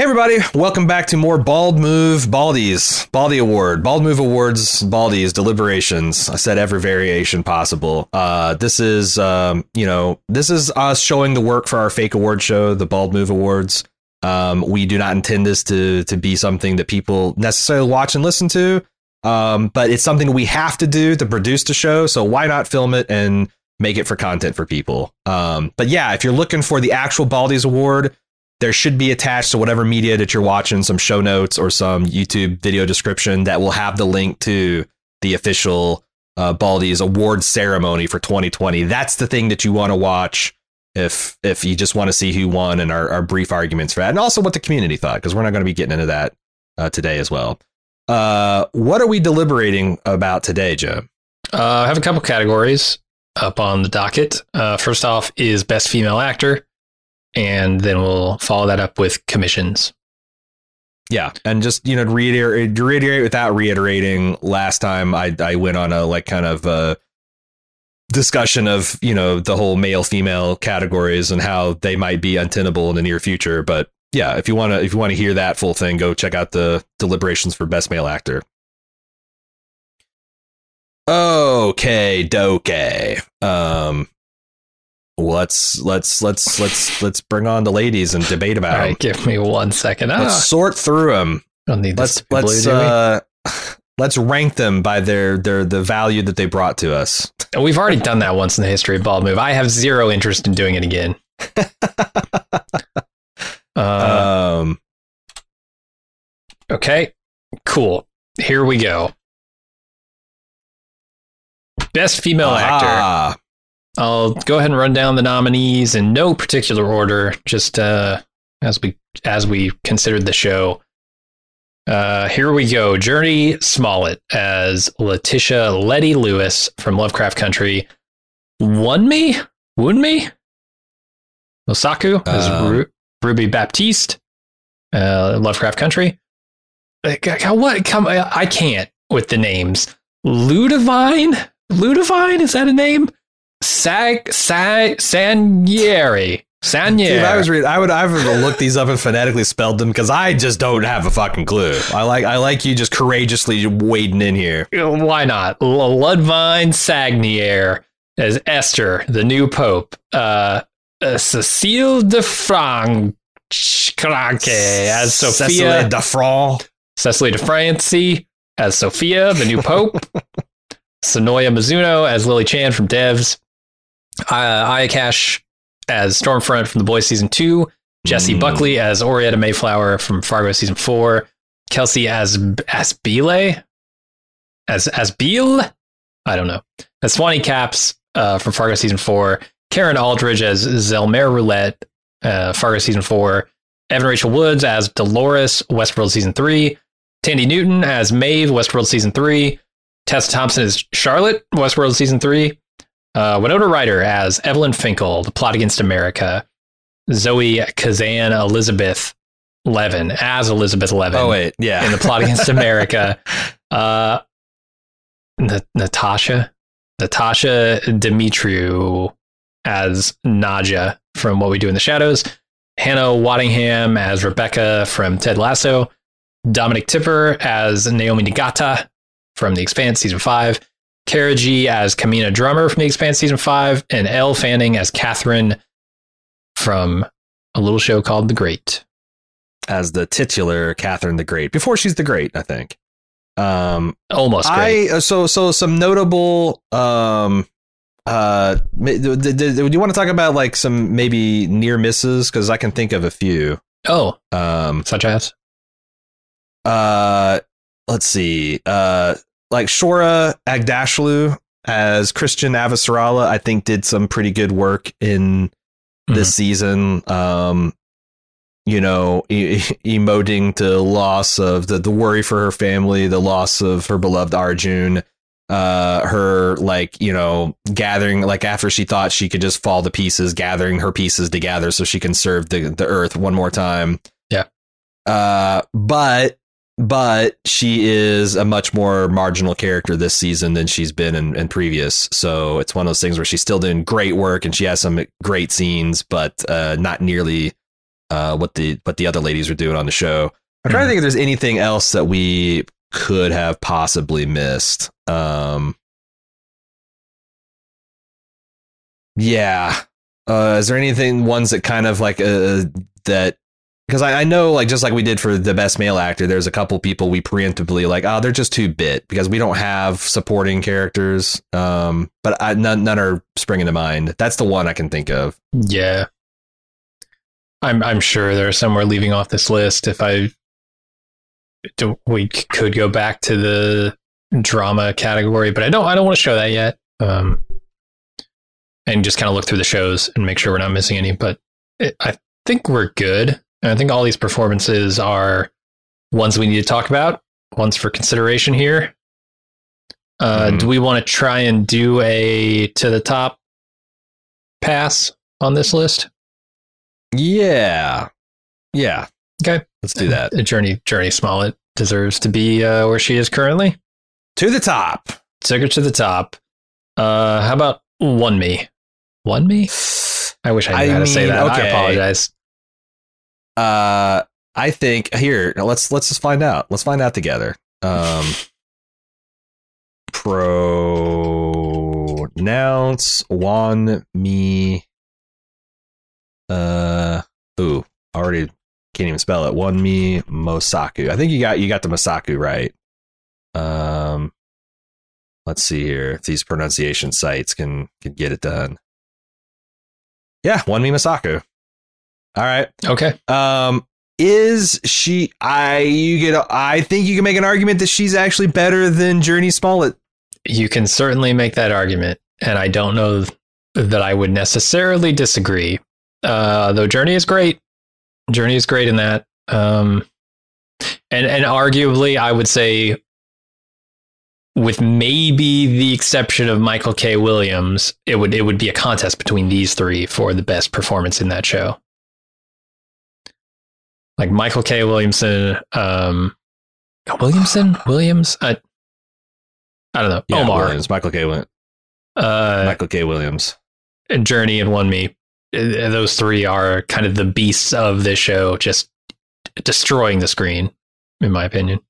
Hey everybody, welcome back to more Bald Move Baldies, Baldy Award, Bald Move Awards, Baldies deliberations. I said every variation possible. Uh, this is, um, you know, this is us showing the work for our fake award show, the Bald Move Awards. Um, we do not intend this to to be something that people necessarily watch and listen to, um, but it's something we have to do to produce the show. So why not film it and make it for content for people? Um, but yeah, if you're looking for the actual Baldies Award there should be attached to whatever media that you're watching some show notes or some YouTube video description that will have the link to the official uh, award ceremony for 2020. That's the thing that you want to watch if if you just want to see who won and our, our brief arguments for that, and also what the community thought, because we're not going to be getting into that uh, today as well. Uh, what are we deliberating about today, Joe? Uh, I have a couple categories up on the docket. Uh, first off is best female actor and then we'll follow that up with commissions. Yeah, and just you know reiterate reiterate without reiterating. Last time I I went on a like kind of uh discussion of you know the whole male female categories and how they might be untenable in the near future. But yeah, if you want to if you want to hear that full thing, go check out the deliberations for best male actor. Okay, doke. Um, let's let's let's let's let's bring on the ladies and debate about All right, them. give me one second. Ah, Let's sort through them. don't need this. Let's let's uh, let's rank them by their their the value that they brought to us. We've already done that once in the history of Bald Move. I have zero interest in doing it again. Uh, um, okay, cool. Here we go. Best female actor. I'll go ahead and run down the nominees in no particular order, just uh, as we as we considered the show. Uh, here we go. Jurnee Smollett as Letitia Letty Lewis from Lovecraft Country. Won me? Wound me? Osaku as Um. Ru- Ruby Baptiste. Uh, Lovecraft Country. Uh, g- g- What? Come, I I can't with the names. Ludivine? Ludivine? Is that a name? Sag, Sag, Sanieri. Sanieri. See, if I was reading, I would I would look these up and phonetically spelled them because I just don't have a fucking clue. I like I like you just courageously wading in here. Why not? Ludivine Sagnier as Esther, the new pope. Uh, uh, Cecile de Franck as Sophia. Cecily Dafron. Cecily de Francy as Sophia, the new pope. Sonoya Mizuno as Lily Chan from Devs. Uh, Aya Cash as Stormfront from The Boys Season 2. Jessie Mm. Buckley as Oraetta Mayflower from Fargo Season 4. Kelsey as as Bele? As as Beal? I don't know. As Swanee Capps uh, from Fargo Season 4. Karen Aldridge as Zelmare Roulette, uh, Fargo Season 4. Evan Rachel Woods as Dolores, Westworld Season 3. Thandie Newton as Maeve, Westworld Season 3. Tessa Thompson as Charlotte, Westworld Season 3. Uh, Winona Ryder as Evelyn Finkel, The Plot Against America. Zoe Kazan Elizabeth Levin as Elizabeth Levin Oh wait, yeah. in The Plot Against America. Uh, Na- Natasha, Natasha Demetriou as Nadja from What We Do in the Shadows. Hannah Waddingham as Rebecca from Ted Lasso. Dominique Tipper as Naomi Nagata from The Expanse Season 5. Cara Gee as Camina Drummer from The Expanse Season 5. And Elle Fanning as Catherine from a little show called The Great. as the titular Catherine the Great before she's the Great, I think. Um, Almost great. I uh, so so some notable um uh ma- d- d- d- do you want to talk about like some maybe near misses because I can think of a few. oh, Um such as? uh let's see. Uh like Shohreh Aghdashloo as Chrisjen Avasarala I think did some pretty good work in this season. Um you know, e- emoting to loss of the, the worry for her family, the loss of her beloved Arjun, uh, her like, you know, gathering, like after she thought she could just fall to pieces, gathering her pieces together so she can serve the, the earth one more time. Yeah. Uh, but, but she is a much more marginal character this season than she's been in, in previous. So it's one of those things where she's still doing great work and she has some great scenes, but uh, not nearly uh, what the what the other ladies were doing on the show. I'm trying to think if there's anything else that we could have possibly missed. Um, yeah. Uh, is there anything ones that kind of like uh, that? Because I, I know, like just like we did for the best male actor, there's a couple people we preemptively like, oh, they're just too bit because we don't have supporting characters. Um, but I, none none are springing to mind. That's the one I can think of. Yeah. I'm I'm sure there's somewhere leaving off this list. If I we could go back to the drama category, but I don't I don't want to show that yet. Um, and just kind of look through the shows and make sure we're not missing any. But it, I think we're good. And I think all these performances are ones we need to talk about, ones for consideration here. Uh, Mhm. Do we want to try and do a to the top pass on this list? Yeah, yeah. Okay. Let's do that. Jurnee Jurnee Smollett deserves to be uh, where she is currently. to the top. Took her to the top. Uh, how about one me? One me? I wish I knew I how to say mean, that. I apologize. Uh, I think here. Let's let's just find out. Let's find out together. Um, pronounce one me. Uh, ooh, already can't even spell it. Wunmi Mosaku. I think you got you got the Mosaku right. Um, let's see here if these pronunciation sites can can get it done. Yeah, Wunmi Mosaku. All right. Okay. Um, is she? I you get. I think you can make an argument that she's actually better than Jurnee Smollett. You can certainly make that argument, and I don't know that I would necessarily disagree. Uh, though Jurnee is great. Jurnee is great in that. Um, and and arguably, I would say, with maybe the exception of Michael K. Williams, it would it would be a contest between these three for the best performance in that show. Like Michael K. Williamson, um, Williamson, Williams, I, I don't know, Yeah, Omar, Williams, Michael K. Williams, uh, Michael K. Williams. Jurnee and Wunmi. Uh, Those three are kind of the beasts of this show, just destroying the screen, in my opinion.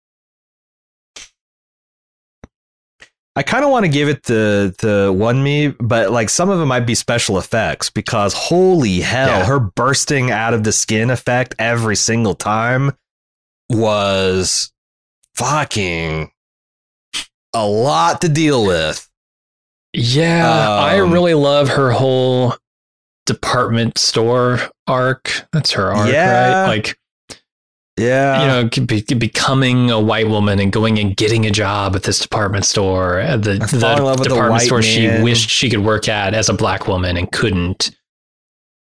I kind of want to give it the the one me, but like some of it might be special effects because holy hell, Yeah. her bursting out of the skin effect every single time was fucking a lot to deal with. Yeah, I Um, really love her whole department store arc. That's her arc, Yeah. right? Like, Yeah, you know, be, becoming a white woman and going and getting a job at this department store, at the, the fall in love with the department white store she wished she could work at as a black woman and couldn't.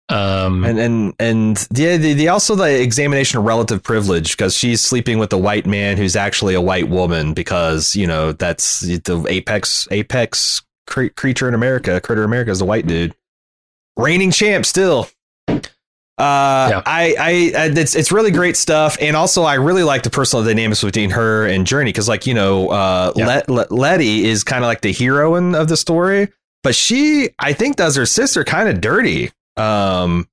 Um, and and and yeah, the, the also the examination of relative privilege because she's sleeping with a white man who's actually a white woman because you know that's the apex apex cre- creature in America, critter America is a white dude, reigning champ still. Uh, Yeah. I, I, it's, it's really great stuff. And also I really like the personal dynamics between her and Jurnee. Cause like, you know, uh, Yeah. Let, Let, Letty is kind of like the heroine of the story, but she, I think does her sister kind of dirty. Um,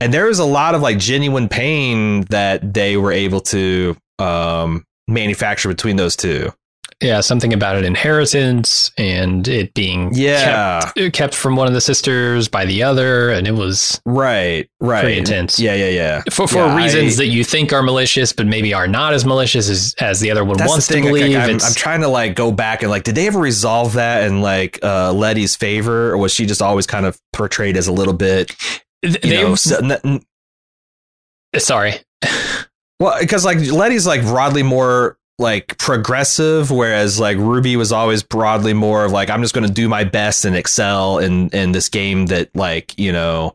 and there was a lot of like genuine pain that they were able to, um, manufacture between those two. Yeah, something about an inheritance and it being Yeah. kept, kept from one of the sisters by the other, and it was Right. Right. Pretty intense. Yeah. Yeah. Yeah. for, for Yeah, reasons I- that you think are malicious, but maybe are not as malicious as, as the other one wants to like, believe. I'm, I'm trying to like go back and like, did they ever resolve that in like uh, Letty's favor, or was she just always kind of portrayed as a little bit, they, know, s- n- n- sorry. well, because like Letty's like broadly more like progressive, whereas like Ruby was always broadly more of like, I'm just going to do my best and excel in in this game that like you know.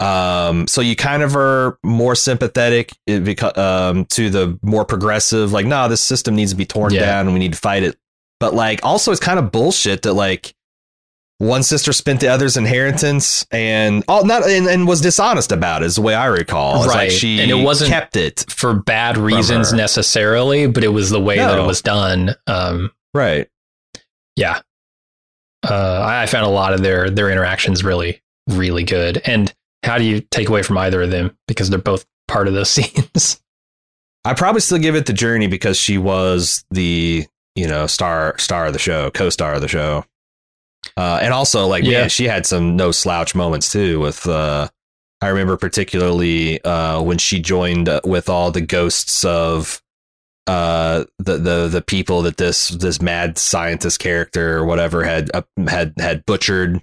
Um, so you kind of are more sympathetic because um to the more progressive, like, nah this system needs to be torn Yeah. down and we need to fight it. But like, also, it's kind of bullshit that like one sister spent the other's inheritance and all not and, and was dishonest about it, is the way I recall. It's Right. like she And it wasn't- kept it For bad reasons necessarily, but it was the way that it was done. Um, right. yeah. Uh, I I found a lot of their their interactions really, really good. And how do you take away from either of them? Because they're both part of those scenes. I probably still give it to Jurnee because she was the you know star star of the show, co-star of the show, uh, and also like Yeah. man, she had some no slouch moments too. With uh, I remember particularly uh, when she joined with all the ghosts of uh the the the people that this this mad scientist character or whatever had uh, had had butchered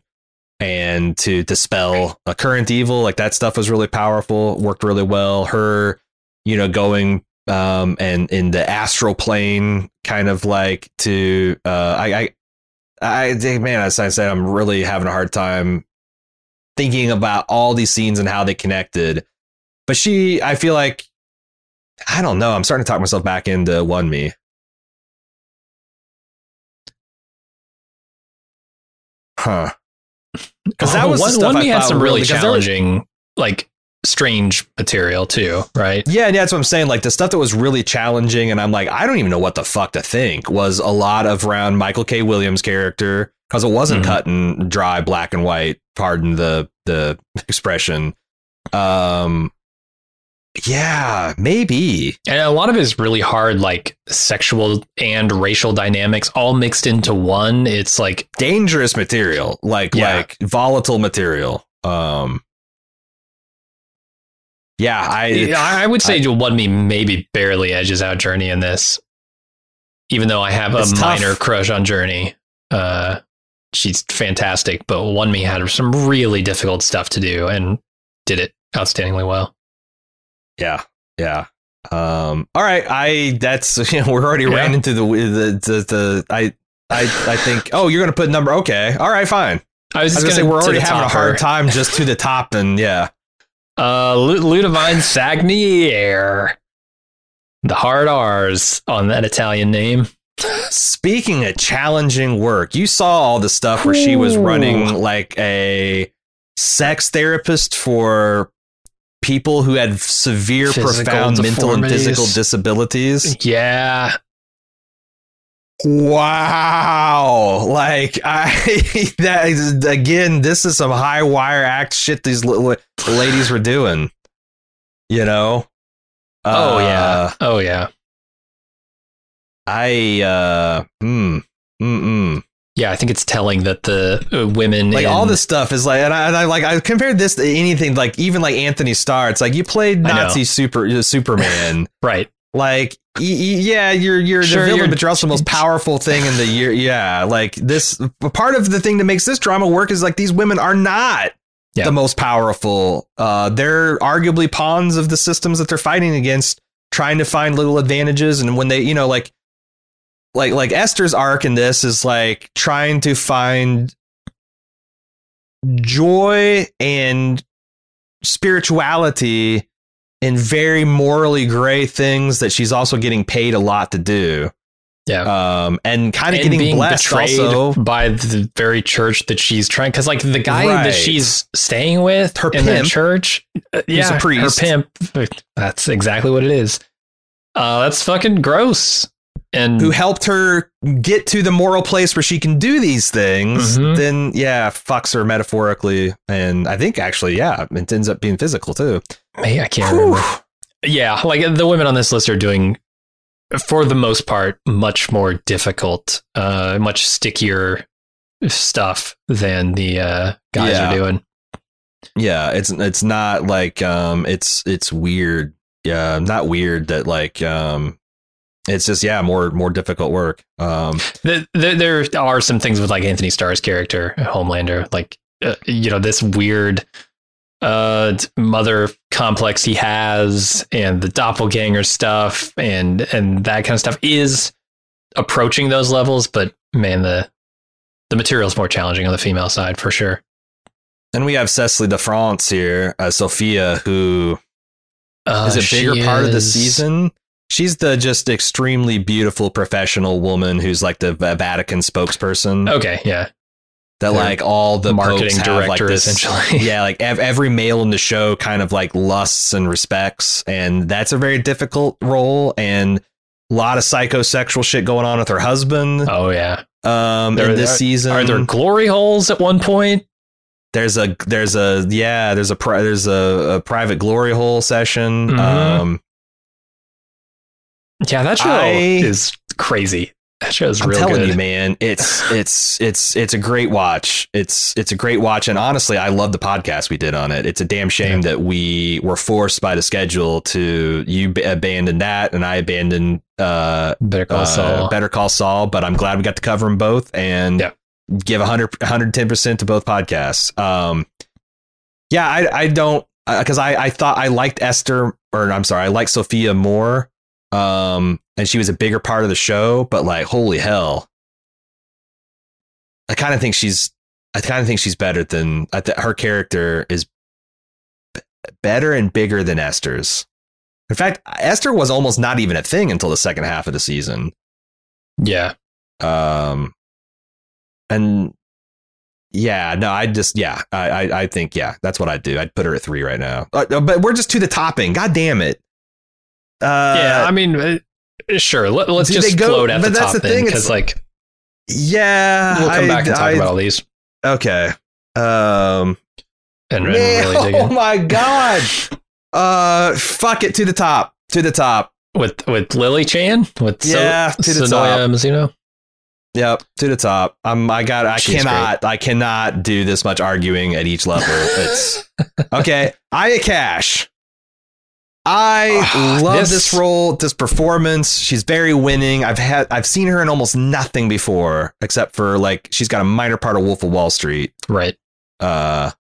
and to dispel a current evil like that stuff was really powerful worked really well her you know going um and in the astral plane kind of like to uh i i man as i said i'm really having a hard time thinking about all these scenes and how they connected. But she i feel like i don't know i'm starting to talk myself back into one me. Huh. Because that oh, was the one, stuff one I me had some really was- challenging, like strange material too, right? Yeah, and that's what I'm saying. Like the stuff that was really challenging, and I'm like, I don't even know what the fuck to think. Was a lot of around Michael K. Williams' character because it wasn't Mhm. cut and dry, black and white. Pardon the the expression. Um, yeah, maybe. And a lot of it is really hard, like sexual and racial dynamics all mixed into one. It's like dangerous material, like Yeah. like volatile material. Um, yeah, I I would say one me maybe barely edges out Jurnee in this, even though I have a It's tough. minor crush on Jurnee. Uh, she's fantastic, but one me had some really difficult stuff to do and did it outstandingly well. Yeah, yeah. Um. All right. I. That's. You know, we're already Yeah. ran into the the the. the I. I. I think. Oh, you're gonna put number. Okay. All right. Fine. I was I was just gonna say gonna we're already having a hard time just to the top, and yeah. Uh, Ludovine Sagnier. The hard R's on that Italian name. Speaking of challenging work, you saw all the stuff where she was running like a sex therapist for people who had severe, Physical profound mental and physical disabilities. Yeah. Wow. Like I that is, again, this is some high wire act shit these li- ladies were doing. You know? Oh Uh, yeah. Oh yeah. I uh hmm. Mm-mm. Yeah, I think it's telling that the uh, women Like in- all this stuff is like, and I, and I like I compared this to anything like even like Antony Starr. It's like you played. Nazi super uh, Superman. right. Like y- y- yeah, you're you're Sure, the villain, you're- but you're also the most powerful thing in the year. Yeah, like this part of the thing that makes this drama work is like these women are not Yeah. the most powerful. Uh, they're arguably pawns of the systems that they're fighting against, trying to find little advantages. And when they, you know, like like like Esther's arc in this is like trying to find joy and spirituality in very morally gray things that she's also getting paid a lot to do. Yeah. Um, and kind of getting being blessed betrayed also. by the very church that she's trying because like the guy Right. that she's staying with Her in pimp. church uh, He's a yeah priest. her pimp that's exactly what it is uh that's fucking gross and Who helped her get to the moral place where she can do these things? Mhm. Then, yeah, fucks her metaphorically, and I think actually, yeah, it ends up being physical too. I can't Whew. remember yeah like the women on this list are doing for the most part much more difficult uh much stickier stuff than the uh guys Yeah. are doing Yeah, it's it's not like um, it's it's weird. Yeah, not weird that like um, it's just yeah, more more difficult work. Um, There, there, there are some things with like Antony Starr's character, Homelander, like uh, you know this weird uh mother complex he has, and the doppelganger stuff, and and that kind of stuff is approaching those levels. But man, the the material is more challenging on the female side for sure. and we have Cecily de France here, uh, Sophia, who Uh, is a bigger part of the season. She's the just extremely beautiful professional woman who's like the Vatican spokesperson. Okay, yeah, that like all the marketing have like director, this, essentially. yeah, like ev- every male in the show kind of like lusts and respects, and that's a very difficult role and a lot of psychosexual shit going on with her husband. oh yeah. Um, There- in this season, Are there glory holes at one point? There's a there's a yeah there's a pri- there's a, a private glory hole session. Mhm. Um, Yeah, that show I- is crazy. That show is I'm real telling good. you, man, it's it's it's it's a great watch. It's it's a great watch, and honestly, I love the podcast we did on it. It's a damn shame that we were forced by the schedule to you b- abandon that, and I abandoned uh, Better Call uh, Saul. Better Call Saul. But I'm glad we got to cover them both and Yeah. give 100 110 percent to both podcasts. Um, yeah, I I don't because I I thought I liked Esther, or I'm sorry, I liked Sophia more. Um, and she was a bigger part of the show, but like, holy hell. I kind of think she's, I kind of think she's better than, I th- her character is b- better and bigger than Esther's. In fact, Esther was almost not even a thing until the second half of the season. yeah. Um, and yeah, no, I just, yeah, I, I, I think, yeah, that's what I'd do. I'd put her at three right now. Uh, but we're just to the topping. God damn it. Uh, yeah, I mean, uh, sure. Let, us just go- float at but the that's top the thing, because, it's- like, yeah. we'll come I- back and talk I- about all these Okay. Um. and, and really oh my god. uh. Fuck it to the top. To the top. with with Lily Chan with so- Yeah, to the Sonoya top. Mizuno. Yep. To the top. Um. I got. I She's cannot. I cannot do this much arguing at each level. It's okay. Aya Cash. I Ah, love this- this role, this performance. She's very winning. I've had I've seen her in almost nothing before, except for like she's got a minor part of Wolf of Wall Street. Right. Uh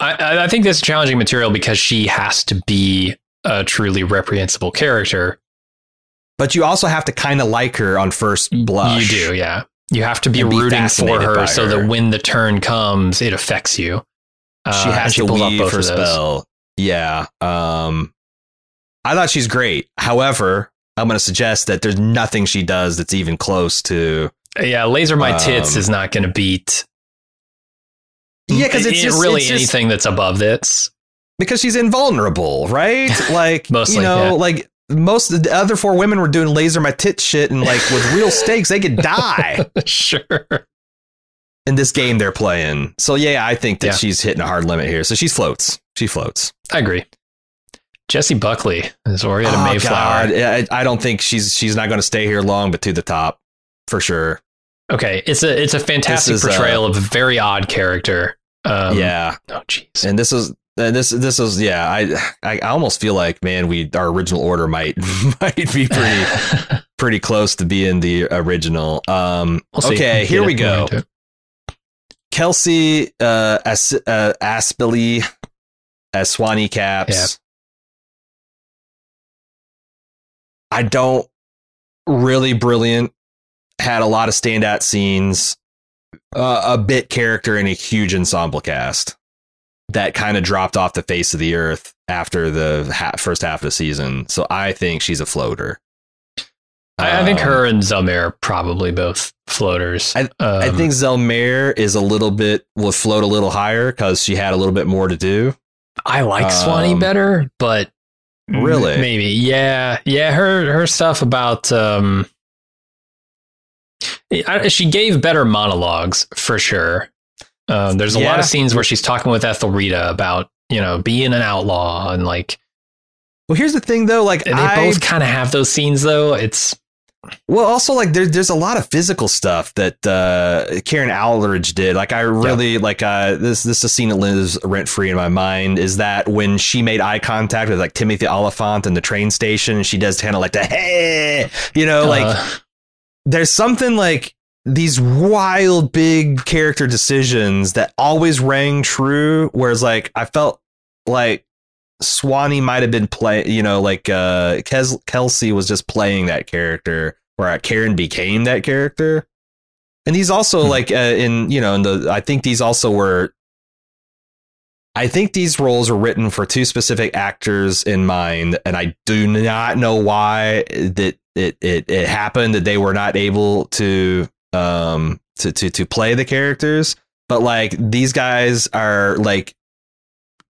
I- I, think this is challenging material because she has to be a truly reprehensible character. but you also have to kind of like her on first blush. You do, yeah. You have to be be rooting for fascinated her so that when the turn comes, it affects you. Uh, she has to pulls weave her spell. Yeah. Um, I thought she's great. However, I'm going to suggest that there's nothing she does that's even close to. Yeah, laser my tits Um, is not going to beat. Yeah, because it's really it's just- anything that's above this. because she's invulnerable, right? Like Mostly, you know, yeah. like most of the other four women were doing laser my tit shit and like with real stakes, they could die sure. in this game they're playing. So yeah, I think that Yeah. she's hitting a hard limit here. So she floats. She floats. I agree. Jessie Buckley is Oraetta Oh, Mayflower. God. I, I don't think she's she's not going to stay here long, but to the top for sure. Okay, it's a it's a fantastic uh, portrayal of a very odd character. Um, yeah, Oh, jeez. and this is and this this is yeah. I I almost feel like man, we our original order might might be pretty pretty close to being the original. Um, We'll okay, here we go. more into it. Kelsey uh, As, uh Aspily as Swanee Capps. I don't really brilliant. Had a lot of standout scenes. Uh, a bit character in a huge ensemble cast that kind of dropped off the face of the earth after the ha- first half of the season. So I think she's a floater. I, I think Um, her and Zelmare are probably both floaters. I- I Um, think Zelmare is a little bit will float a little higher because she had a little bit more to do. I like Swanee um, better, but Really? maybe yeah, yeah. Her her stuff about um, I, she gave better monologues for sure. Um, there's a lot of scenes where she's talking with Ethelrida about you know being an outlaw and like Well, here's the thing though, like they I both kind of have those scenes though. It's well also like there's there's a lot of physical stuff that uh Karen Aldridge did. Like I really like uh this this is a scene that lives rent free in my mind is that when she made eye contact with like Timothy Olyphant in the train station and she does kind of like the hey you know like uh, there's something like these wild big character decisions that always rang true whereas like i felt like swanee might have been play you know like uh Kes- kelsey was just playing that character where karen became that character and these also Hmm. like uh, in you know in the i think these also were I think these roles were written for two specific actors in mind, and I do not know why that it, it, it happened that they were not able to um to, to to play the characters. But like these guys are like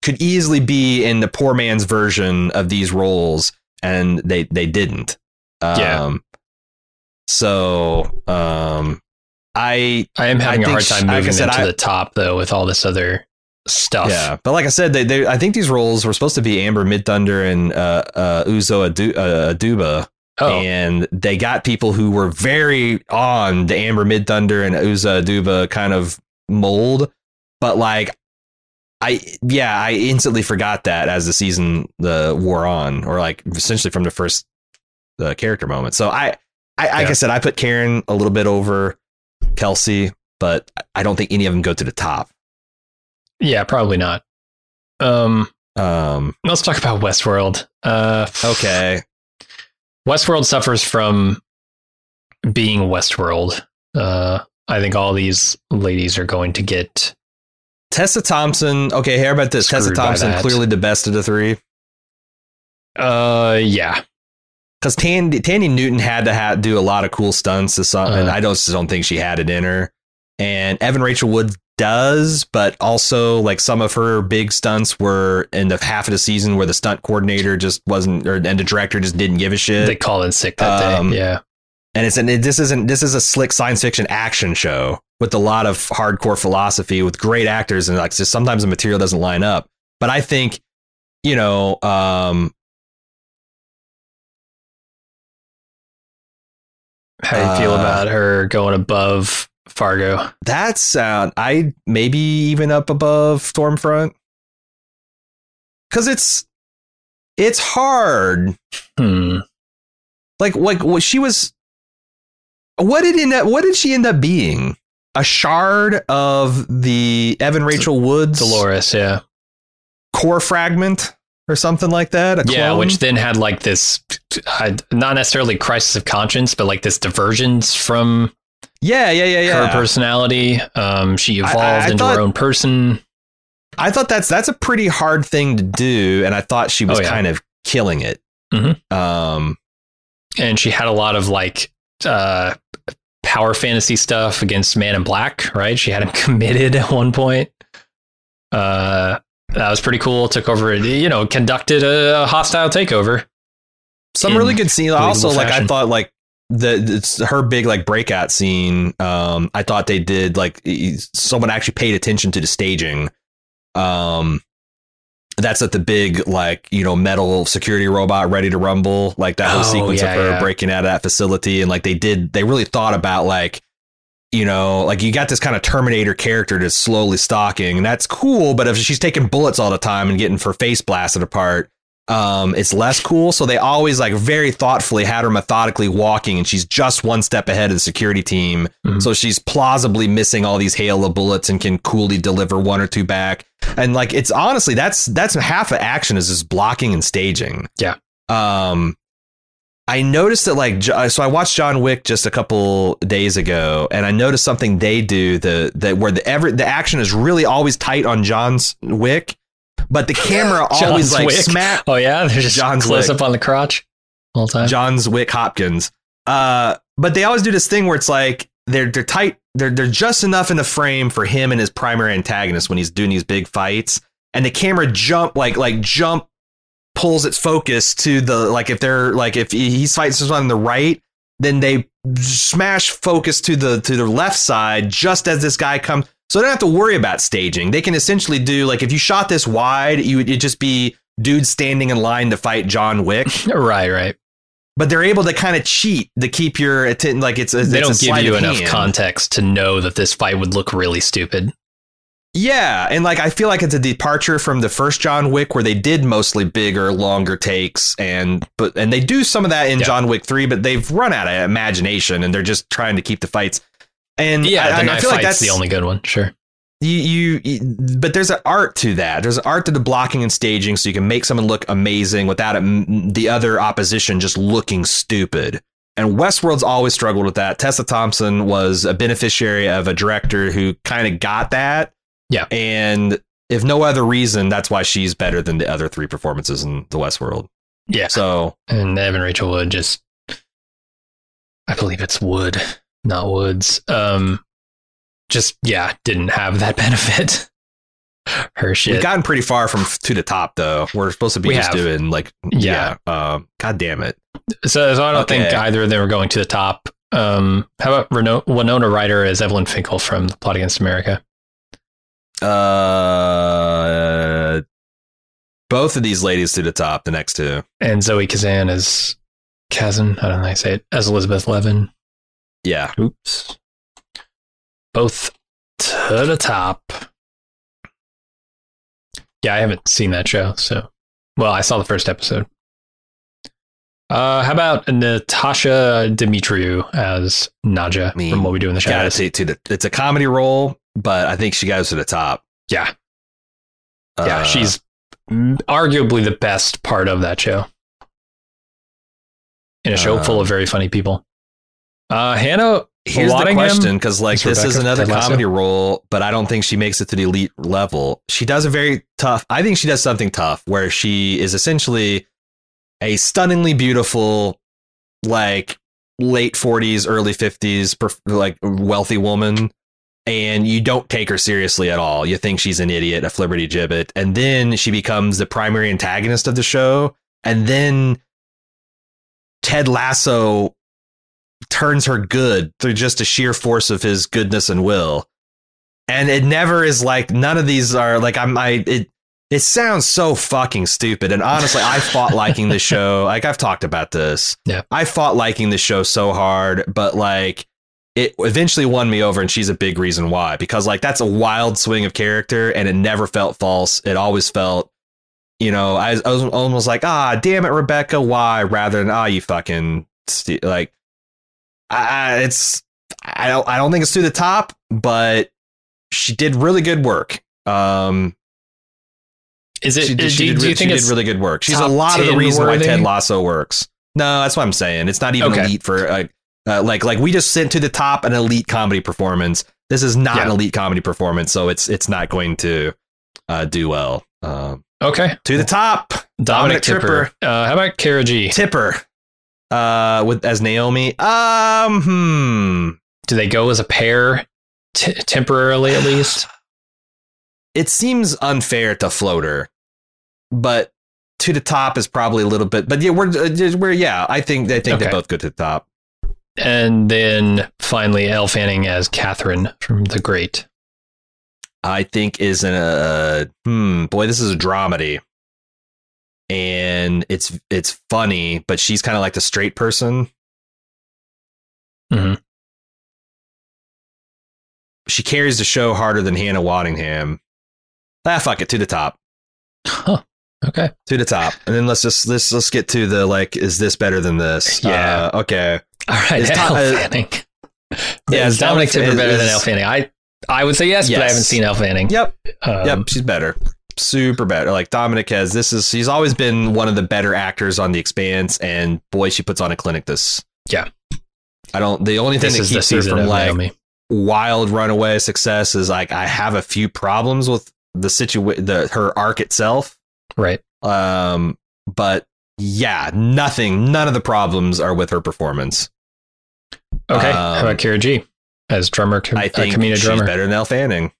could easily be in the poor man's version of these roles, and they they didn't. Um, Yeah. So um, I I am having I a hard time she- like moving said, them to I- the top though with all this other stuff. Yeah, but like I said, they, they I think these roles were supposed to be Amber Midthunder and uh, uh, Uzo Adu- uh, Aduba, Oh, and they got people who were very on the Amber Midthunder and Uzo Aduba kind of mold, but like. I yeah, I instantly forgot that as the season the wore on, or like essentially from the first the character moment. So I, I like Yeah. I said, I put Karen a little bit over Kelsey, but I don't think any of them go to the top. yeah, probably not. Um, Um, let's talk about Westworld. Uh, okay, Westworld suffers from being Westworld. Uh, I think all these ladies are going to get. Tessa Thompson. Okay, here about this? Tessa Screwed by Thompson clearly the best of the three Uh, yeah, because Thandie, Thandie Newton had to ha- do a lot of cool stunts. To something. Uh. I don't just don't think she had it in her. And Evan Rachel Wood does, but also like some of her big stunts were in the half of the season where the stunt coordinator just wasn't, or and the director just didn't give a shit. they called in sick that Um, day. Yeah, and it's an it, this isn't this is a slick science fiction action show with a lot of hardcore philosophy with great actors and like just sometimes the material doesn't line up but i think you know um how do you feel uh, about her going above Fargo? that sound i maybe even up above stormfront because it's it's hard Hmm. like like what she was what did end up, what did she end up being a shard of the evan rachel woods Dolores, yeah, core fragment or something like that. A yeah, which then had like this, uh, not necessarily crisis of conscience, but like this divergence from yeah, yeah, yeah, yeah. her personality. Um, she I- evolved I into thought- her own person. I thought that's that's a pretty hard thing to do, and I thought she was Oh, yeah. kind of killing it. Mhm. Um, and she had a lot of like uh power fantasy stuff against Man in Black, right? She had him committed at one point. Uh that was pretty cool. Took over, you know, conducted a hostile takeover. some really good scenes. Also, like I thought, like the it's her big like breakout scene. Um, I thought they did like someone actually paid attention to the staging. Um, that's at the big like you know metal security robot ready to rumble. Like that whole Oh, sequence yeah, of her yeah. breaking out of that facility. And like they did they really thought about like you know like you got this kind of terminator character that's slowly stalking. And that's cool but if she's taking bullets all the time and getting her face blasted apart um it's less cool. So they always like very thoughtfully had her methodically walking and she's just one step ahead of the security team. Mhm. so she's plausibly missing all these hail of bullets and can coolly deliver one or two back. And like it's honestly that's that's half of action is just blocking and staging. Yeah. um i noticed that like so i watched john wick just a couple days ago and i noticed something they do the that where the ever the action is really always tight on john's wick but the camera always like Wick? smack Oh yeah, there's just John's close Wick. up on the crotch all the time. John's Wick Hopkins. Uh, but they always do this thing where it's like they're they're tight, they're they're just enough in the frame for him and his primary antagonist when he's doing these big fights, and the camera jump like like jump pulls its focus to the like if they're like if he's fighting someone on the right, then they smash focus to the to the left side just as this guy comes. So they don't have to worry about staging. They can essentially do like if you shot this wide, you would just be dudes standing in line to fight John Wick right, right. but they're able to kind of cheat to keep your attention. Like it's a, They it's don't give you enough hand. context to know that this fight would look really stupid. Yeah, and like I feel like it's a departure from the first John Wick where they did mostly bigger, longer takes, and but and they do some of that in. John Wick three, but they've run out of imagination and they're just trying to keep the fights. And Yeah, I, the I- I feel like that's the only good one. Sure. you, you, but there's an art to that. There's an art to the blocking and staging, so you can make someone look amazing without it, the other opposition just looking stupid. And Westworld's always struggled with that. Tessa Thompson was a beneficiary of a director who kind of got that. Yeah. And if no other reason, that's why she's better than the other three performances in the Westworld. Yeah. So and Evan Rachel Wood just I believe it's Wood, not Woods. Um just yeah, didn't have that benefit. Her shit. we've gotten pretty far from to the top, though. We're supposed to be We just have. doing like, Yeah. yeah. Um, God damn it. so, so I don't think either of them are going to the top. Um how about Reno- Winona Ryder as Evelyn Finkel from The Plot Against America? Uh, both of these ladies to the top. The next two. And Zoe Kazan as Kazan. I don't know how you say it. As Elizabeth Levin. Yeah. Oops. Both to the top. Yeah, I haven't seen that show, so well, I saw the first episode. Uh, how about Natasha Demetriou as Nadja I mean, from What We Do in the Gotta Shadows? to the, it's a comedy role, but I think she goes to the top. Yeah, yeah, Uh, she's arguably the best part of that show. In a show full Um, of very funny people. Uh, Hannah Here's the question, because like is this is another comedy role, but I don't think she makes it to the elite level. She does a very tough. I think she does something tough where she is essentially a stunningly beautiful, like late forties, early fifties, like wealthy woman, and you don't take her seriously at all. You think she's an idiot, a flibberty gibbet, and then she becomes the primary antagonist of the show, and then Ted Lasso turns her good through just a sheer force of his goodness and will. And it never is like none of these are like I'm I it it sounds so fucking stupid. And honestly, I fought liking the show. Like I've talked about this. Yeah. I fought liking the show so hard, but like it eventually won me over and she's a big reason why. Because like that's a wild swing of character and it never felt false. It always felt you know, I, I was almost like, ah, damn it, Rebecca, why? Rather than, ah, you fucking, st-. like, I, it's, I don't, I don't think it's to the top, but she did really good work. Um, is it? she, did, do, she did, do you think did really good work. She's a lot of the 10 reason why? Ted Lasso works. No, that's what I'm saying. It's not even Okay. elite for uh, uh, like like we just sent to the top an elite comedy performance. This is not Yeah. an elite comedy performance, so it's it's not going to uh, do well. Um, okay? to the top, Dominique, Dominique Tipper. Uh, how about Cara Gee? Tipper, uh, with as Naomi. Um, hmm. Do they go as a pair t- temporarily at least? It seems unfair to floater, but to the top is probably a little bit. But yeah, we're uh, we're yeah. I think I think they both go to the top. And then finally, Elle Fanning as Catherine from The Great. I think is in a hmm boy. This is a dramedy, and it's it's funny, but she's kind of like the straight person. Mhm. She carries the show harder than Hannah Waddingham. Ah, fuck it, to the top. Huh. Okay. to the top, and then let's just let's let's get to the like, is this better than this? Yeah. Uh, okay. All right. Is Elle Tom- uh, Yeah, is Dominique Tipper is- better than is- Elle Fanning? I I would say yes, but I haven't seen Elle Fanning. Yep. Um, Yep. She's better. Super better. Like Dominique has. This is. he's always been one of the better actors on The Expanse, and boy, she puts on a clinic. This. Yeah. I don't. The only thing This that keeps her from like Naomi. wild runaway success is like I have a few problems with the situation, the her arc itself. Right. Um, but yeah, nothing. None of the problems are with her performance. Okay. Um, how about Cara Gee as drummer? Com- I think uh, Camina she's drummer. better than Elle Fanning,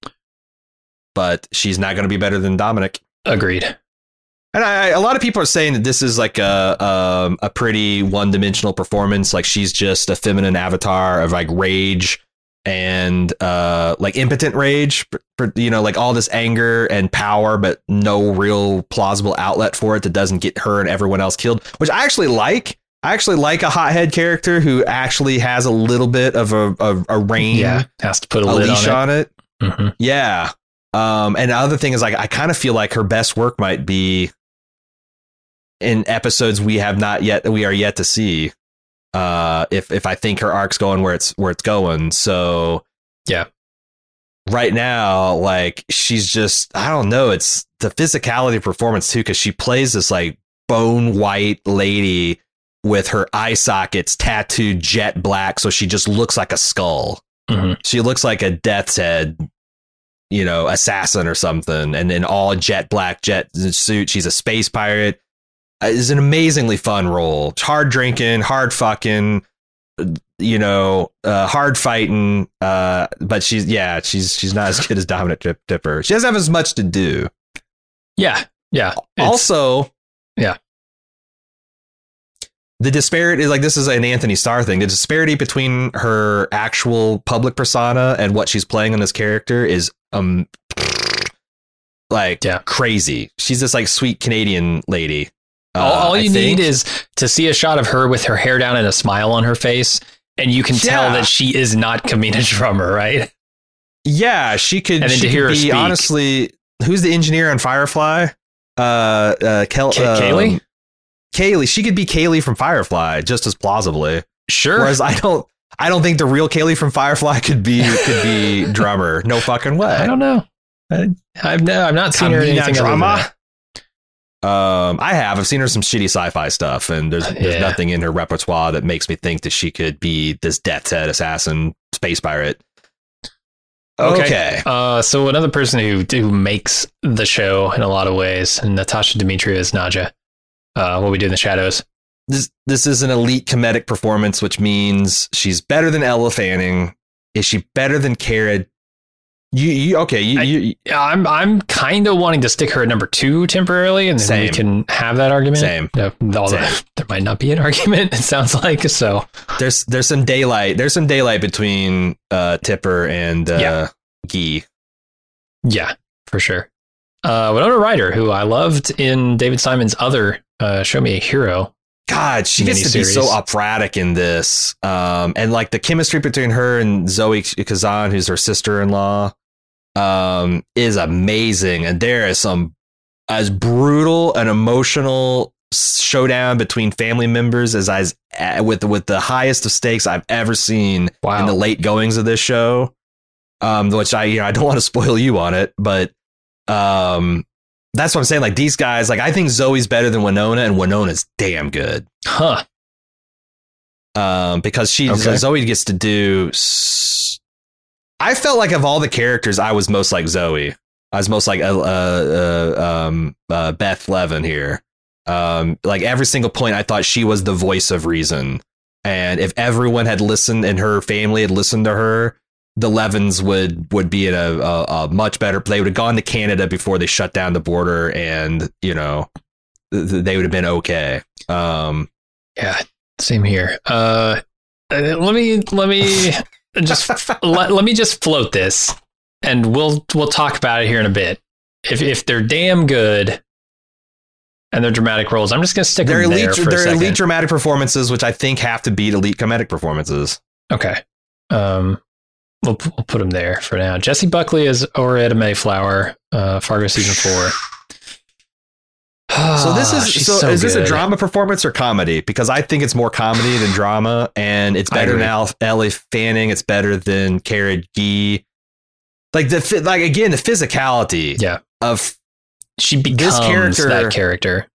but she's not going to be better than Dominique. Agreed. And I, a lot of people are saying that this is like a um, a pretty one dimensional performance. Like she's just a feminine avatar of like rage and uh, like impotent rage, you know, like all this anger and power, but no real plausible outlet for it that doesn't get her and everyone else killed. Which I actually like. I actually like a hothead character who actually has a little bit of a a, a rein, Yeah. Has to put a, a lid leash on on it. it. Mhm. Yeah. Um, and the other thing is like I kind of feel like her best work might be in episodes we have not yet we are yet to see. Uh, if if I think her arc's going where it's where it's going, so Yeah. Right now, like she's just I don't know. It's the physicality of performance too, because she plays this like bone white lady with her eye sockets tattooed jet black, so she just looks like a skull Mhm. she looks like a death's head you know assassin or something and in all jet black jet suit she's a space pirate Uh, it's an amazingly fun role It's hard drinking hard fucking you know uh, hard fighting uh, but she's yeah she's she's not as good as dominique Tip- tipper she doesn't have as much to do Yeah. Yeah. Also yeah. The disparity like this is an antony starr thing the disparity between her actual public persona and what she's playing on this character is um like Yeah. crazy. She's this like sweet Canadian lady. Uh, all, all I you need is to see a shot of her with her hair down and a smile on her face, and you can tell that she is not Camina Drummer, right? yeah, she could. And then to hear could her be speak. honestly. Who's the engineer on Firefly? Uh, uh, Kel- Ka- um, Kaylee? She could be Kaylee from Firefly just as plausibly. Sure. Whereas I don't. I don't think the real Kaylee from Firefly could be could be drummer. No fucking way. I don't know. I, I've no, I've not seen her in anything drama? Um, I have. I've seen her some shitty sci-fi stuff, and there's there's Yeah. nothing in her repertoire that makes me think that she could be this death's head assassin space pirate. Okay. Okay. Uh, so another person who who makes the show in a lot of ways, and Natasha Demetriou is Nadja. Uh, what we do in the shadows. This this is an elite comedic performance, which means she's better than Ella Fanning. Is she better than Cara? You, you okay? You, I, you I'm I'm kind of wanting to stick her at number two temporarily, and then we can have that argument. Same. No, although Same. there might not be an argument. It sounds like so. there's there's some daylight. There's some daylight between uh, Tipper and uh, Yeah. Gee. Yeah, for sure. Uh, Winona Ryder, who I loved in David Simon's other uh, "Show Me a Hero." God, she gets to be so operatic in this. Um, and like the chemistry between her and Zoe Kazan, who's her sister-in-law, um, is amazing. And there is some as brutal and emotional showdown between family members as I with with the highest of stakes I've ever seen Wow. in the late goings of this show. Um, which I you know I don't want to spoil you on it, but um, that's what I'm saying. Like these guys, like I think Zoe's better than Winona, and Winona's damn good. huh? Um, because she Okay. Zoe gets to do. s- I felt like of all the characters, I was most like Zoe. I was most like uh, uh, uh, um, uh, Bess Levin here. Um, like every single point, I thought she was the voice of reason. And if everyone had listened and her family had listened to her, the Levins would would be in a, a, a much better. They would have gone to Canada before they shut down the border, and you know th- th- they would have been okay. Um, Yeah, same here. Uh, uh, let me let me just let, let me just float this, and we'll we'll talk about it here in a bit. If if they're damn good, and they're dramatic roles, I'm just gonna stick they're them elite. there for They're elite dramatic performances, which I think have to beat elite comedic performances. Okay. Um, we'll, we'll put him there for now. Jessie Buckley is Oraetta Mayflower, uh, Fargo season four. So this Ah, is she's so, is this a drama performance or comedy? Because I think it's more comedy than drama, and it's better than. Al- Ellie Fanning. It's better than Cara Gee. Like the like again the physicality Yeah. of She becomes character- that character.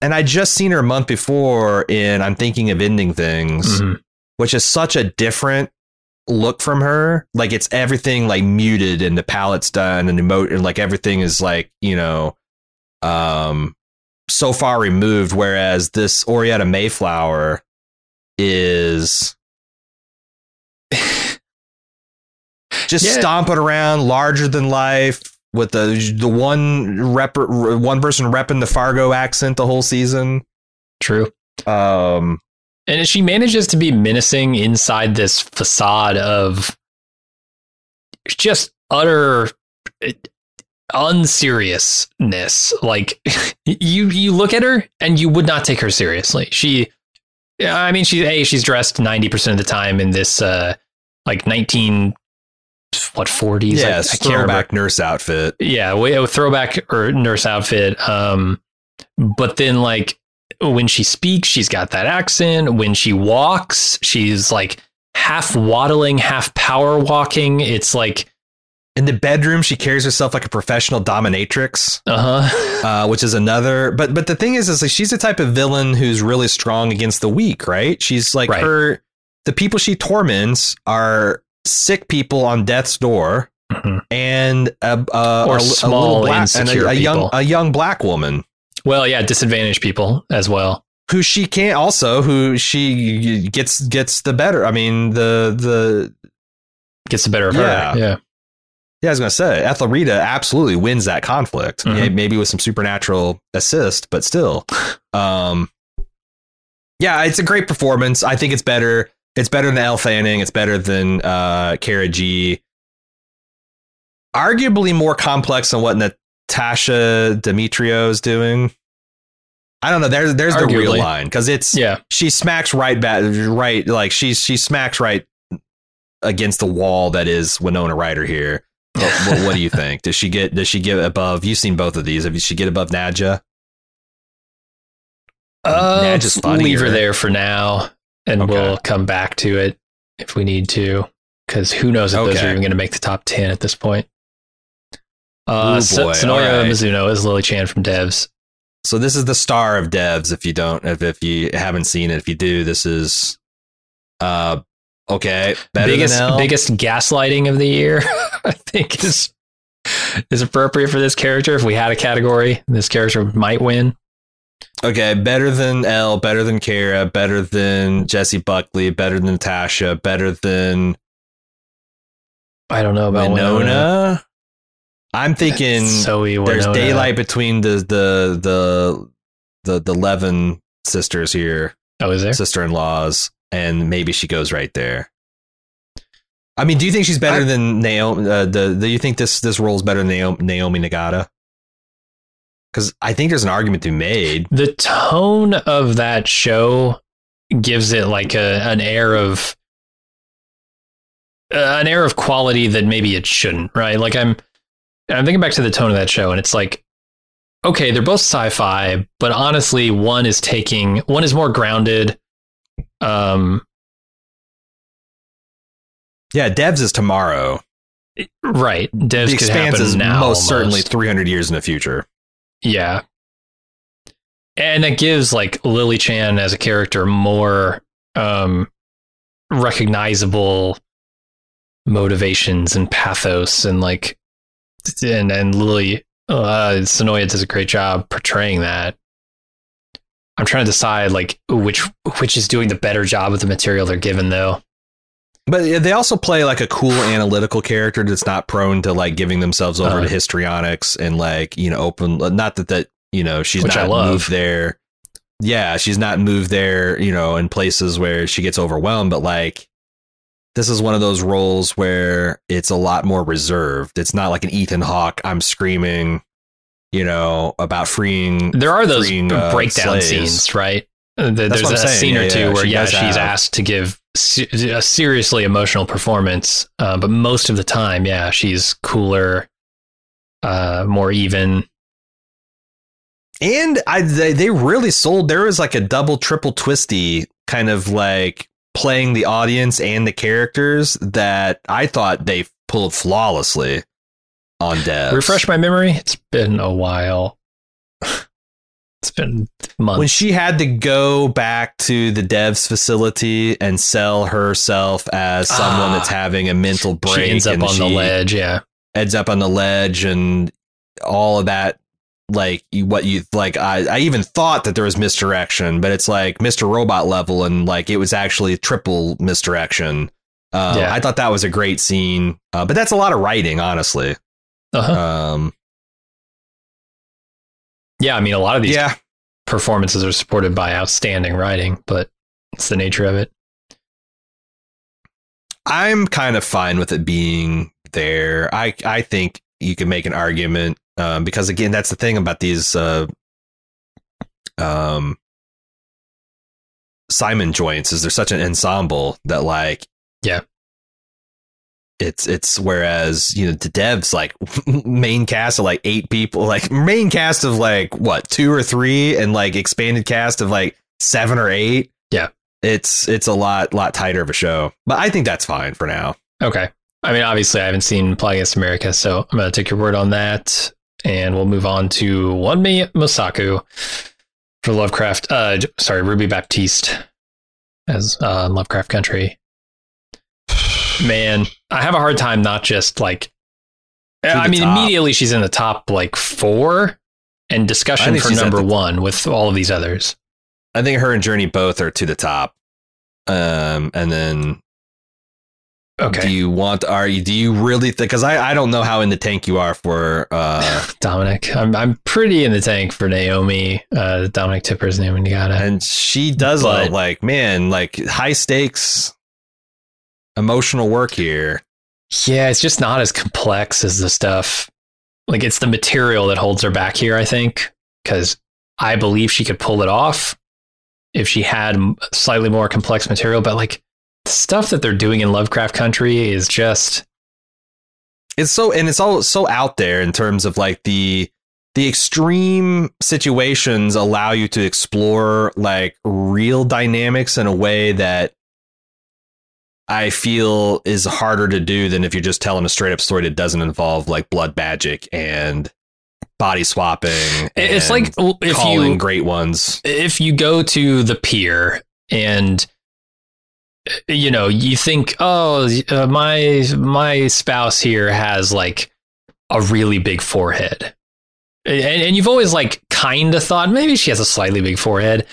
and I just seen her a month before in I'm thinking of ending things, Mhm. which is such a different look from her. Like it's everything like muted and the palette's done and the emote and like everything is like, you know, um so far removed. Whereas this Oraetta Mayflower is just Yeah. stomping around larger than life with the the one rep one person repping the Fargo accent the whole season. True. Um And she manages to be menacing inside this facade of just utter uh, unseriousness. Like you, you look at her and you would not take her seriously. She, yeah, I mean, she's a she's dressed ninety percent of the time in this uh like nineteen what forties? yeah, I, I can't remember throwback nurse outfit. yeah, a throwback or nurse outfit. Um, but then like when she speaks, she's got that accent. When she walks, she's like half waddling, half power walking. It's like, In the bedroom, she carries herself like a professional dominatrix, uh huh. uh, which is another. But but the thing is, is like she's the type of villain who's really strong against the weak, right? She's like Right. her. The people she torments are sick people on death's door, Mhm. and a, a, Or a, small, a little black, and a, a young a young black woman Well, yeah, disadvantaged people as well. who she can't also who she gets gets the better. I mean the the Gets the better of Yeah. her. Yeah. Yeah, I was gonna say Ethelrida absolutely wins that conflict. Mhm. Maybe with some supernatural assist, but still. Um, yeah, it's a great performance. I think it's better. It's better than Elle Fanning. It's better than uh, Cara Gee. Arguably more complex than what Tasha Demetriou is doing. I don't know. There's there's the real line because it's Yeah. she smacks right back right like she she smacks right against the wall that is Winona Ryder here. What, what do you think? Does she get does she get above? You've seen both of these. Have she get above Nadja? Uh, leave her there for now, and Okay. we'll come back to it if we need to. Because who knows if those are even going to make the top ten at this point. Uh, Ooh, Sonoya right. Mizuno is Lily Chan from Devs. So this is the star of devs. If you don't, if, if you haven't seen it, if you do, this is uh okay. Biggest biggest gaslighting of the year, I think is is appropriate for this character. If we had a category, this character might win. Okay, better than L, better than Cara, better than Jessie Buckley, better than Natasha, better than I don't know about Winona. Winona. I'm thinking Winona. there's daylight between the the the the the Levin sisters here, Oh, is there? sister-in-laws, and maybe she goes right there. I mean, do you think she's better I- than Naomi? Uh, the do you think this this role is better than Naomi, Naomi Nagata? Because I think there's an argument to be made. the tone of that show gives it like a an air of uh, an air of quality that maybe it shouldn't right like i'm i'm thinking back to the tone of that show and it's like okay they're both sci-fi but honestly one is taking one is more grounded um Yeah, Devs is tomorrow. right devs the Expanse happen is now most certainly 300 years in the future. Yeah. And that gives like Lily Chan as a character more um recognizable motivations and pathos and like and and Lily uh Sonoya does a great job portraying that. I'm trying to decide like which which is doing the better job of the material they're given though. But they also play like a cool analytical character that's not prone to like giving themselves over Uh-huh. to histrionics and like, you know, open not that that, you know, she's not moved there. Yeah, she's not moved there, you know, in places where she gets overwhelmed, but like this is one of those roles where it's a lot more reserved. It's not like an Ethan Hawke, I'm screaming, you know, about freeing There are those freeing, uh, breakdown slaves. scenes, right? Uh, There's a scene or Yeah, two yeah, where, she yeah, she's have- asked to give a seriously emotional performance, uh, but most of the time, yeah, she's cooler, uh, more even. And I they, they really sold there was like a double triple twisty kind of like playing the audience and the characters that I thought they pulled flawlessly on Devs. Refresh my memory. It's been a while. it's been months. when she had to go back to the devs facility and sell herself as someone Ah. that's having a mental break she ends up on the ledge. Yeah. ends up on the ledge and all of that like what you like I, I even thought that there was misdirection but it's like mr robot level and like it was actually triple misdirection uh, Yeah. i thought that was a great scene uh, but that's a lot of writing honestly Uh-huh. um, yeah. I mean, a lot of these yeah performances are supported by outstanding writing, but it's the nature of it. i'm kind of fine with it being there i i think you can make an argument um, because again that's the thing about these uh, um Simon joints is they're such an ensemble that like Yeah. it's it's whereas you know the devs like main cast of like eight people like main cast of like what two or three and like expanded cast of like seven or eight Yeah. it's it's a lot lot tighter of a show but I think that's fine for now Okay. I mean, obviously, I haven't seen Plot Against America, so I'm going to take your word on that. And we'll move on to Wunmi Mosaku for Lovecraft. Uh, sorry, Ruby Baptiste as uh, Lovecraft Country. Man, I have a hard time not just like. I mean, top. immediately she's in the top like four, and discussion for number the- one with all of these others. I think her and Jurnee both are to the top um and then Okay, Do you want are you do you really think because I, I don't know how in the tank you are for uh Dominique. I'm I'm pretty in the tank for Naomi. Uh, Dominique Tipper's Naomi Nagata. and she does But- like man like high stakes emotional work here. Yeah, it's just not as complex as the stuff Like it's the material that holds her back here, I think, because I believe she could pull it off if she had slightly more complex material. But like stuff that they're doing in Lovecraft Country is just it's so and it's all so out there in terms of like the the extreme situations allow you to explore like real dynamics in a way that I feel is harder to do than if you're just telling a straight up story that doesn't involve like blood magic and body swapping. It's like if calling you great ones. if you go to the pier and you know you think oh uh, my my spouse here has like a really big forehead. And, and you've always like kind of thought maybe she has a slightly big forehead.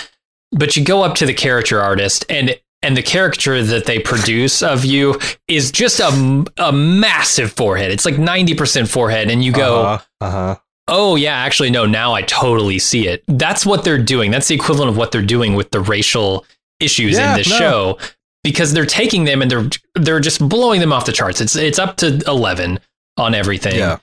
But you go up to the caricature artist and and the caricature that they produce of you is just a, a massive forehead. It's like 90% forehead and you go uh-huh, uh-huh. oh yeah actually no now i totally see it. That's what they're doing. That's the equivalent of what they're doing with the racial issues Yeah, in this no. show because they're taking them and they're they're just blowing them off the charts it's it's up to 11 on everything Yeah.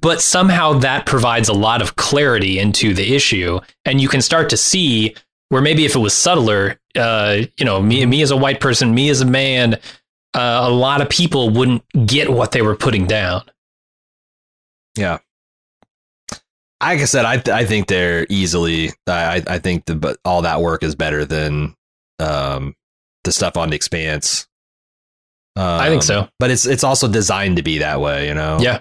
but somehow that provides a lot of clarity into the issue and you can start to see where maybe if it was subtler uh you know me me as a white person me as a man uh, a lot of people wouldn't get what they were putting down Yeah. Like I said, I I think they're easily. I I think the but all that work is better than um the stuff on the Expanse. Um, I think so. but it's it's also designed to be that way, you know. Yeah.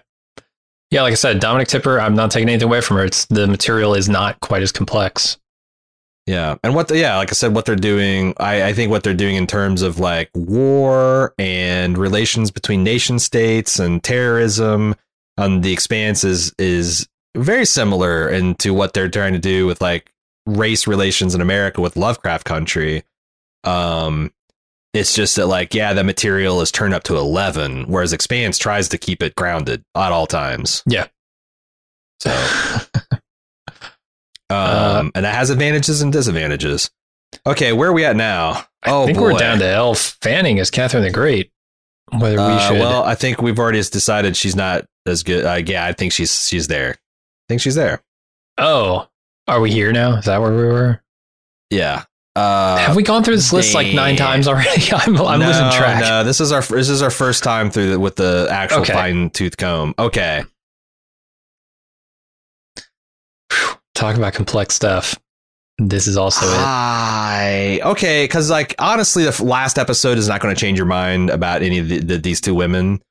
Yeah, like I said, Dominique Tipper, I'm not taking anything away from her. It's the material is not quite as complex. Yeah, and what the, yeah, like I said, what they're doing, I, I think what they're doing in terms of like war and relations between nation states and terrorism on the expanse is is very similar into what they're trying to do with like race relations in America with Lovecraft Country. Um, it's just that like yeah, the material is turned up to eleven, whereas Expanse tries to keep it grounded at all times. Yeah. So um, Uh, and that has advantages and disadvantages. Okay, where are we at now? I oh think boy. we're down to Elle Fanning as Catherine the Great. Whether we Uh, should. well, I think we've already decided she's not as good. Uh, yeah, I think she's she's there. I think she's there. oh, are we here now? Is that where we were? Yeah. Uh, Have we gone through this list like nine times already? I'm, I'm no, losing track. No, this is our this is our first time through the, with the actual Okay. fine tooth comb. Okay. Talk about complex stuff. This is also it. Okay, because like honestly, the last episode is not going to change your mind about any of the, the, these two women.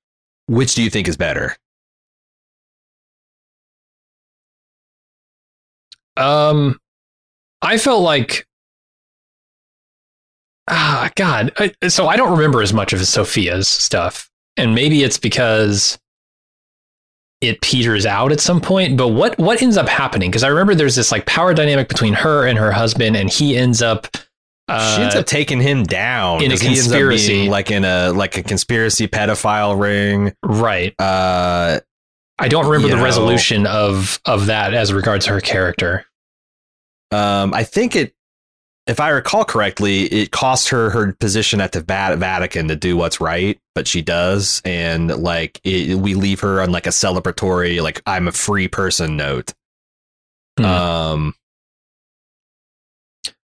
Which do you think is better? Um, I felt like, ah, God. I, so I don't remember as much of Sophia's stuff, and maybe it's because it peters out at some point. But what what ends up happening? Because I remember there's this like power dynamic between her and her husband, and he ends up. Uh, she ends up taking him down in a 'cause he ends up conspiracy. like in a like a conspiracy pedophile ring. right. Uh, I don't remember the know. resolution of of that as regards her character. um, I think it, if I recall correctly, it cost her her position at the Vatican to do what's right, but she does, and like it, we leave her on like a celebratory, like I'm a free person note. Hmm. Um,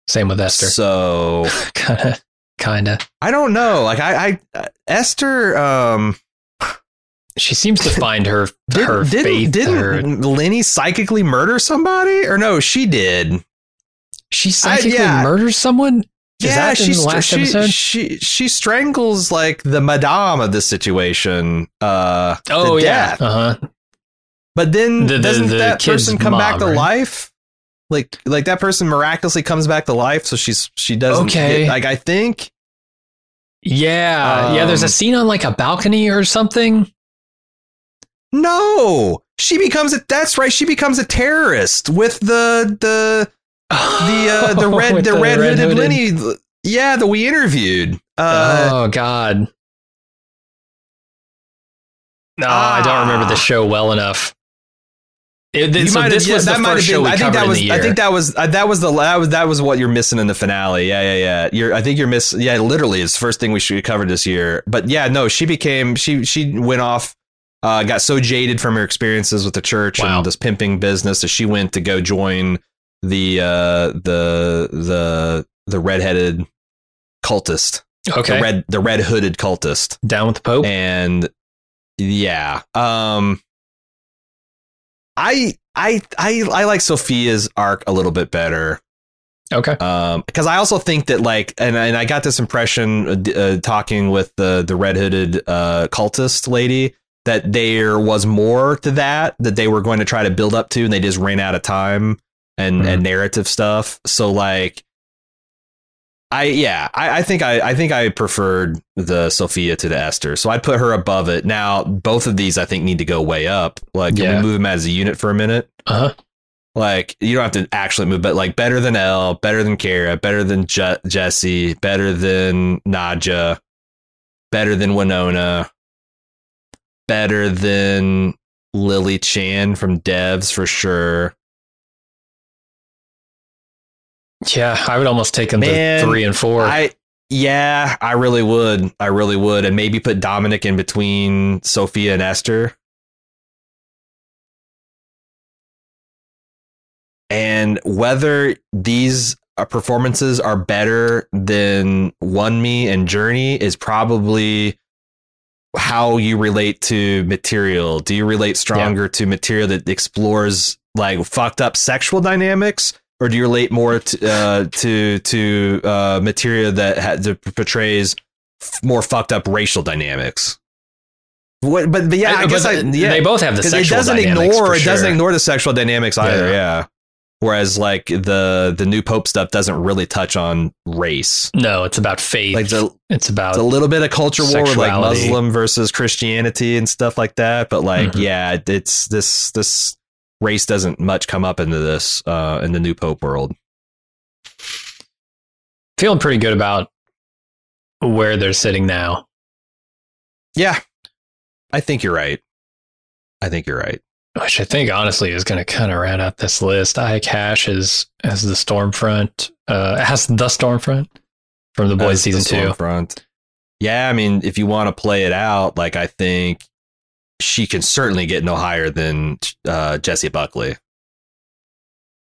Same with Esther. so kind of, kind of. I don't know. Like I, I Esther, um, She seems to find her did, her didn't faith. didn't Lenny psychically murder somebody or no? She did. She psychically yeah. murders someone. Is yeah, that in she, the last she, episode? she she strangles like the madame of the situation. Uh, to oh yeah, uh huh. But then The- the- doesn't the that person come back to right? life? Like like that person miraculously comes back to life, so she's she doesn't. Okay. get- like I think. Yeah, yeah. There's a Um, scene on like a balcony or something. No, she becomes a. That's right. She becomes a terrorist with the the the uh, the red With the, red hooded Lenny. Yeah, that we interviewed. Uh, oh God. No, I don't remember the Ah. show well enough. It, you so this have, yeah, was that the might first have show been. we I think covered that in was. the year. I think that was. Uh, that was the. That was that was what you're missing in the finale. Yeah, yeah, yeah. You're. I think you're miss. Yeah, literally, it's the first thing we should cover this year. But yeah, no, she became. She she went off uh, got so jaded from her experiences with the church Wow. and this pimping business that she went to go join the uh, the the the redheaded cultist, Okay. the red the red hooded cultist, Down with the Pope. and yeah, um, I I I I like Sophia's arc a little bit better. okay. Um, because I also think that like, and and I got this impression uh, uh, talking with the the red hooded uh, cultist lady that there was more to that that they were going to try to build up to, and they just ran out of time and and narrative stuff. So like, I yeah, I, I think I I think I preferred the Sophia to the Esther, so I'd put her above it. Now both of these I think need to go way up. Like, can Yeah. we move them as a unit for a minute? Uh huh. Like you don't have to actually move, but like better than Elle, better than Cara, better than Je- Jessie, better than Nadja, better than Winona, better than Lily Chan from Devs for sure. Yeah, I would almost take them Man, to three and four. I yeah, I really would. I really would, and maybe put Dominique in between Sophia and Esther. And whether these uh, performances are better than Wunmi and Jurnee is probably how you relate to material. Do you relate stronger to material that explores like fucked up sexual dynamics, or do you relate more to uh, to to uh, material that ha- that portrays f- more fucked up racial dynamics? What, but, but yeah, I But guess I, yeah, they both have the because it doesn't ignore it doesn't ignore the sexual dynamics either. Yeah. Yeah. Whereas like the the new Pope stuff doesn't really touch on race. No, it's about faith. Like the, it's about it's a little bit of culture war with like Muslim versus Christianity and stuff like that. But like, Mhm. yeah, it's this this race doesn't much come up into this uh in the new Pope world. feeling pretty good about where they're sitting now. Yeah. I think you're right. I think you're right. Which I think honestly is going to kind of round out this list. Aya Cash as as the Stormfront, uh, as the Stormfront from the Boys As the season two. Stormfront. Yeah, I mean, if you want to play it out, like I think she can certainly get no higher than uh, Jessie Buckley.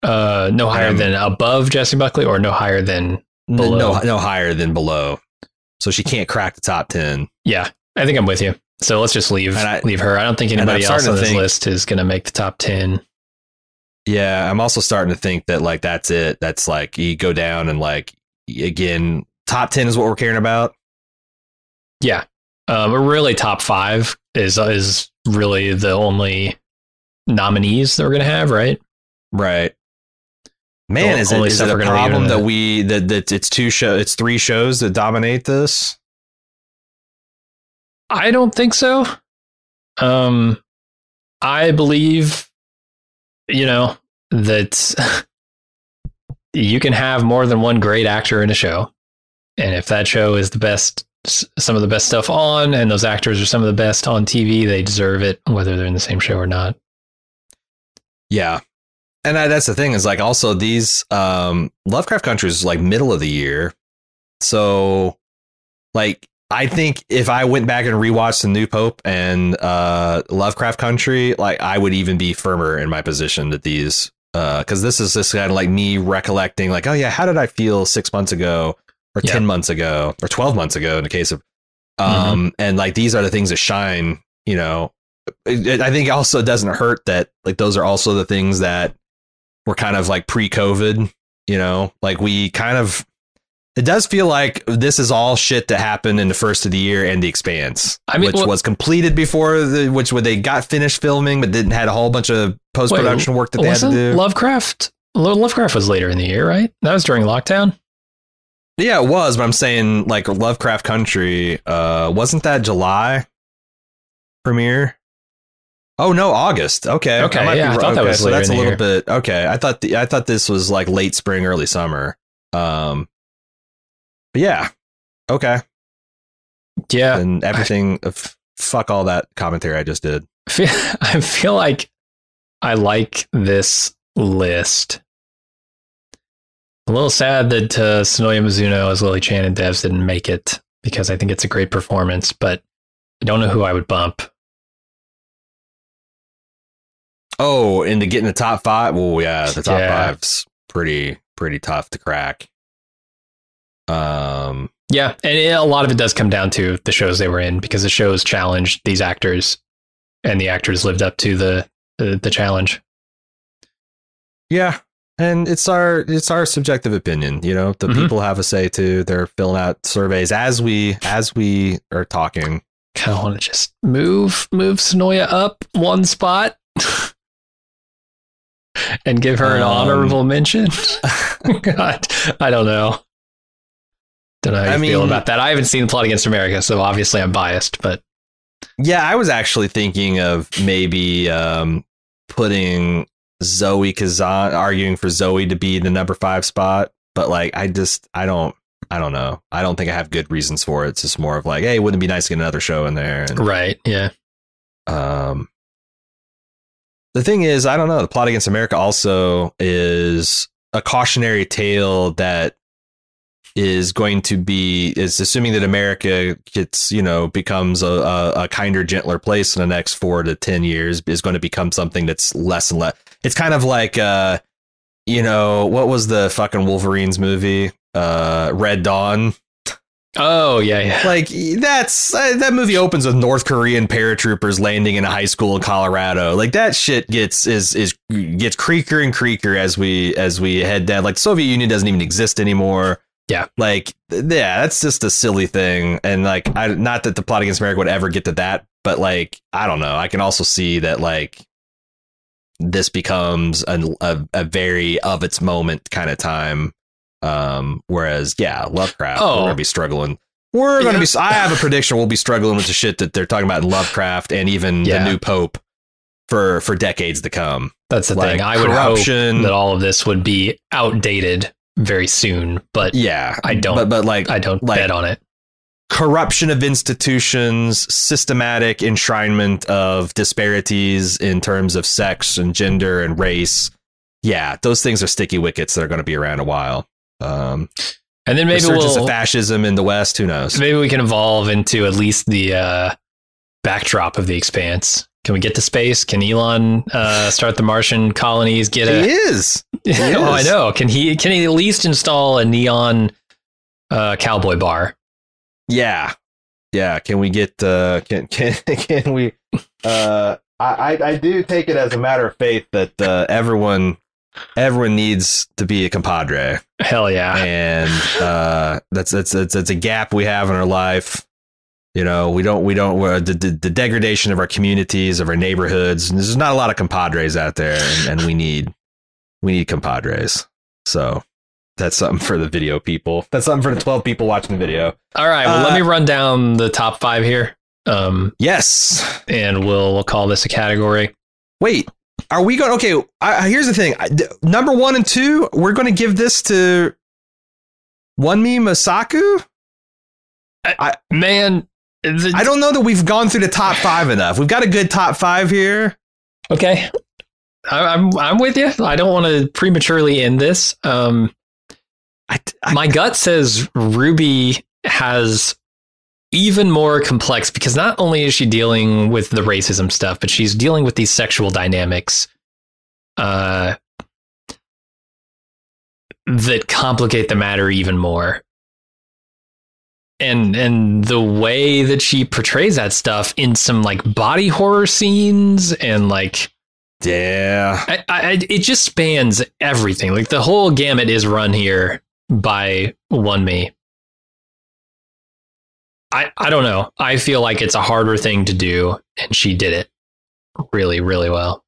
Uh, no higher Um, than above Jessie Buckley, or no higher than Below. No, no higher than below. So she can't crack the top ten. yeah. I think I'm with you. So let's just leave I- leave her. I don't think anybody else on this think- list is going to make the top ten. Yeah, I'm also starting to think that like that's it. That's like you go down and like again, top ten is what we're caring about. Yeah. Um, really, top five is is really the only nominees that we're going to have, right? Right. Man, The is it, is it a gonna problem that we that, that it's two show it's three shows that dominate this? I don't think so. Um, I believe, you know, that you can have more than one great actor in a show. And if that show is the best, some of the best stuff on, and those actors are some of the best on TV, they deserve it, whether they're in the same show or not. Yeah. And I, that's the thing is like also these um Lovecraft Country is like middle of the year. So like I think if I went back and rewatched the new Pope and uh Lovecraft Country, like I would even be firmer in my position that these uh cuz this is just kind of like me recollecting like oh yeah, how did I feel 6 months ago or Yeah. 10 months ago or 12 months ago in the case of um and like these are the things that shine, you know, it- it- I think also it doesn't hurt that like those are also the things that were kind of like pre-COVID, you know, like we kind of. It does feel like this is all shit that happened in the first of the year and the Expanse, I mean, which well- was completed before the which when they got finished filming, but didn't had a whole bunch of post production work that they had to do. Lovecraft? Lovecraft was later in the year, right? That was during lockdown. Yeah, it was, but I'm saying like Lovecraft Country, uh, wasn't that July premiere? Oh no, August. Okay, Okay, might be yeah, I thought that Okay, was so that's a little bit okay. I thought the, I thought this was like late spring, early summer. Um, yeah, okay, Yeah, and everything. f- fuck all that commentary I just did. feel, I feel like I like this list. A little sad that uh, Sonoya Mizuno as Lily Chan and Devs didn't make it because I think it's a great performance, but I don't know who I would bump. Oh, and to get in the top five. well, yeah, the top Yeah. five's pretty pretty tough to crack. Um, Yeah, and it, a lot of it does come down to the shows they were in because the shows challenged these actors, and the actors lived up to the the, the challenge. yeah, and it's our it's our subjective opinion. You know, the Mhm. people have a say too. They're filling out surveys as we as we are talking. Kind of want to just move move Sonoya up one spot and give her an Um, honorable mention. God, I don't know. Don't know how you I feel mean- about that. I haven't seen Plot Against America, so obviously I'm biased. But Yeah, I was actually thinking of maybe um, putting Zoe Kazan, arguing for Zoe to be the number five spot, but like I just I don't I don't know. I don't think I have good reasons for it. It's just more of like, hey, wouldn't it be nice to get another show in there? And right, yeah, um, the thing is, I don't know. The plot against America also is a cautionary tale that is going to be is assuming that America gets you know becomes a, a, a kinder, gentler place in the next four to ten years is going to become something that's less and less. It's kind of like uh, you know what was the fucking Wolverines movie? Uh, Red Dawn oh yeah, yeah. like that's uh, that movie opens with North Korean paratroopers landing in a high school in Colorado. Like that shit gets is is gets creaker and creaker as we as we head down. Like the Soviet Union doesn't even exist anymore. Yeah. like yeah, that's just a silly thing. And like, I not that the plot against America would ever get to that, but like, I don't know. I can also see that like this becomes a a, a very of its moment kind of time. Um, whereas yeah, Lovecraft, Oh. we're gonna be struggling. We're gonna be. I have a prediction. We'll be struggling with the shit that they're talking about in Lovecraft and even Yeah. the new Pope for for decades to come. That's the Like thing. I would hope corruption. that all of this would be outdated very soon, but yeah, I don't- But but like I don't Like- bet on it. Corruption of institutions, systematic enshrinement of disparities in terms of sex and gender and race. Yeah, those things are sticky wickets that are going to be around a while. Um, And then maybe resurgence we'll of fascism in the West. Who knows? maybe we can evolve into at least the uh, backdrop of the expanse. Can we get to space? Can Elon uh, start the Martian colonies? Get He a is. oh, I know. Can he? Can he at least install a neon uh, cowboy bar? Yeah, yeah. Can we get? Uh, can can can we? Uh, I I- I do take it as a matter of faith that uh, everyone everyone needs to be a compadre. Hell yeah! and uh, that's that's that's that's a gap we have in our life. You know, we don't we don't the, the the degradation of our communities, of our neighborhoods. And there's not a lot of compadres out there, and, and we need we need compadres. So that's something for the video people. That's something for the twelve people watching the video. All right. Well, Uh, let me run down the top five here, um, Yes. and we'll we'll call this a category. Wait. Are we going? Okay. I, I- here's the thing. I- d- number one and two, we're going to give this to one me Mosaku. I Man, the- I don't know that we've gone through the top five enough. We've got a good top five here. Okay. I, I'm I'm with you. I don't want to prematurely end this. Um, I, I, my gut says Ruby has even more complex because not only is she dealing with the racism stuff, but she's dealing with these sexual dynamics uh, that complicate the matter even more. And and the way that she portrays that stuff in some like body horror scenes and like yeah. I, I, it just spans everything. Like the whole gamut is run here by Wunmi. I I don't know. I feel like it's a harder thing to do, and she did it really, really well.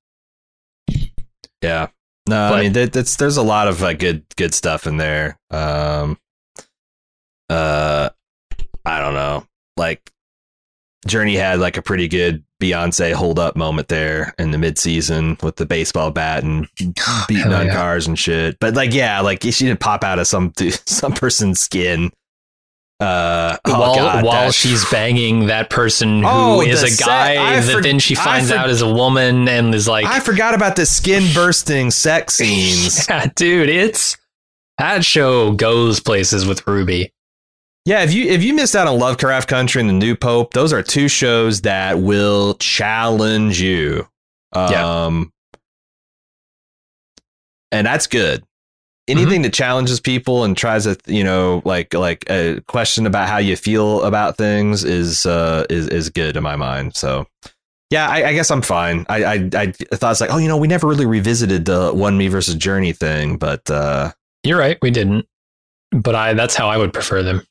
Yeah. No, But- I mean that, that's there's a lot of uh, good good stuff in there. Um uh I don't know. Like Jurnee had like a pretty good Beyonce hold up moment there in the mid season with the baseball bat and beating on yeah. cars and shit. But like yeah, like she didn't pop out of some some person's skin. Uh oh while God, while that- she's banging that person who Oh, is a guy I that then she finds for- out is a woman and is like, I forgot about the skin bursting sex scenes. yeah, dude, it's that show goes places with Ruby. Yeah, if you if you missed out on Lovecraft Country and the New Pope, those are two shows that will challenge you. Yeah. Um and that's good. Anything that challenges people and tries to, you know, like like a question about how you feel about things is uh is is good in my mind. So yeah, I, I guess I'm fine. I, I I thought it's like, oh, you know, we never really revisited the Wunmi versus Jurnee thing, but uh You're right, we didn't. But I that's how I would prefer them.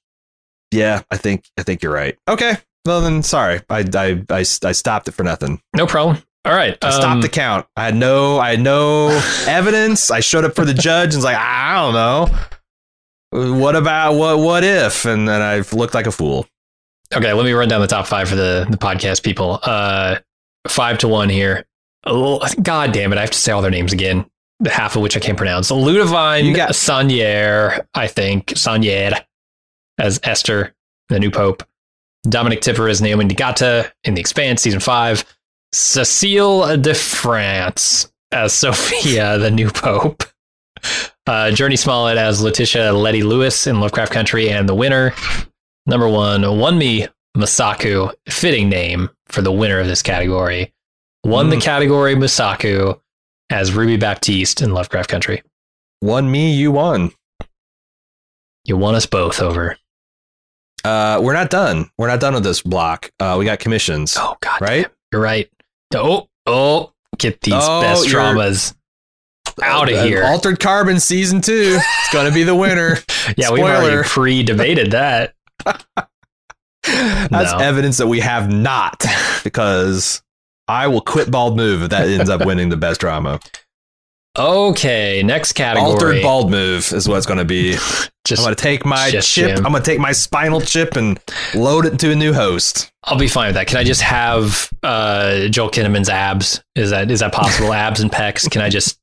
Yeah, I think I think you're right. Okay, well then, sorry, I I I, I stopped it for nothing. No problem. All right. I stopped um, the count. I had no, I had no evidence. I showed up for the judge and was like, I don't know. What about what? What if? And then I looked like a fool. Okay, let me run down the top five for the, the podcast people. Uh, five to one here. Oh, God damn it! I have to say all their names again. The half of which I can't pronounce. Ludivine got- Sagnier, I think Sagnier, as Esther, the new pope. Dominique Tipper as Naomi Nagata in The Expanse, season five. Cecile de France as Sophia, the new pope. Uh, Jurnee Smollett as Letitia Leti Lewis in Lovecraft Country, and the winner, number one, One Me Mosaku, fitting name for the winner of this category, won the Mm. category Mosaku as Ruby Baptiste in Lovecraft Country. Wunmi, you won. You won us both over. Uh, we're not done. We're not done with this block. Uh, we got commissions, Oh God, right? you're right. Oh, oh, get these Oh, best dramas out of here. Altered Carbon season two. It's gonna be the winner. yeah, we've already pre-debated that. That's No. evidence that we have not, because I will quit Bald Move if that ends up winning the best drama. Okay, next category. Altered Bald Move is what's going to be. I'm going to take my chip. Jim. I'm going to take my spinal chip and load it into a new host. I'll be fine with that. Can I just have uh, Joel Kinnaman's abs? Is that is that possible? abs and pecs? Can I just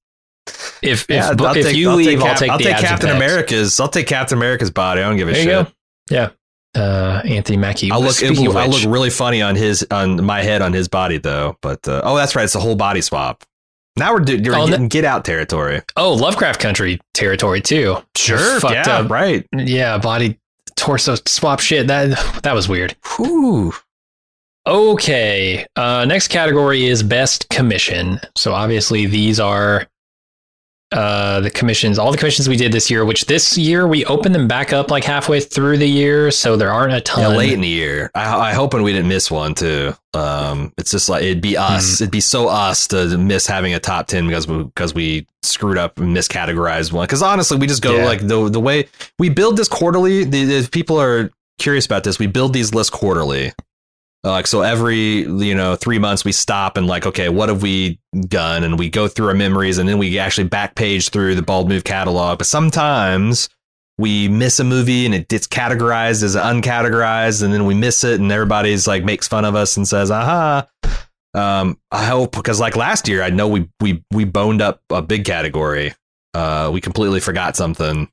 if if, Yeah, if you leave, I'll Cap- take I'll the take abs and Captain. America's. I'll take Captain America's body. I don't give a There you shit. Yeah, uh, Anthony Mackie. I'll look. It Speaking will, of I'll look really funny on his on my head on his body though. But uh, oh, that's right. It's a whole body swap. Now we're do- you're Oh, getting get out territory. oh Lovecraft Country territory too. fucked yeah, up. right. Yeah, body torso swap shit. That that was weird. Whew. Okay. Uh, next category is best commission. So obviously these are uh, the commissions, all the commissions we did this year. Which this year we opened them back up like halfway through the year, so there aren't a Yeah, ton. late in the year. I, I hoping we didn't miss one too. Um, it's just like it'd be Mm-hmm. us. It'd be so us to miss having a top ten because we because we screwed up and miscategorized one. Because honestly, we just go Yeah. like the the way we build this quarterly. The, the people are curious about this. We build these lists quarterly. Uh, Like so, every you know three months we stop and like, okay, what have we done? And we go through our memories, and then we actually back page through the Bald Move catalog. But sometimes we miss a movie and it gets categorized as uncategorized, and then we miss it, and everybody's like makes fun of us and says, "Aha." Um, I hope because like last year, I know we we we boned up a big category. Uh, we completely forgot something.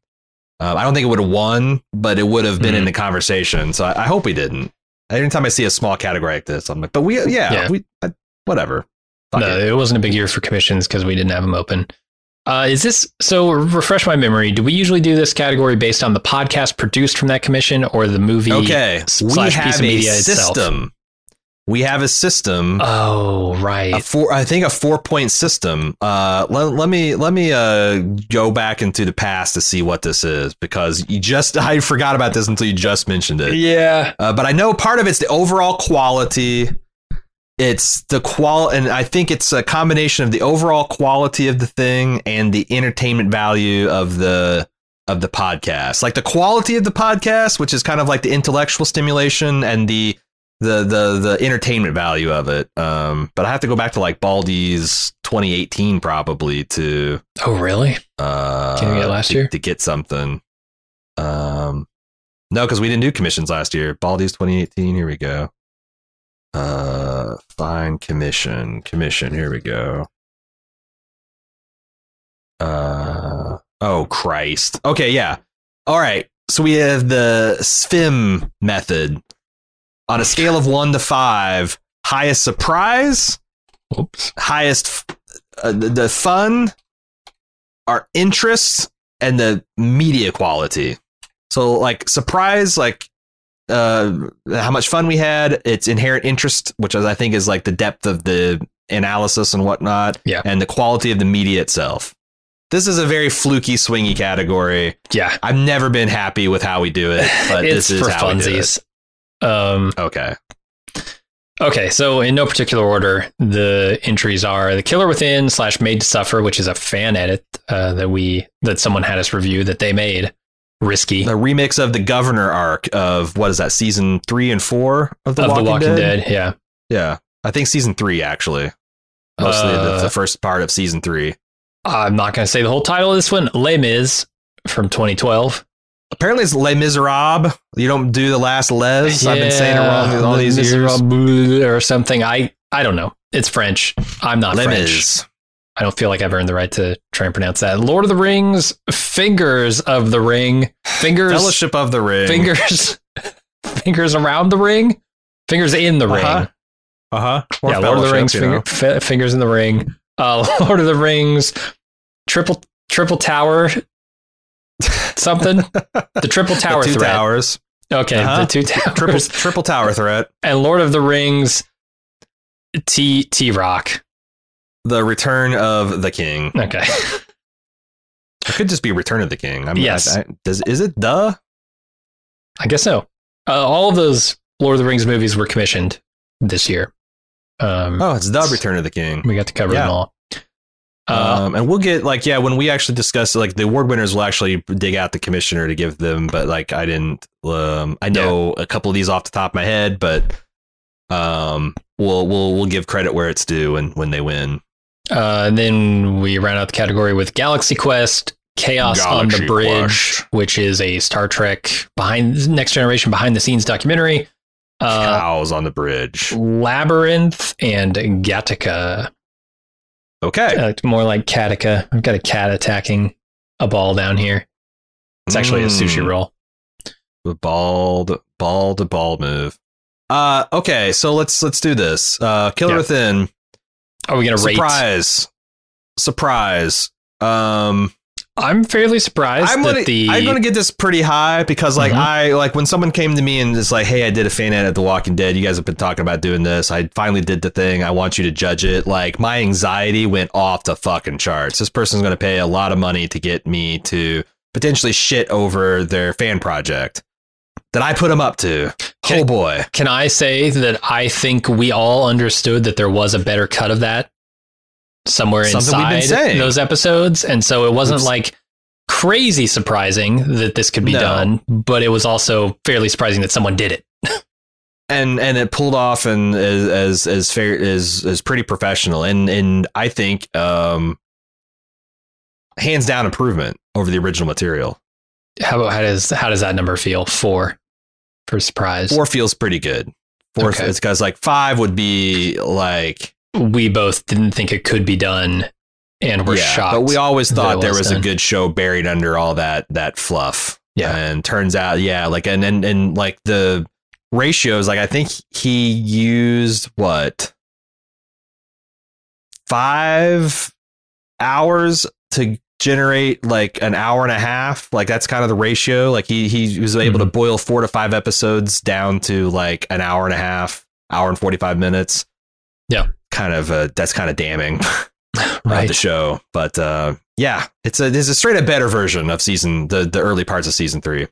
Uh, I don't think it would have won, but it would have been in Mhm. the conversation. So I, I hope we didn't. Anytime I see a small category like this, I'm like, but we, yeah, Yeah. we, uh, whatever. Fuck no, it. it wasn't a big year for commissions because we didn't have them open. Uh, is this so? Refresh my memory. Do we usually do this category based on the podcast produced from that commission or the movie? Okay, we have piece of a media itself. We have a system. Oh, a right. four i think a four point system uh let, let me let me uh go back into the past to see what this is because you just i forgot about this until you just mentioned it Yeah. uh, but i know part of it's the overall quality it's the qual and i think it's a combination of the overall quality of the thing and the entertainment value of the of the podcast like the quality of the podcast which is kind of like the intellectual stimulation and the the the the entertainment value of it. Um but i have to go back to like baldy's 2018 probably to Oh, really? uh Can you get last to, year? to get something. Um no because we didn't do commissions last year. Baldy's 2018 here we go. Uh fine commission commission here we go. Uh oh christ. Okay yeah. All right. So we have the SFIM method on a scale of one to five highest surprise Oops. highest uh, the, the fun our interest and the media quality so like surprise like uh how much fun we had its inherent interest which is, i think is like the depth of the analysis and whatnot Yeah. and the quality of the media itself this is a very fluky, swingy category. Yeah, I've never been happy with how we do it, but this is for how we do it. funsies. Um, Okay. okay, so in no particular order, the entries are "The Killer Within" slash "Made to Suffer," which is a fan edit uh, that we that someone had us review that they made. Risky The remix of the Governor arc of what is that season three and four of The, of Walking, The Walking Dead? Dead. Yeah, Yeah, I think season three actually. Mostly the, Uh, the first part of season three. I'm not going to say the whole title of this one. Les Mis from 2012. Apparently, it's Les Miserables. You don't do the last Les. I've been saying it wrong all these years. Or something. I I don't know. It's French. I'm not Les French. Mis. I don't feel like I've earned the right to try and pronounce that. Lord of the Rings, Fingers of the Ring, Fingers, Fellowship of the Ring. Fingers, Fingers around the ring, Fingers in the ring. Uh-huh. Uh huh. yeah, Lord of the Rings, finger, fi- Fingers in the Ring. Uh, Lord of the Rings, Triple Triple Tower, something. the Triple Tower two threat. towers. Okay, Uh-huh. the two towers. Triple triple tower threat. and Lord of the Rings, T T Rock. The Return of the King. Okay. It could just be Return of the King. I mean, Yes. I, I, does is it the? I guess so. Uh, all of those Lord of the Rings movies were commissioned this year. Um, Oh, it's the Return of the King. We got to cover Yeah. them all. Uh, um, and we'll get like yeah when we actually discuss it, like the award winners will actually dig out the commissioner to give them but like i didn't um i know a couple of these off the top of my head but um we'll we'll we'll give credit where it's due and when they win uh, and then we round out the category with Galaxy Quest, Chaos on the Bridge, Quest. which is a Star Trek behind Next Generation behind the scenes documentary. Uh, cows on the bridge Labyrinth and Gattaca. Okay it's more like Katica. I've got a cat attacking a ball down here. It's actually a sushi Mm. roll. The bald bald ball move uh okay so let's let's do this uh killer Yeah. within Are we going to rate? surprise surprise um I'm fairly surprised I'm gonna, the I'm gonna get this pretty high because like Mhm. I like when someone came to me and it's like, hey, I did a fan ad at The Walking Dead. You guys have been talking about doing this. I finally did the thing. I want you to judge it. Like my anxiety went off the fucking charts. This person's gonna pay a lot of money to get me to potentially shit over their fan project that I put them up to. Okay. Oh boy. Can I say that I think we all understood that there was a better cut of that somewhere Something inside those episodes, and so it wasn't Oops. like crazy surprising that this could be No. done, but it was also fairly surprising that someone did it. and and it pulled off and as as as fair as is pretty professional and and I think um hands down improvement over the original material. How about how does how does that number feel? Four for surprise. Four feels pretty good. Four Okay. it's because like five would be like We both didn't think it could be done, and we're yeah, shocked. but we always thought there was a good show buried under all that that fluff. Yeah. and turns out yeah, like and and and like the ratios like I think he used what five hours to generate like an hour and a half like that's kind of the ratio like he he was able Mm-hmm. to boil four to five episodes down to like an hour and a half hour and 45 minutes Yeah. Kind of uh that's kind of damning of right. the show but uh yeah it's a it's a straight up better version of season the the early parts of season three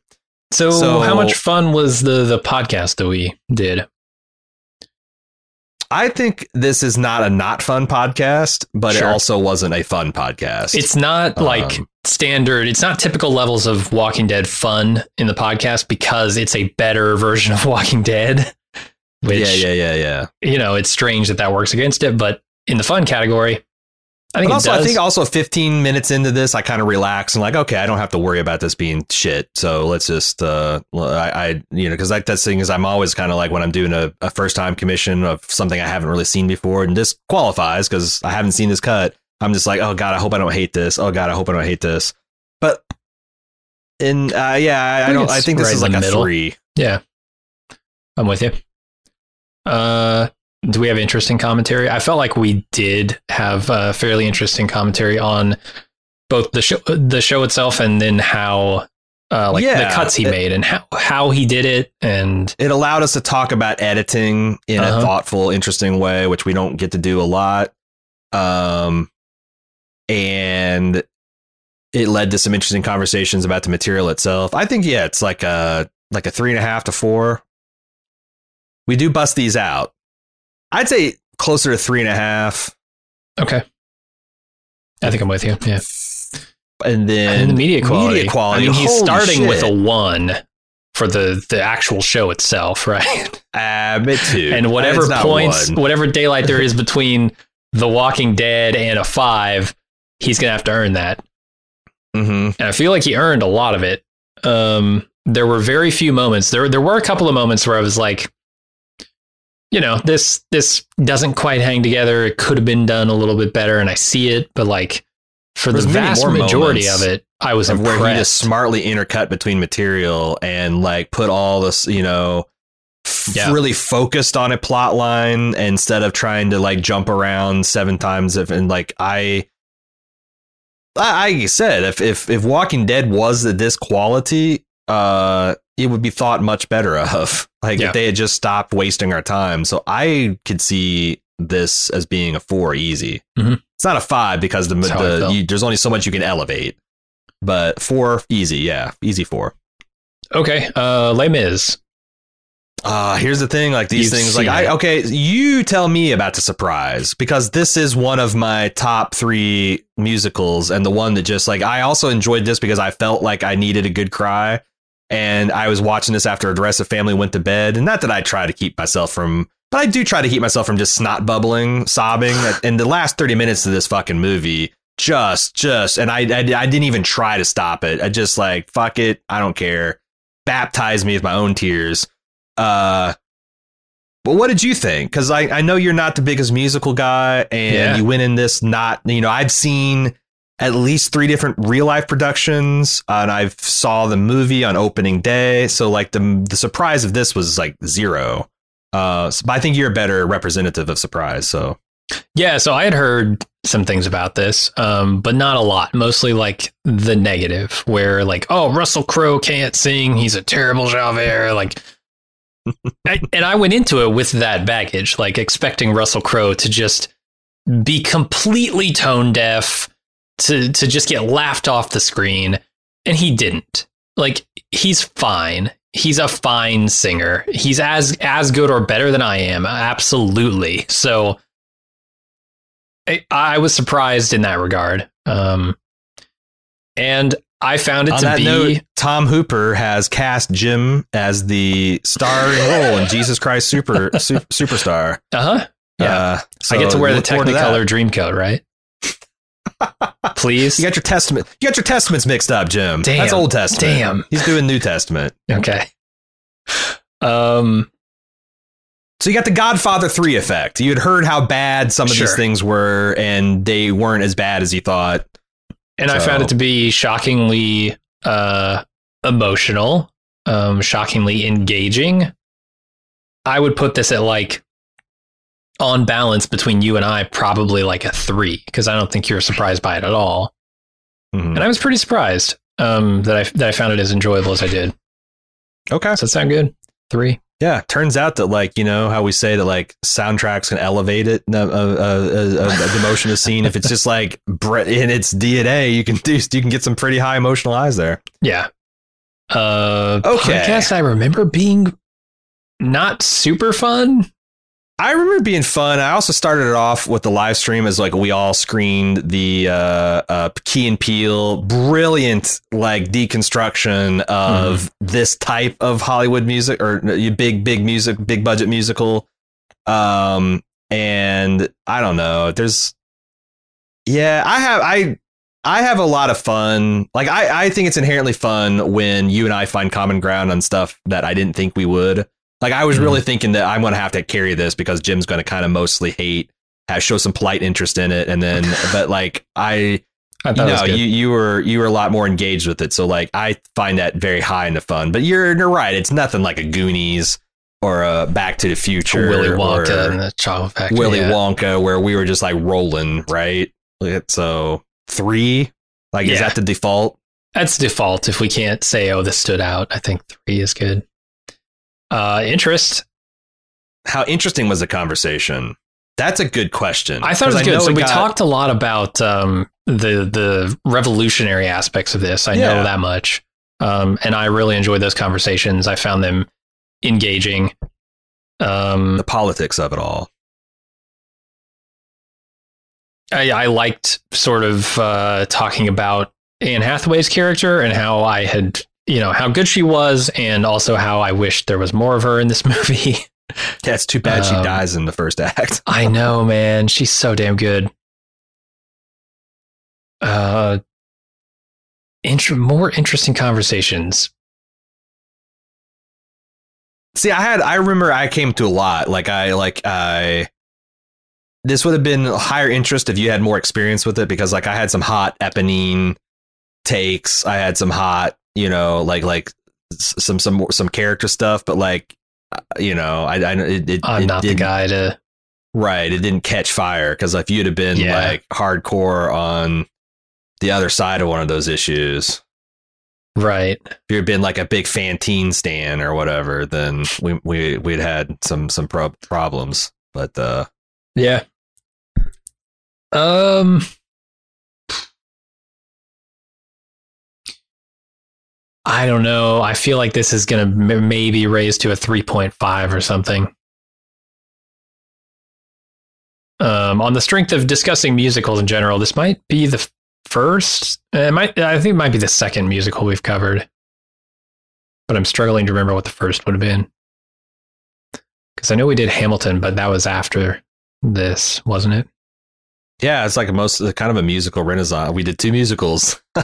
So, So- how much fun was the the podcast that we did? I think this is not a not fun podcast, but Sure. it also wasn't a fun podcast. It's not like Um, standard. It's not typical levels of Walking Dead fun in the podcast because it's a better version of Walking Dead. Which yeah, yeah, yeah, yeah. you know, it's strange that that works against it, but in the fun category, I think But also. I think also 15 minutes into this, I kind of relax and like, okay, I don't have to worry about this being shit. So let's just, uh, I, I you know, because like that thing is, I'm always kind of like when I'm doing a, a first time commission of something I haven't really seen before, and this qualifies because I haven't seen this cut. I'm just like, oh god, I hope I don't hate this. Oh god, I hope I don't hate this. But in, uh, yeah, I, I think don't. I think this right is like a middle. three. yeah, I'm with you. Uh, do we have interesting commentary? I felt like we did have uh, fairly interesting commentary on both the show, the show itself, and then how, uh, like the cuts he it- made and how how he did it, and it allowed us to talk about editing in Uh-huh. a thoughtful, interesting way, which we don't get to do a lot. Um, and it led to some interesting conversations about the material itself. I think yeah, it's like a like a three and a half to four. We do bust these out. I'd say closer to three and a half. Okay. I think I'm with you. Yeah. And then And the media quality. Media quality. I mean, he's holy starting with a one for the the actual show itself, right? Uh, me too. and whatever points, one. whatever daylight there is between The Walking Dead and a five, he's gonna have to earn that. Mhm. And I feel like he earned a lot of it. Um, there were very few moments. There there were a couple of moments where I was like, you know, this this doesn't quite hang together. It could have been done a little bit better, and I see it, but like for There's the vast majority of it, I was of where he just smartly intercut between material and like put all this, you know, f- Yeah. really focused on a plot line instead of trying to like jump around seven times. If and like I, I, I said, if if if Walking Dead was this quality, uh, it would be thought much better of. Like Yeah. if they had just stopped wasting our time. So I could see this as being a four easy. Mhm. It's not a five because the, That's how I the you, there's only so much you can elevate. But four easy, yeah, easy four. okay, uh, Les Mis. Uh, here's the thing, like these You've things, like I okay, you tell me about the surprise because this is one of my top three musicals and the one that just like I also enjoyed this because I felt like I needed a good cry. And I was watching this after a rest of family went to bed. And not that I try to keep myself from but I do try to keep myself from just snot bubbling, sobbing. And the last 30 minutes of this fucking movie, just, just, and I, I, I didn't even try to stop it. I just like, fuck it. I don't care. Baptize me with my own tears. Uh, but what did you think? Because I, I know you're not the biggest musical guy, and Yeah. you went in this not, you know, I've seen at least three different real life productions, uh, and I've saw the movie on opening day. So like the the surprise of this was like zero. Uh, so- but I think you're a better representative of surprise. So Yeah, so I had heard some things about this, um, but not a lot. Mostly like the negative, where like, oh, Russell Crowe can't sing; he's a terrible Javert. Like, I, and I went into it with that baggage, like expecting Russell Crowe to just be completely tone deaf, to to just get laughed off the screen, and he didn't. Like, he's fine. He's a fine singer. He's as as good or better than I am, absolutely. So. I, I was surprised in that regard. Um, and I found it on to be note, Tom Hooper has cast Jim as the starring role in Jesus Christ Super Su- Superstar. uh huh. Yeah, Uh, I get to wear the look forward to that. Technicolor Dreamcoat, right? Please. You got your testament. You got your testaments mixed up, Jim. Damn. That's Old Testament. Damn. He's doing New Testament. okay. Um. So you got the Godfather 3 effect. You had heard how bad some of Sure. these things were, and they weren't as bad as you thought. And I found it to be shockingly uh, emotional, um, shockingly engaging. I would put this at like, on balance between you and I, probably like a three, because I don't think you're surprised by it at all. Mhm. And I was pretty surprised um, that I that I found it as enjoyable as I did. Okay. Does that sound good? Three. Yeah. Turns out that, like, you know, how we say that, like, soundtracks can elevate it, uh, uh, uh, uh, the emotion of the scene. If it's just like in its DNA, you can do, you can get some pretty high emotional highs there. Yeah. Uh, Okay. Podcast I remember being not super fun. I remember being fun. I also started it off with the live stream as like we all screened the uh, uh, Key and Peele brilliant like deconstruction of this type of Hollywood music or uh, big big music, big budget musical. Um, and I don't know. There's, yeah, I have I. I have a lot of fun. Like I, I think it's inherently fun when you and I find common ground on stuff that I didn't think we would. Like I was Mhm. really thinking that I'm going to have to carry this because Jim's going to kind of mostly hate, have, show some polite interest in it, and then, but like I, I you know, you you were you were a lot more engaged with it. So like I find that very high in the fun. But you're you're right. It's nothing like a Goonies or a Back to the Future, Willy Wonka and the Chocolate Factory. Willy yeah. Wonka, where we were just like rolling, right? So three, like is that the default? That's default. If we can't say, "Oh, this stood out," I think three is good. Uh, interest. How interesting was the conversation? That's a good question. I thought it was good. So we got- talked a lot about um, the the revolutionary aspects of this. I Yeah. know that much, um, and I really enjoyed those conversations. I found them engaging. Um, The politics of it all. I, I liked sort of uh, talking about Anne Hathaway's character and how I had, you know, how good she was, and also how I wished there was more of her in this movie. Yeah, it's too bad she Um, dies in the first act. I know, man. She's so damn good. Uh, more interesting conversations. See, I had I remember I came to a lot. Like I like I this would have been higher interest if you had more experience with it because like I had some hot Eponine takes. I had some hot, you know, like like some some some character stuff, but like uh, you know, I I it, it, I'm it not the guy to. Right, it didn't catch fire because if you'd have been Yeah. like hardcore on the other side of one of those issues, Right. if you'd been like a big Fantine stan or whatever, then we we we'd had some some prob problems. But uh, Yeah. Um. I don't know. I feel like this is going to m- maybe raise to a 3.5 or something. Um, on the strength of discussing musicals in general, this might be the first. uh, It might. I think it might be the second musical we've covered, but I'm struggling to remember what the first would have been. Because I know we did Hamilton, but that was after this, wasn't it? Yeah, it's like most kind of a musical renaissance. We did two musicals. I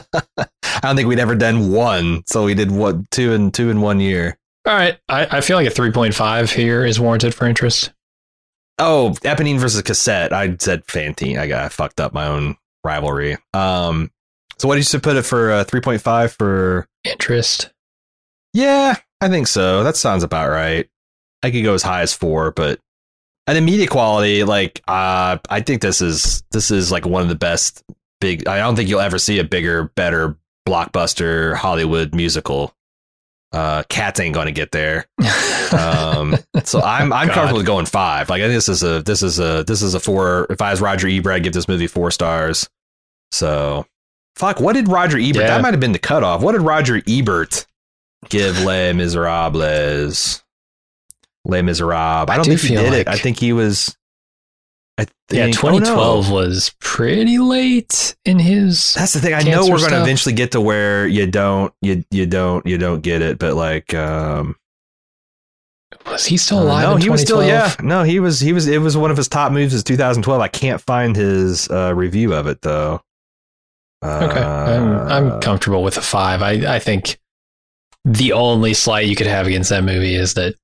don't think we'd ever done one, so we did what two and two in one year. All right. I, I feel like a 3.5 here is warranted for interest. Oh, Eponine versus Cosette. I said Fantine. I got I fucked up my own rivalry. Um, so what did you should put it for? Uh, Three point five for Interest. Yeah, I think so. That sounds about right. I could go as high as four, but and the media quality, like, uh, I think this is this is like one of the best big. I don't think you'll ever see a bigger, better blockbuster Hollywood musical. Uh, Cats ain't going to get there. Um, so I'm I'm God. comfortable with going five. Like I think this is a this is a this is a four. If I was Roger Ebert, I'd give this movie four stars. So, fuck. What did Roger Ebert? Yeah. That might have been the cutoff. What did Roger Ebert give Les Miserables? Les Miserables. I I don't do think he feel did it. I think he was. I yeah, think, oh, no. 2012 was pretty late in his. That's the thing. I know we're going to eventually get to where you don't you you don't you don't get it, but like um Was he still Uh, alive? no, in he was still yeah. 2012? No, he was he was it was one of his top moves is 2012. I can't find his uh, review of it though. Okay. I'm, Uh, I'm comfortable with a five. I, I think the only slight you could have against that movie is that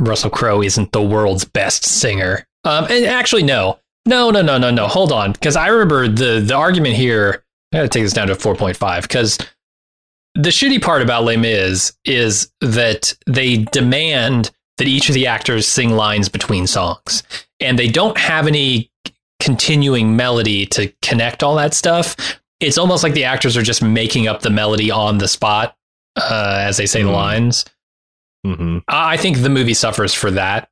Russell Crowe isn't the world's best singer. Um, and actually, no. No, no, no, no, no. Hold on. Because I remember the, the argument here. I got to take this down to 4.5 because the shitty part about Les Mis is that they demand that each of the actors sing lines between songs, and they don't have any continuing melody to connect all that stuff. It's almost like the actors are just making up the melody on the spot uh, as they say the Hmm. lines. Mhm. I think the movie suffers for that,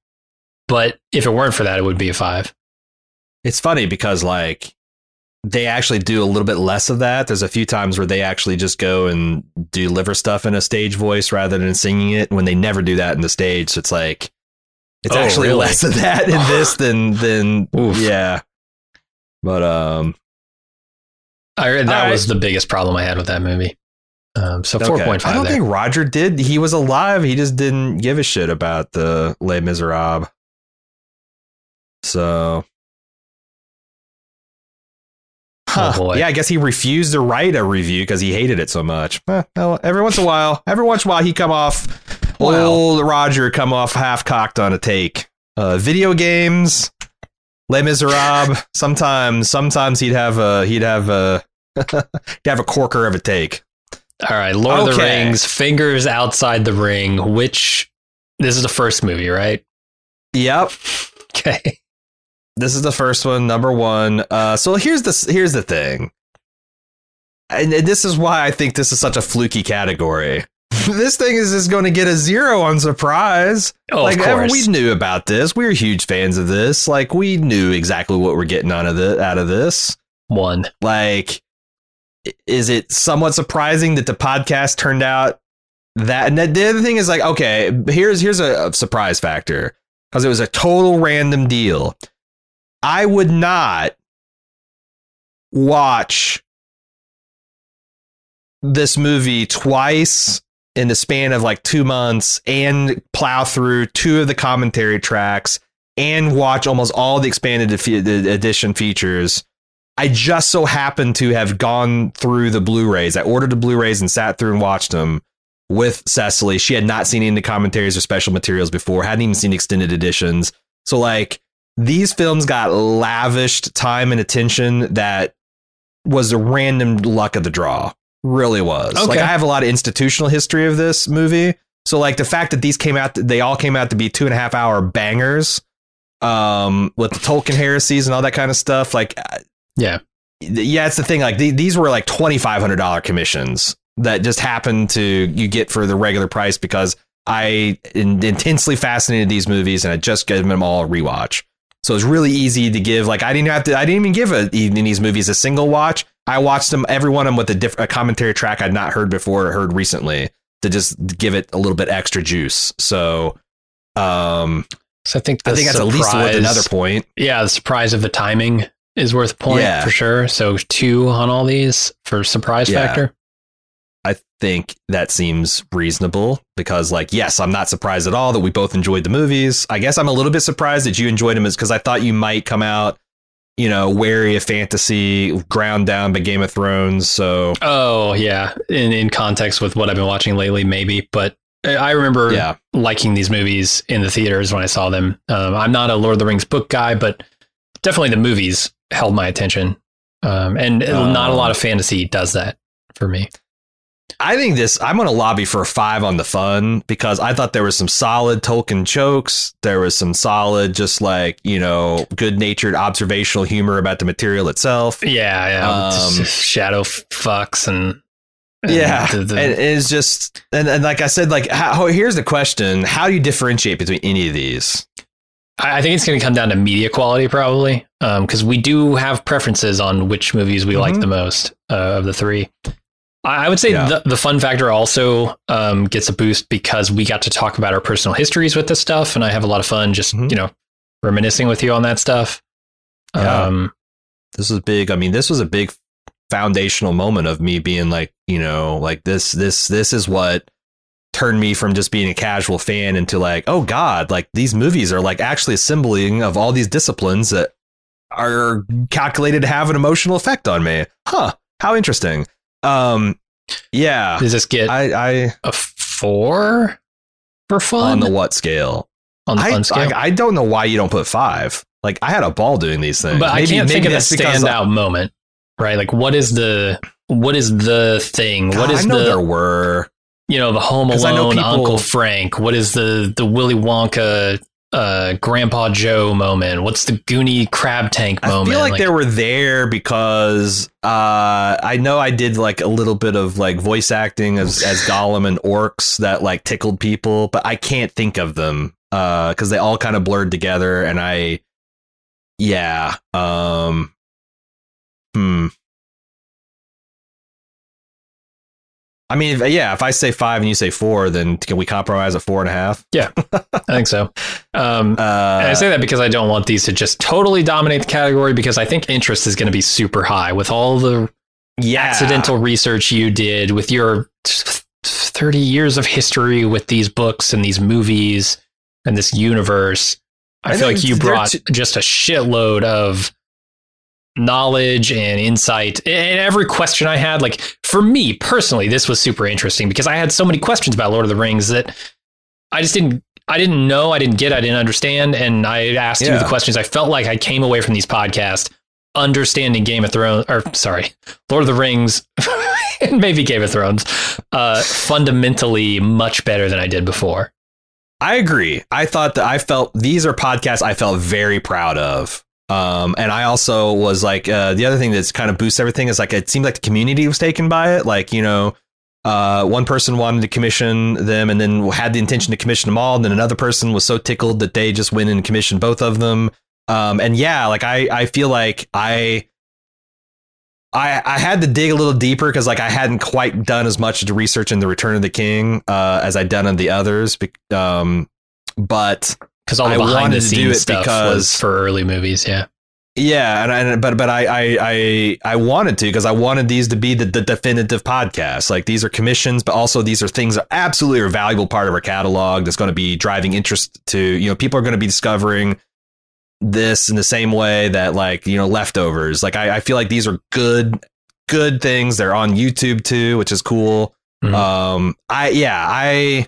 but if it weren't for that, it would be a five. It's funny because like they actually do a little bit less of that. There's a few times where they actually just go and deliver stuff in a stage voice rather than singing it. When they never do that in the stage, so it's like it's Oh, actually really? less of that in this than than Oof. yeah. But um, I, that right. was the biggest problem I had with that movie. Um, so Okay. four point I five don't there. think Roger did. He was alive. He just didn't give a shit about the Les Miserables. So, huh. Oh, boy. yeah, I guess he refused to write a review because he hated it so much. Eh, well, every once in a while, every once in a while, he come off Wow. old Roger come off half cocked on a take. Uh, video games, Les Miserables. sometimes, sometimes he'd have a he'd have a he'd have a corker of a take. All right, Lord of the Rings, Fingers Outside the Ring. Which this is the first movie, right? Yep. Okay. This is the first one, number one. Uh, so here's the here's the thing, and, and this is why I think this is such a fluky category. this thing is just going to get a zero on surprise. Oh, like of ever- course. we knew about this. We were huge fans of this. Like we knew exactly what we're getting out of the out of this. One. Like is it somewhat surprising that the podcast turned out that? And the other thing is like, okay, here's here's a, surprise factor because it was a total random deal. I would not watch this movie twice in the span of like two months and plow through two of the commentary tracks and watch almost all the expanded edition features. I just so happened to have gone through the Blu-rays. I ordered the Blu-rays and sat through and watched them with Cecily. She had not seen any of the commentaries or special materials before, hadn't even seen extended editions. So like these films got lavished time and attention that was the random luck of the draw. Really was. Okay. Like I have a lot of institutional history of this movie. So like the fact that these came out, they all came out to be two and a half hour bangers, um, with the Tolkien heresies and all that kind of stuff. Like, uh, yeah, yeah, it's the thing. Like the, these were like twenty five hundred dollar commissions that just happened to you get for the regular price because I in, intensely fascinated these movies and I just gave them all a rewatch. So it's really easy to give. Like I didn't have to. I didn't even give a, these movies a single watch. I watched them every one of them with a, diff, a commentary track I'd not heard before or heard recently to just give it a little bit extra juice. So, um, so I think I think that's surprise, at least another point. Yeah, the surprise of the timing is worth point yeah. for sure. So two on all these for surprise yeah. factor. I think that seems reasonable because, like, yes, I'm not surprised at all that we both enjoyed the movies. I guess I'm a little bit surprised that you enjoyed them, is because I thought you might come out you know, wary of fantasy, ground down by Game of Thrones. So, oh yeah, in in context with what I've been watching lately, maybe. But I remember yeah. liking these movies in the theaters when I saw them. Um, I'm not a Lord of the Rings book guy, but definitely the movies held my attention. Um, and um, not a lot of fantasy does that for me. I think this. I'm going to lobby for a five on the fun because I thought there was some solid Tolkien jokes. There was some solid, just like you know, good natured observational humor about the material itself. Yeah, yeah. Um, shadow fucks and, and yeah, the, the, and it's just and, and like I said, like how, here's the question: How do you differentiate between any of these? I think it's going to come down to media quality, probably, because um, we do have preferences on which movies we mm-hmm. like the most uh, of the three. I would say yeah. the, the fun factor also um, gets a boost because we got to talk about our personal histories with this stuff, and I have a lot of fun just mm-hmm. you know reminiscing with you on that stuff. Yeah. Um, this was big. I mean, this was a big foundational moment of me being like, you know, like this, this, this is what turned me from just being a casual fan into like, oh God, like these movies are like actually assembling of all these disciplines that are calculated to have an emotional effect on me. Huh? How interesting. Um, yeah. Does this get I, I a four for fun on the what scale? On the I, fun scale, I, I, don't know why you don't put five. Like I had a ball doing these things, but maybe, I can't think of a standout like, moment. Right? Like what is the what is the thing? God, what is I know the there were you know the Home Alone people, Uncle Frank? What is the the Willy Wonka uh, Grandpa Joe moment? What's the Goonie crab tank moment? I feel like, like, they were there because uh, I know I did like a little bit of like voice acting as as Gollum and orcs that like tickled people, but I can't think of them because uh, they all kind of blurred together, and I yeah um hmm I mean, if, yeah, if I say five and you say four, then can we compromise at four and a half? Yeah, I think so. Um, uh, I say that because I don't want these to just totally dominate the category because I think interest is going to be super high with all the yeah. accidental research you did with your 30 years of history with these books and these movies and this universe. I, I feel like you brought t- just a shitload of knowledge and insight and every question I had. Like for me personally, this was super interesting because I had so many questions about Lord of the Rings that I just didn't I didn't know, I didn't get, I didn't understand, and I asked yeah. you the questions. I felt like I came away from these podcasts understanding Game of Thrones, or sorry, Lord of the Rings, and maybe Game of Thrones, uh, fundamentally much better than I did before. I agree. I thought that I felt these are podcasts I felt very proud of. Um, and I also was like, uh, the other thing that's kind of boosts everything is like, it seemed like the community was taken by it. Like, you know, uh, one person wanted to commission them and then had the intention to commission them all. And then another person was so tickled that they just went and commissioned both of them. Um, and yeah, like I, I feel like I, I, I had to dig a little deeper because like I hadn't quite done as much to research in the Return of the King uh, as I'd done in the others. Um, but because all the I behind wanted the to do scenes stuff because- was for early movies. Yeah, yeah, and I, but but I I I, I wanted to because I wanted these to be the, the definitive podcast. Like these are commissions, but also these are things that absolutely are a valuable part of our catalog that's going to be driving interest to you know people are going to be discovering this in the same way that like you know leftovers. Like I, I feel like these are good good things. They're on YouTube too, which is cool. Mhm. Um, I yeah I.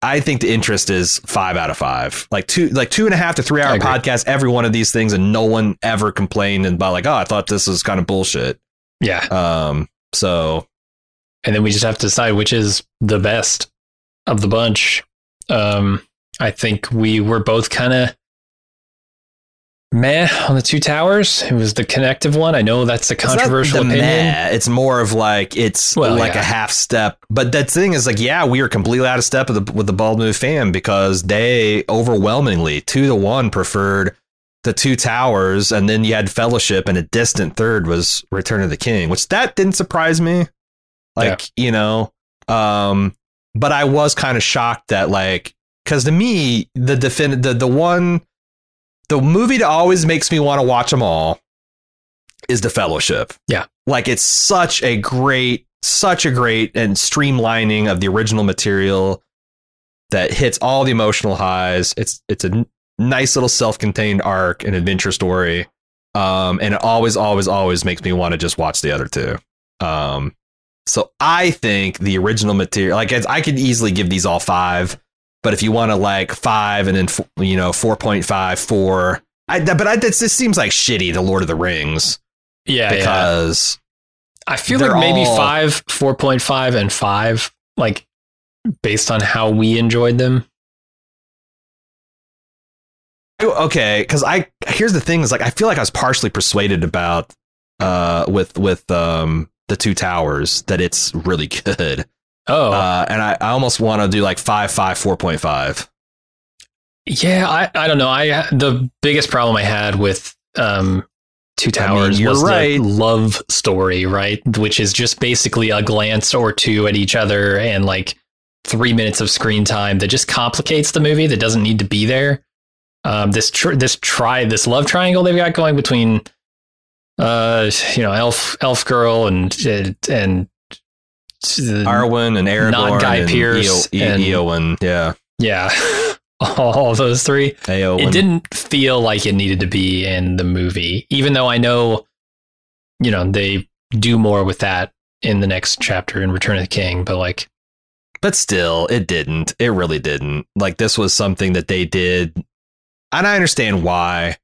I think the interest is five out of five. Like two, like two and a half to three hour podcast. Every one of these things, and no one ever complained about like, oh, I thought this was kind of bullshit. yeah. Um, so and then we just have to decide which is the best of the bunch. Um, I think we were both kind of meh on the two towers. It was the connective one. I know that's a controversial the opinion. meh, It's more of like it's Well, like yeah. a half step. But that thing is like, yeah, we are completely out of step with the with the Bald Move fan because they overwhelmingly two to one preferred the two towers, and then you had Fellowship, and a distant third was Return of the King, which that didn't surprise me. Like you know, um, but I was kind of shocked that like because to me the defin the the one the movie that always makes me want to watch them all is the Fellowship. Yeah. like it's such a great, such a great and streamlining of the original material that hits all the emotional highs. It's it's a nice little self-contained arc and adventure story. Um, and it always, always, always makes me want to just watch the other two. Um, so I think the original material, like I could easily give these all five, but if you want to like five and then you know 4.5, four, I, but I, this, this seems like shitty The Lord of the Rings Yeah, yeah. because I feel like maybe all- five, four point five, and five, like based on how we enjoyed them. okay, because I here's the thing is like I feel like I was partially persuaded about uh with with um the two towers that it's really good. Oh, Uh, and I, I almost want to do like five, five, four point five. yeah. I, I don't know. I the biggest problem I had with um Two I mean, Towers was right. the love story, right? Which is just basically a glance or two at each other and like three minutes of screen time that just complicates the movie that doesn't need to be there. Um, this tr- this try this love triangle they've got going between uh you know elf elf girl and and Uh, Arwen and Aragorn, Not Guy and Pearce Eo- and- Eowyn, yeah, yeah all those three Eowyn. it didn't feel like it needed to be in the movie even though i know you know they do more with that in the next chapter in return of the king but like but still, it didn't. It really didn't. Like this was something that they did, and I understand why,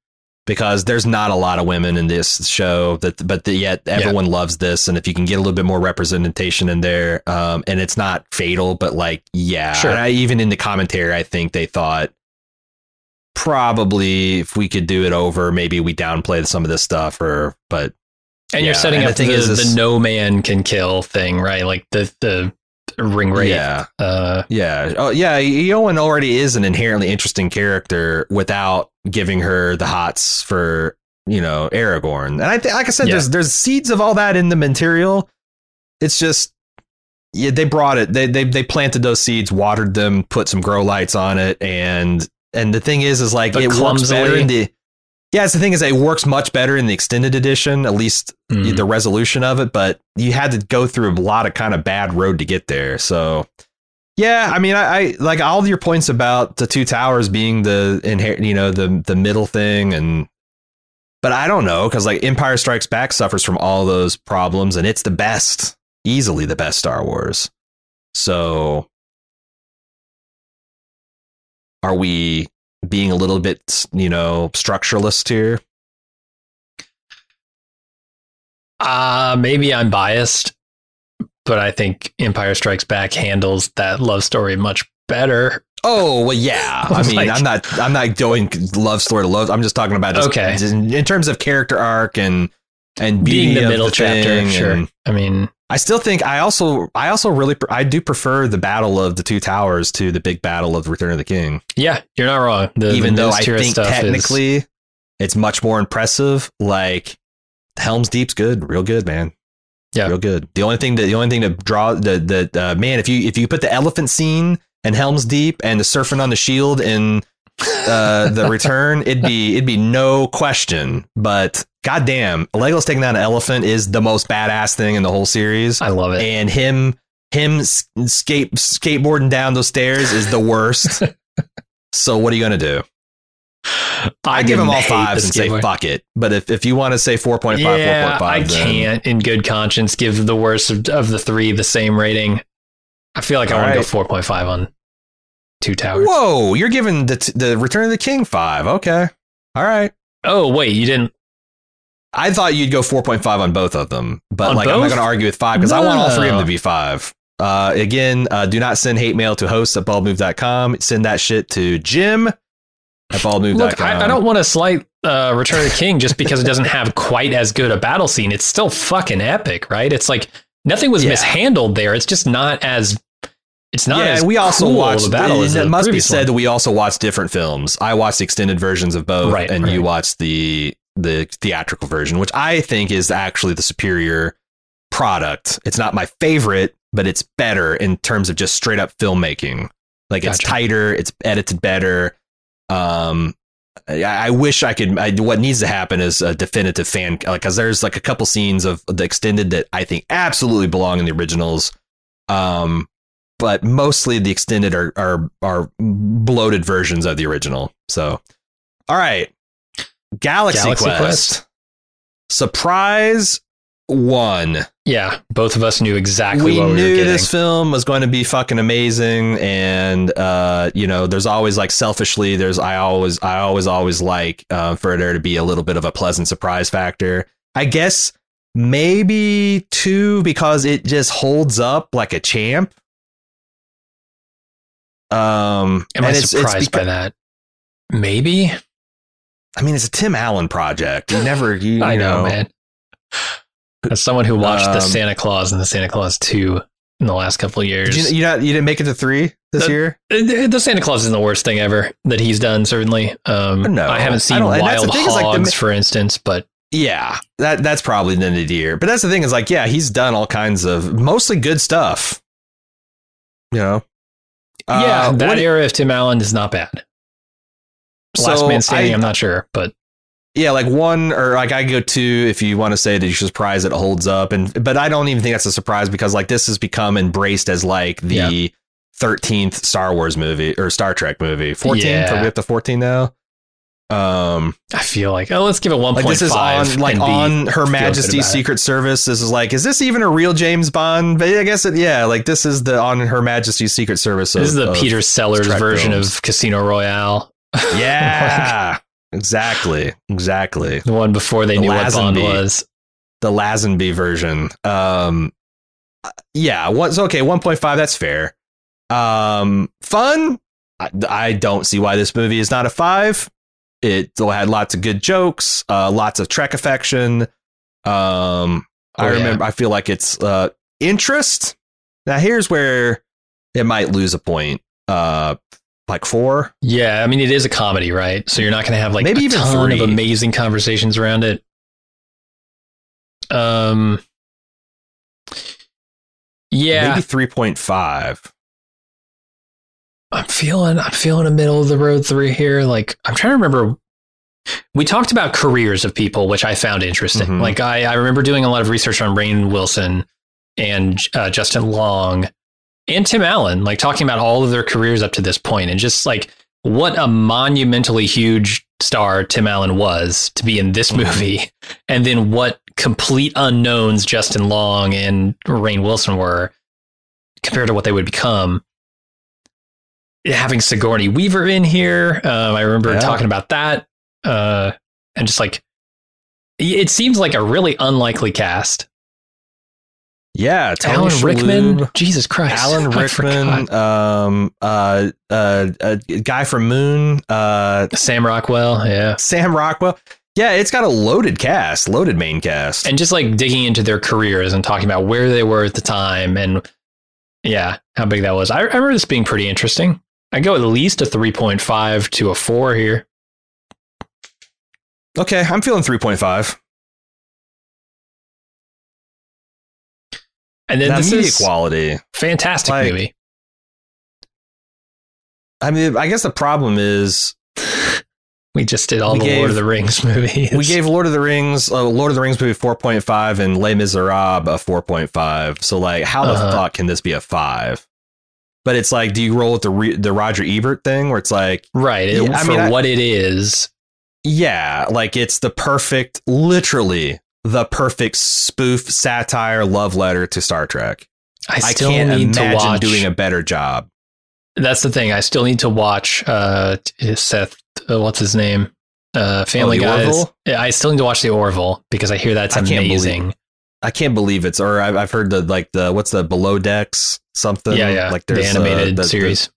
because there's not a lot of women in this show. That, but the, yet everyone loves this, and if you can get a little bit more representation in there, um, and it's not fatal, but like yeah, Sure. I, even in the commentary, I think they thought probably if we could do it over, maybe we downplay some of this stuff, or but and Yeah, you're setting and up the thing the, is the no man can kill thing right like the the ring rape yeah, uh Yeah. Oh, yeah. Eowyn already is an inherently interesting character without giving her the hots for you know Aragorn. And I think, like I said, Yeah. there's there's seeds of all that in the material. It's just yeah, they brought it. They they they planted those seeds, watered them, put some grow lights on it, and and the thing is, is like But it works better in the. Yeah, it's the thing is it works much better in the extended edition, at least mm. the resolution of it, but you had to go through a lot of kind of bad road to get there. So, yeah, I mean, I, I like all your points about the two towers being the inherent, you know, the the middle thing, and but I don't know because like Empire Strikes Back suffers from all those problems, and it's the best, easily the best Star Wars. So, are we being a little bit, you know, structuralist here? Uh, maybe I'm biased, but I think Empire Strikes Back handles that love story much better. Oh well, yeah. I mean, Like- I'm not. I'm not going love story to love. I'm just talking about just, Okay. in, in terms of character arc and and Being the middle chapter, sure. and- I mean, I still think I also I also really I do prefer the battle of the two towers to the big battle of the Return of the King. yeah, you're not wrong. The, Even the though I think stuff is- technically it's much more impressive. Like Helm's Deep's good, real good, man. Yeah. real good. The only thing that the only thing to draw the the uh, man if you if you put the elephant scene and Helm's Deep and the surfing on the shield in uh, the return, it'd be it'd be no question. But goddamn, Legolas taking down an elephant is the most badass thing in the whole series, I love it. and him him skate skateboarding down those stairs is the worst. so what are you gonna do? I, give him all fives and say fuck it. But if, if you want to say 4.5, yeah, 4.5, I can't, in good conscience, give the worst of, of the three the same rating. I feel like I All want to go four point five on Two Towers. Whoa, you're giving the, the Return of the King five. Okay. All right. Oh wait, you didn't. I thought you'd go 4.5 on both of them, but On like I'm not going to argue with five because I want all three of them to be five. Uh, again, uh, do not send hate mail to hosts at baldmove.com. Send that shit to Jim at baldmove.com. Look, I, I don't want to slight uh, Return of the King just because it doesn't have quite as good a battle scene. It's still fucking epic, right? It's like nothing was Yeah. mishandled there. It's just not as. It's not yeah, as we also cool watched. battle it, it must be said one. that we also watched different films. I watched the extended versions of both, Right, and you watched the the theatrical version, which I think is actually the superior product. It's not my favorite, but it's better in terms of just straight up filmmaking. Like it's tighter, it's edited better. Um, I, I wish I could. I, what needs to happen is a definitive fan, like because there's like a couple scenes of the extended that I think absolutely belong in the originals. Um, but mostly the extended are are are bloated versions of the original. So, all right, Galaxy, Galaxy Quest. Quest. surprise one. Yeah, both of us knew exactly we what we knew this film was going to be fucking amazing, and uh, you know, there's always like selfishly, there's I always I always always like uh, for there to be a little bit of a pleasant surprise factor. I guess maybe two because it just holds up like a champ. Um, Am I and it's- it's surprised by that? Maybe. I mean, it's a Tim Allen project. You never, you, I you know, man. As someone who watched the Um, Santa Claus and the Santa Claus 2 in the last couple of years, Did you, you not you didn't make it to three this The- year? The Santa Claus isn't the worst thing ever that he's done. Certainly, um, No, I haven't seen that's Wild is, like, the Hogs, for instance, but Yeah, that that's probably the end of the year. But that's the thing is like, yeah, he's done all kinds of mostly good stuff. You know. yeah, Uh, that era of Tim Allen is not bad. Last So Man Standing, I- I'm not sure, but yeah, like one or like I go two if you want to say that you're surprised it holds up, and but I don't even think that's a surprise because like this has become embraced as like the thirteenth Star Wars movie or Star Trek movie. Fourteen, Yeah. we up to fourteen now? Um, I feel like oh, let's give it 1.5. like this is on like on Her Majesty's about it. Secret Service. This is like, is this even a real James Bond? But I guess it, yeah, like this is the on Her Majesty's Secret Service. This is the of- Peter Sellers version films. of Casino Royale, Yeah, exactly, exactly. the one before they The knew what Bond was. The Lazenby version. Um, yeah, what's okay? One point five. That's fair. Um, fun. I, I don't see why this movie is not a five. It had lots of good jokes, uh, lots of Trek affection. Um, I Oh, yeah. remember. I feel like it's uh, interest. Now here's where it might lose a point. Uh, like four. Yeah, I mean it is a comedy, right? So you're not going to have like Maybe a even ton of amazing conversations around it. Um, yeah, maybe three point five. I'm feeling I'm feeling a middle of the road three here. Like I'm trying to remember. We talked about careers of people, which I found interesting. Mhm. Like I, I remember doing a lot of research on Rainn Wilson and uh, Justin Long and Tim Allen, like talking about all of their careers up to this point, and just like what a monumentally huge star Tim Allen was to be in this movie, and then what complete unknowns Justin Long and Rainn Wilson were compared to what they would become having Sigourney Weaver in here. Um, I remember Yeah. talking about that. Uh, and just like, it seems like a really unlikely cast. Yeah, Tony Alan Rickman, Jesus Christ, Alan Rickman, um, uh, uh, a guy from Moon, uh, Sam Rockwell, yeah, Sam Rockwell. Yeah, it's got a loaded cast, loaded main cast. and just like digging into their careers and talking about where they were at the time and yeah, how big that was. I, I remember this being pretty interesting. I go at least a three point five to a four here. okay, I'm feeling 3.5. And then Now, this media is quality. fantastic like- movie. I mean, I guess the problem is We just did all the gave- Lord of the Rings movies. we gave Lord of the Rings, uh, Lord of the Rings movie four point five, and Les Miserables a four point five. So like, how the Uh-huh. fuck can this be a five? But it's like, do you roll with the re- the Roger Ebert thing, where it's like, right. it- Yeah, I for mean, I- what it is. yeah, like it's the perfect, literally the perfect spoof, satire, love letter to Star Trek. I I, still can't need to imagine watch. doing a better job. That's the thing. I still need to watch uh, Seth. Uh, what's his name? Uh, Family Oh, the Guys. I still need to watch the Orville because I hear that's I can't believe- amazing. I can't believe it's, or I've, I've heard the like the what's the below decks something. yeah, yeah. like the animated uh, the- the- series.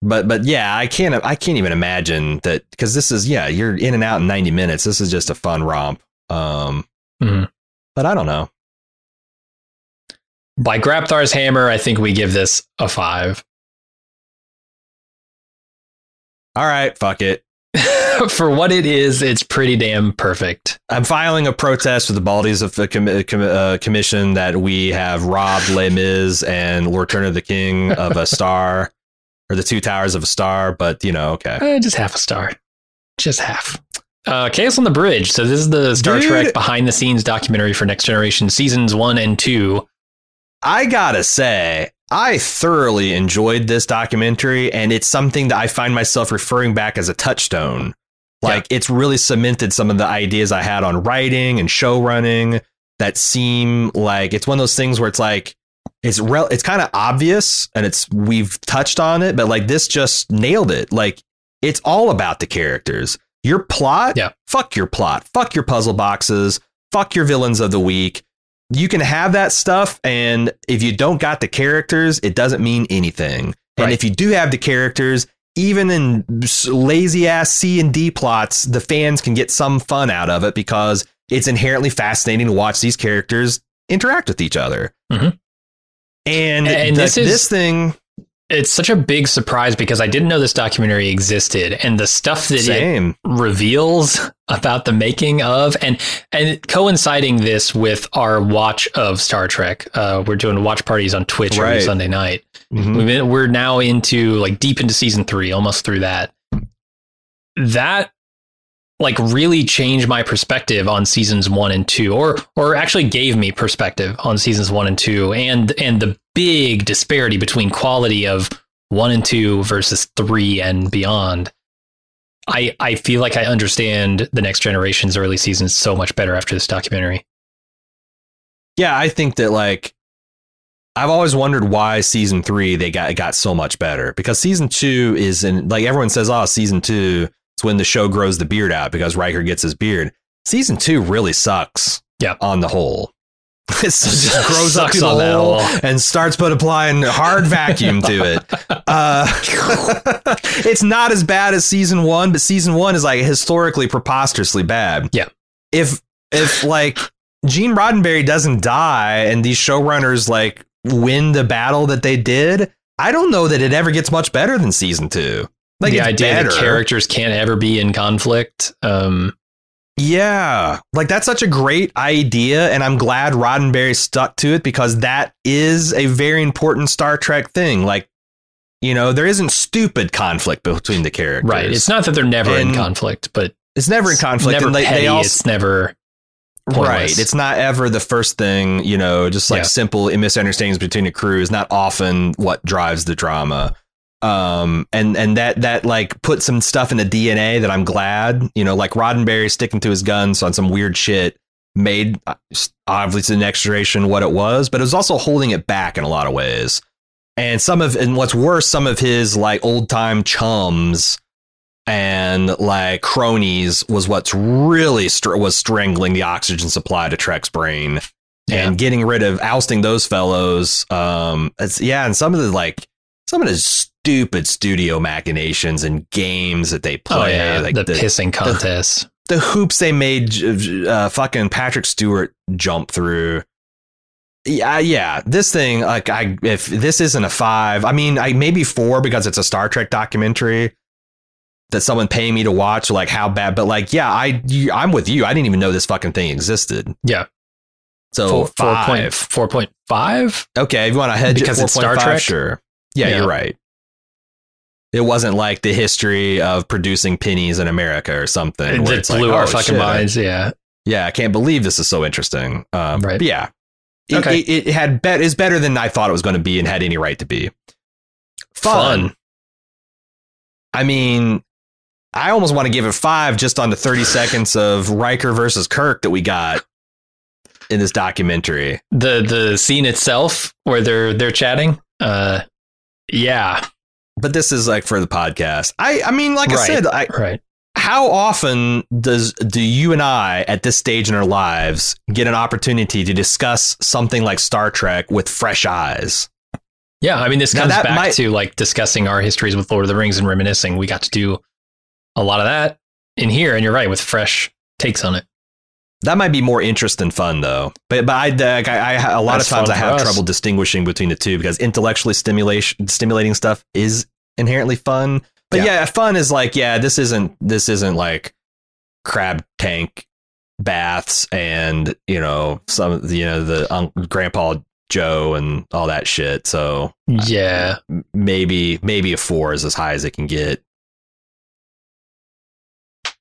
but but yeah, I can't I can't even imagine that because this is yeah you're in and out in 90 minutes. This is just a fun romp. Um, Mhm. but I don't know. By Grabthar's hammer, I think we give this a five. All right, fuck it. For what it is, it's pretty damn perfect. I'm filing a protest with the Baldies of the com- com- uh, commission that we have robbed Les Mis and Lord Turner the King of a star or the two towers of a star. But you know, okay. Uh, just half a star. Just half. Uh, Chaos on the Bridge. So this is the Star Dude. Trek behind the scenes documentary for Next Generation seasons one and two. I gotta say, I thoroughly enjoyed this documentary, and it's something that I find myself referring back as a touchstone. Like it's really cemented some of the ideas I had on writing and show running that seem like it's one of those things where it's like it's rel- it's kind of obvious and it's we've touched on it, but like this just nailed it. Like it's all about the characters. Your plot, Yeah. fuck your plot, fuck your puzzle boxes, fuck your villains of the week. You can have that stuff and if you don't got the characters it doesn't mean anything. And if you do have the characters even in lazy ass c and d plots the fans can get some fun out of it because it's inherently fascinating to watch these characters interact with each other. Mhm. and, And the- this is- this thing It's such a big surprise because I didn't know this documentary existed, and the stuff that it reveals about the making of and and coinciding this with our watch of Star Trek. Uh, we're doing watch parties on Twitch every Sunday night. Mhm. We've been, we're now into like deep into season three, almost through that. That like really changed my perspective on seasons one and two, or or actually gave me perspective on seasons one and two, and and the big disparity between quality of one and two versus three and beyond. I I feel like I understand the next generation's early seasons so much better after this documentary. yeah i think that like I've always wondered why season three they got got so much better because season two is in like everyone says, oh, season two is when the show grows the beard out because Riker gets his beard. Season two really sucks. Yeah. on the whole, just grows up to the hole hole. and starts put applying hard vacuum to it. Uh, it's not as bad as season one, but season one is like historically preposterously bad. Yeah. If if like Gene Roddenberry doesn't die and these showrunners like win the battle that they did, I don't know that it ever gets much better than season two. Like the idea better. that characters can't ever be in conflict. Um, Yeah. Like that's such a great idea. And I'm glad Roddenberry stuck to it because that is a very important Star Trek thing. Like, you know, there isn't stupid conflict between the characters. right. It's not that they're never in conflict, but It's never in conflict. Never and they, petty. they also, it's never right. It's not ever the first thing, you know, just like Yeah. simple misunderstandings between the crew is not often what drives the drama. Um, and, and that, that like put some stuff in the DNA that I'm glad, you know, like Roddenberry sticking to his guns on some weird shit made uh, obviously the next generation what it was, but it was also holding it back in a lot of ways. And some of, and what's worse, some of his like old time chums and like cronies was what's really str- was strangling the oxygen supply to Trek's brain Yeah. and getting rid of ousting those fellows. Um, yeah, and some of the like some of the stupid studio machinations and games that they oh play, yeah, like the, the, pissing contest. the hoops they made uh, fucking Patrick Stewart jump through. Yeah, yeah. This thing, like, I if this isn't a five, I mean, I maybe four because it's a Star Trek documentary that someone paying me to watch. Like, how bad? But like, yeah, I you, I'm with you. I didn't even know this fucking thing existed. Yeah. So Four- four five. point- 4.5? Okay, if you want to hedge Because it, it's Star 4.5, Trek? sure. Yeah, Yeah. you're right. It wasn't like the history of producing pennies in America or something. It just it's like, blew our oh, fucking shit. minds. Yeah. Yeah, I can't believe this is so interesting. Um, Right. yeah, it, Okay. it, it had bet is better than I thought it was going to be and had any right to be. Fun. Fun. I mean, I almost want to give it five just on the 30 seconds of Riker versus Kirk that we got in this documentary. The the scene itself where they're they're chatting. Uh yeah. But this is like for the podcast. I I mean, like I said, I, Right. how often does do you and I at this stage in our lives get an opportunity to discuss something like Star Trek with fresh eyes? Yeah, I mean, this comes back might- to like discussing our histories with Lord of the Rings and reminiscing. We got to do a lot of that in here, and you're right with fresh takes on it. That might be more interest than fun, though. But but I, like, I, I a lot That's of times I have us. trouble distinguishing between the two because intellectually stimulation stimulating stuff is inherently fun. But Yeah. yeah. fun is like yeah, this isn't this isn't like crab tank baths and you know some you know the um, Grandpa Joe and all that shit. So Yeah, maybe maybe a four is as high as it can get.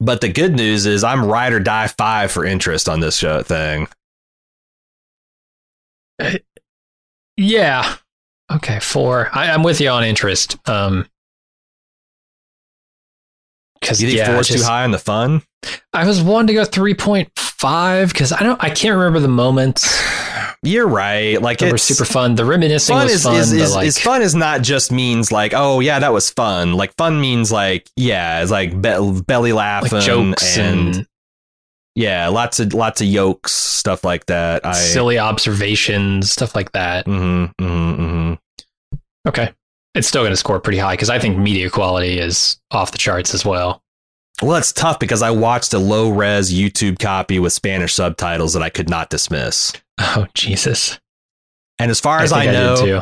But the good news is I'm ride or die five for interest on this show thing. yeah. Okay, four. I, I'm with you on interest. Um, because you think yeah, four is just- too high on the fun? I was wanting to go three point five because I don't. I can't remember the moments You're right. Like were it's super fun. The reminiscing fun was is fun. is, is, like, is fun is not just means like oh yeah that was fun. Like fun means like yeah it's like be- belly like laughing jokes and, and, yeah lots of lots of yokes stuff like that. I silly observations, stuff like that. mhm, mhm, mhm. Okay. It's still going to score pretty high because I think media quality is off the charts as well. Well, it's tough because I watched a low res YouTube copy with Spanish subtitles that I could not dismiss. Oh, Jesus. And as far as I, think know, too.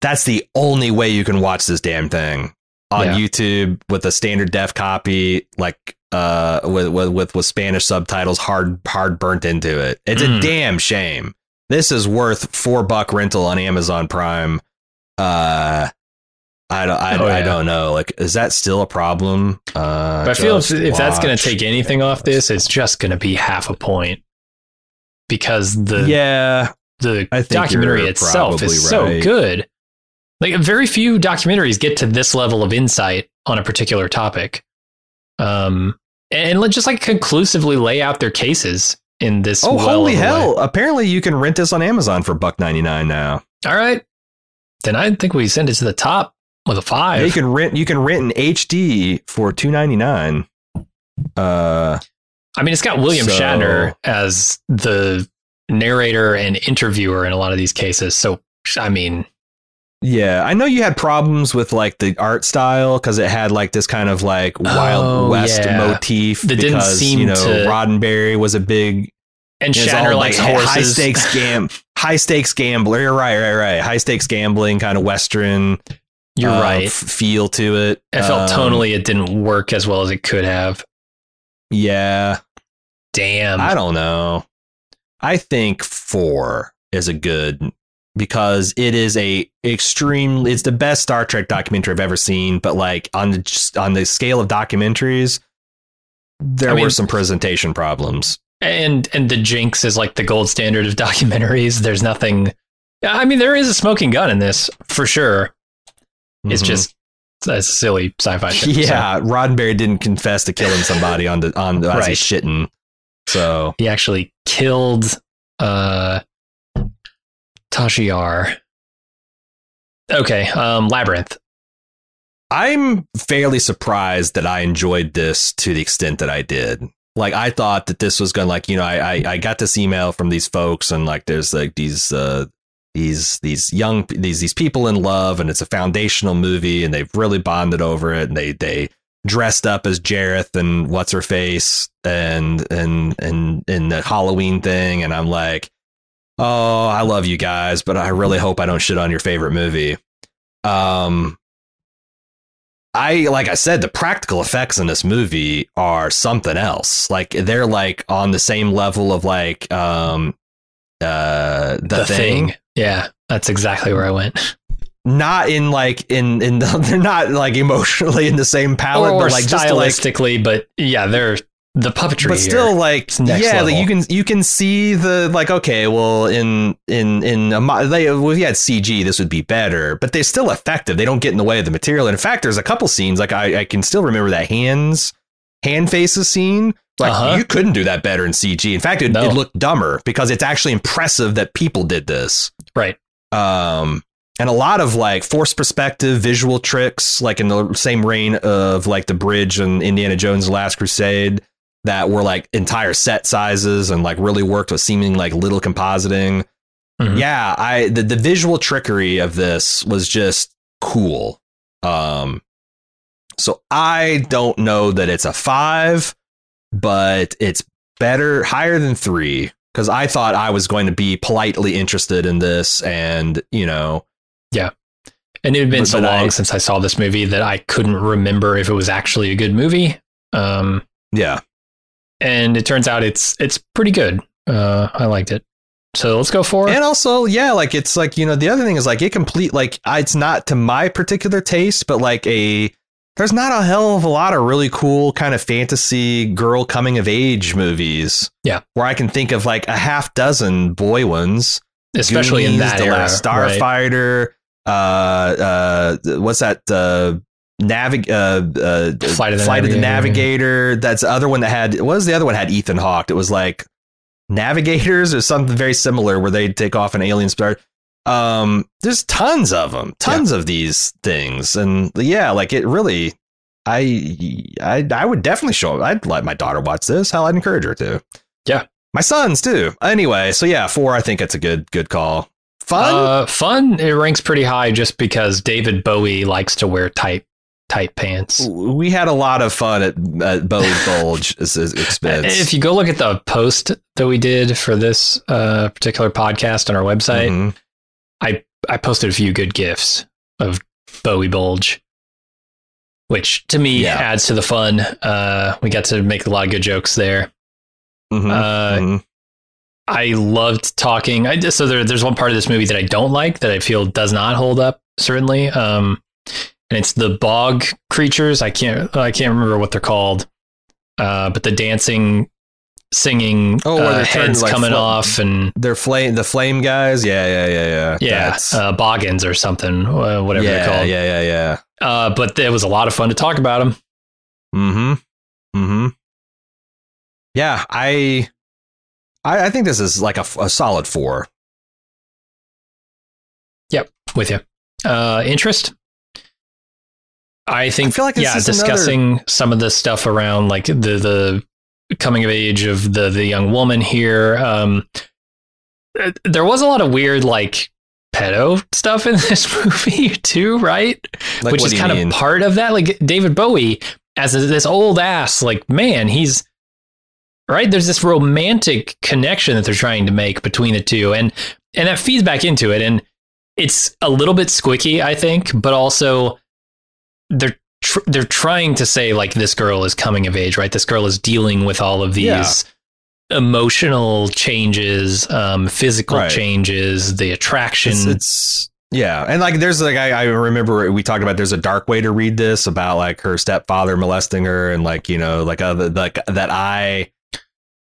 that's the only way you can watch this damn thing on Yeah. YouTube with a standard def copy, like uh, with, with with Spanish subtitles hard hard burnt into it. It's a Mm. damn shame. This is worth four buck rental on Amazon Prime. Uh, I don't I, Oh, I don't know. Like, is that still a problem? Uh, But I feel if, if that's going to take anything off this, it's just going to be half a point because the yeah, the documentary itself is so good. Like very few documentaries get to this level of insight on a particular topic, um, and let just like conclusively lay out their cases in this. Oh, well holy of a way. hell! Apparently, you can rent this on Amazon for buck ninety nine now. All right, then I think we send it to the top with a five. Yeah, you can rent. You can rent an HD for two ninety nine. Uh, I mean, it's got William So- Shatner as the narrator and interviewer in a lot of these cases. So, I mean, yeah, I know you had problems with like the art style because it had like this kind of like Wild Oh, West yeah. motif. That didn't because, seem you know to- Roddenberry was a big and Shatner like horses. high stakes gam, high stakes gambler. You're right, right, right. High stakes gambling, kind of Western. You're uh, right. f- feel to it. I felt Um, tonally it didn't work as well as it could have. Yeah, Damn. I don't know. I think four is a good because it is a extreme. It's the best Star Trek documentary I've ever seen. But like on the just on the scale of documentaries, there I mean- were some presentation problems. and and the Jinx is like the gold standard of documentaries. There's nothing. I mean, there is a smoking gun in this for sure. It's Mhm. just a silly sci-fi. Shit, so. yeah. Roddenberry didn't confess to killing somebody on the on as Right. he's shitting. So he actually killed uh Tasha Yar. Okay, um Labyrinth. I'm fairly surprised that I enjoyed this to the extent that I did. Like I thought that this was gonna like, you know, I I, I got this email from these folks and like there's like these uh these these young these these people in love and it's a foundational movie and they've really bonded over it and they they dressed up as Jareth and what's her face and and and and the Halloween thing and I'm like, "Oh, I love you guys, but I really hope I don't shit on your favorite movie." Um I like I said, the practical effects in this movie are something else. Like they're like on the same level of like um uh, the, thing. Yeah, that's exactly where I went. Not in like in in the, they're not like emotionally in the same palette, or, but like just like stylistically, but yeah, they're the puppetry. but here. still like It's next yeah like you can you can see the like okay well in in in a, mo- they well, if you had cg this would be better but they're still effective they don't get in the way of the material and in fact there's a couple scenes like i, I can still remember that hands hand faces scene like Uh-huh. you couldn't do that better in cg in fact it, No. it looked dumber because it's actually impressive that people did this right. um and a lot of like forced perspective visual tricks like in the same reign of like the bridge and indiana jones last crusade that were like entire set sizes and like really worked with seeming like little compositing Mhm. yeah i the, the visual trickery of this was just cool um so i don't know that it's a five but it's better higher than three because i thought i was going to be politely interested in this and you know Yeah. And it had been so long I- since I saw this movie that I couldn't remember if it was actually a good movie. Um, yeah and it turns out it's it's pretty good. Uh, I liked it. So let's go for it. and also yeah like it's like you know the other thing is like it complete like it's not to my particular taste but like a there's not a hell of a lot of really cool kind of fantasy girl coming of age movies Yeah. where i can think of like a half dozen boy ones especially in Goonies, that the era. last right? starfighter uh uh what's that uh Navig uh, uh Flight of the Flight of the Navigator. Navigator. That's the other one that had what was the other one that had Ethan Hawke. It was like Navigators or something very similar where they take off an alien star. Um, there's tons of them, tons of these things, and yeah, like it really. I I I would definitely show. I'd let my daughter watch this. Hell, I'd encourage her to. Yeah. my sons too. Anyway, so yeah, four. I think it's a good good call. Fun. Uh, fun. It ranks pretty high just because David Bowie likes to wear tight tight pants. we had a lot of fun at, at Bowie's Bulge's expense. If you go look at the post that we did for this uh, particular podcast on our website, Mhm. I I posted a few good gifs of Bowie Bulge, which to me Yeah. adds to the fun. Uh, we got to make a lot of good jokes there. Mhm. Uh, Mhm. I loved talking. I just, so there, there's one part of this movie that I don't like that I feel does not hold up certainly. Um, and it's the bog creatures. I can't I can't remember what they're called. Uh, but the dancing, singing Oh, uh, heads like, coming flo- off and They're flame, the flame guys. Yeah, yeah, yeah, yeah. yeah, That's- uh, boggins or something, uh, whatever yeah, they're called. yeah, yeah, yeah. Uh, but it was a lot of fun to talk about them. Mm-hmm. Mm-hmm. Yeah, I, I, I think this is like a, a solid four. yep with you. Uh, interest. I think. I feel like yeah, is another- discussing some of the stuff around like the the coming of age of the the young woman here. Um, there was a lot of weird like pedo stuff in this movie too, right? Like, Which is kind mean? of part of that. Like David Bowie as this old ass, like man, he's right. There's this romantic connection that they're trying to make between the two, and and that feeds back into it, and it's a little bit squicky, I think, but also they're tr- they're trying to say like this girl is coming of age, right? This girl is dealing with all of these Yeah. emotional changes, um, physical Right. changes, the attraction. It's, it's yeah, and like there's like I, I remember we talked about there's a dark way to read this about like her stepfather molesting her and like you know like other like that I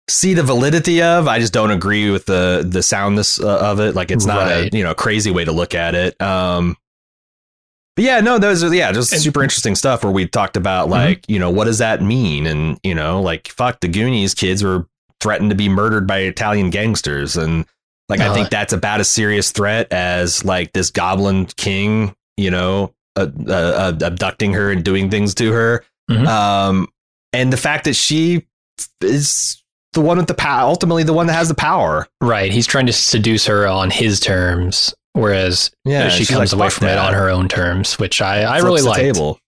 see the validity of. I just don't agree with the the soundness uh, of it. Like it's not Right. a you know crazy way to look at it. Um, but yeah, no, those are yeah, just And- super interesting stuff where we talked about like you know what does that mean and you know like fuck the Goonies kids were threatened to be murdered by Italian gangsters and like I Uh, think that's about as serious threat as like this goblin king, you know, uh, uh, uh, abducting her and doing things to her. Mhm. Um, and the fact that she is the one with the power, ultimately the one that has the power. Right. He's trying to seduce her on his terms, whereas Yeah, she comes like, away "Fuck from it on her own terms, which I, I really the liked.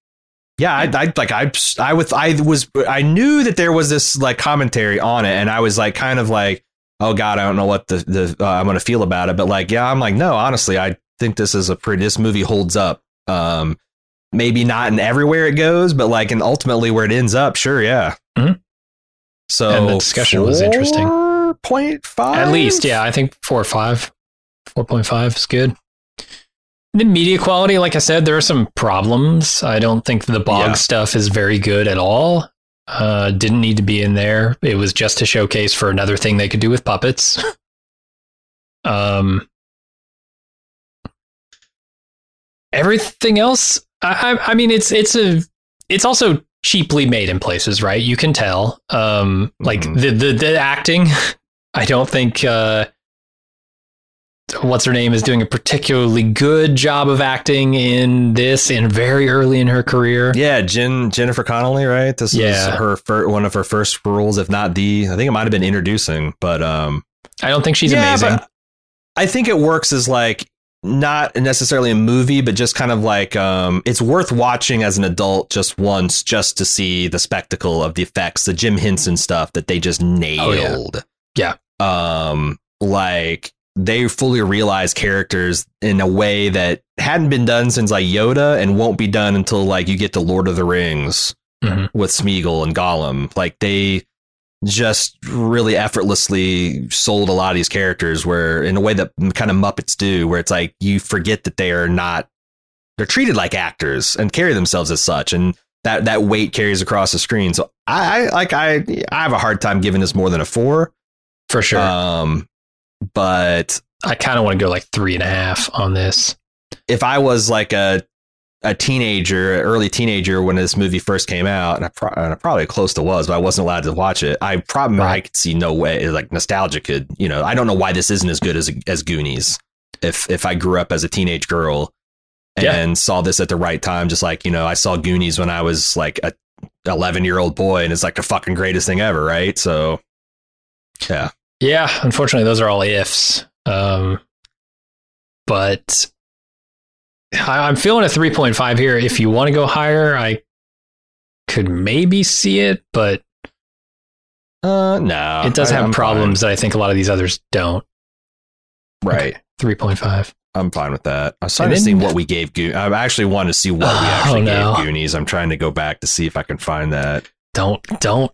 Yeah, I, I like I I was I was I knew that there was this like commentary on it, and I was like kind of like, oh god, I don't know what the the uh, I'm gonna feel about it, but like yeah, I'm like no, honestly, I think this is a pretty this movie holds up. Um, maybe not in everywhere it goes, but like and ultimately where it ends up, sure, yeah. Mhm. So And the discussion was interesting. four? point five. At least, yeah. I think four or five. Four point five is good. The media quality, like I said, there are some problems. I don't think the bog Yeah. stuff is very good at all. Uh, didn't need to be in there. It was just a showcase for another thing they could do with puppets. um, everything else, I, I, I mean, it's it's a it's also cheaply made in places, right? You can tell. Um, like Mhm. the, the the acting, I don't think. Uh, what's her name is doing a particularly good job of acting in this and very early in her career. Yeah, Jen Jennifer Connelly, right? This Yeah. is her fir- one of her first roles, if not the. I think it might have been introducing, but um, I don't think she's yeah, amazing. I think it works as like not necessarily a movie, but just kind of like um, it's worth watching as an adult just once, just to see the spectacle of the effects, the Jim Henson stuff that they just nailed. Yeah. Um, like they fully realize characters in a way that hadn't been done since like Yoda and won't be done until like you get to Lord of the Rings Mhm. with Smeagol and Gollum. Like they just really effortlessly sold a lot of these characters where in a way that kind of Muppets do, where it's like you forget that they are not they're treated like actors and carry themselves as such and that that weight carries across the screen. So I, I like I I have a hard time giving this more than a four. For sure. Um but I kind of want to go like three and a half on this. if I was like a a teenager, early teenager when this movie first came out, and I, pro- and I probably close to was, but I wasn't allowed to watch it. I probably I could see no way like nostalgia could, you know, I don't know why this isn't as good as as Goonies. If if I grew up as a teenage girl and Yeah. saw this at the right time, just like you know, I saw Goonies when I was like a 11 year old boy, and it's like the fucking greatest thing ever, right? So yeah, Yeah, unfortunately, those are all ifs. Um, but I, I'm feeling a 3.5 here. If you want to go higher, I could maybe see it, but uh, no, it does I- have I'm problems that I think a lot of these others don't. fine. right? 3.5. I'm fine with that. I was trying to see what we gave Goonies. I actually want to see what we Oh, actually no. gave Goonies. I'm trying to go back to see if I can find that. Don't, don't.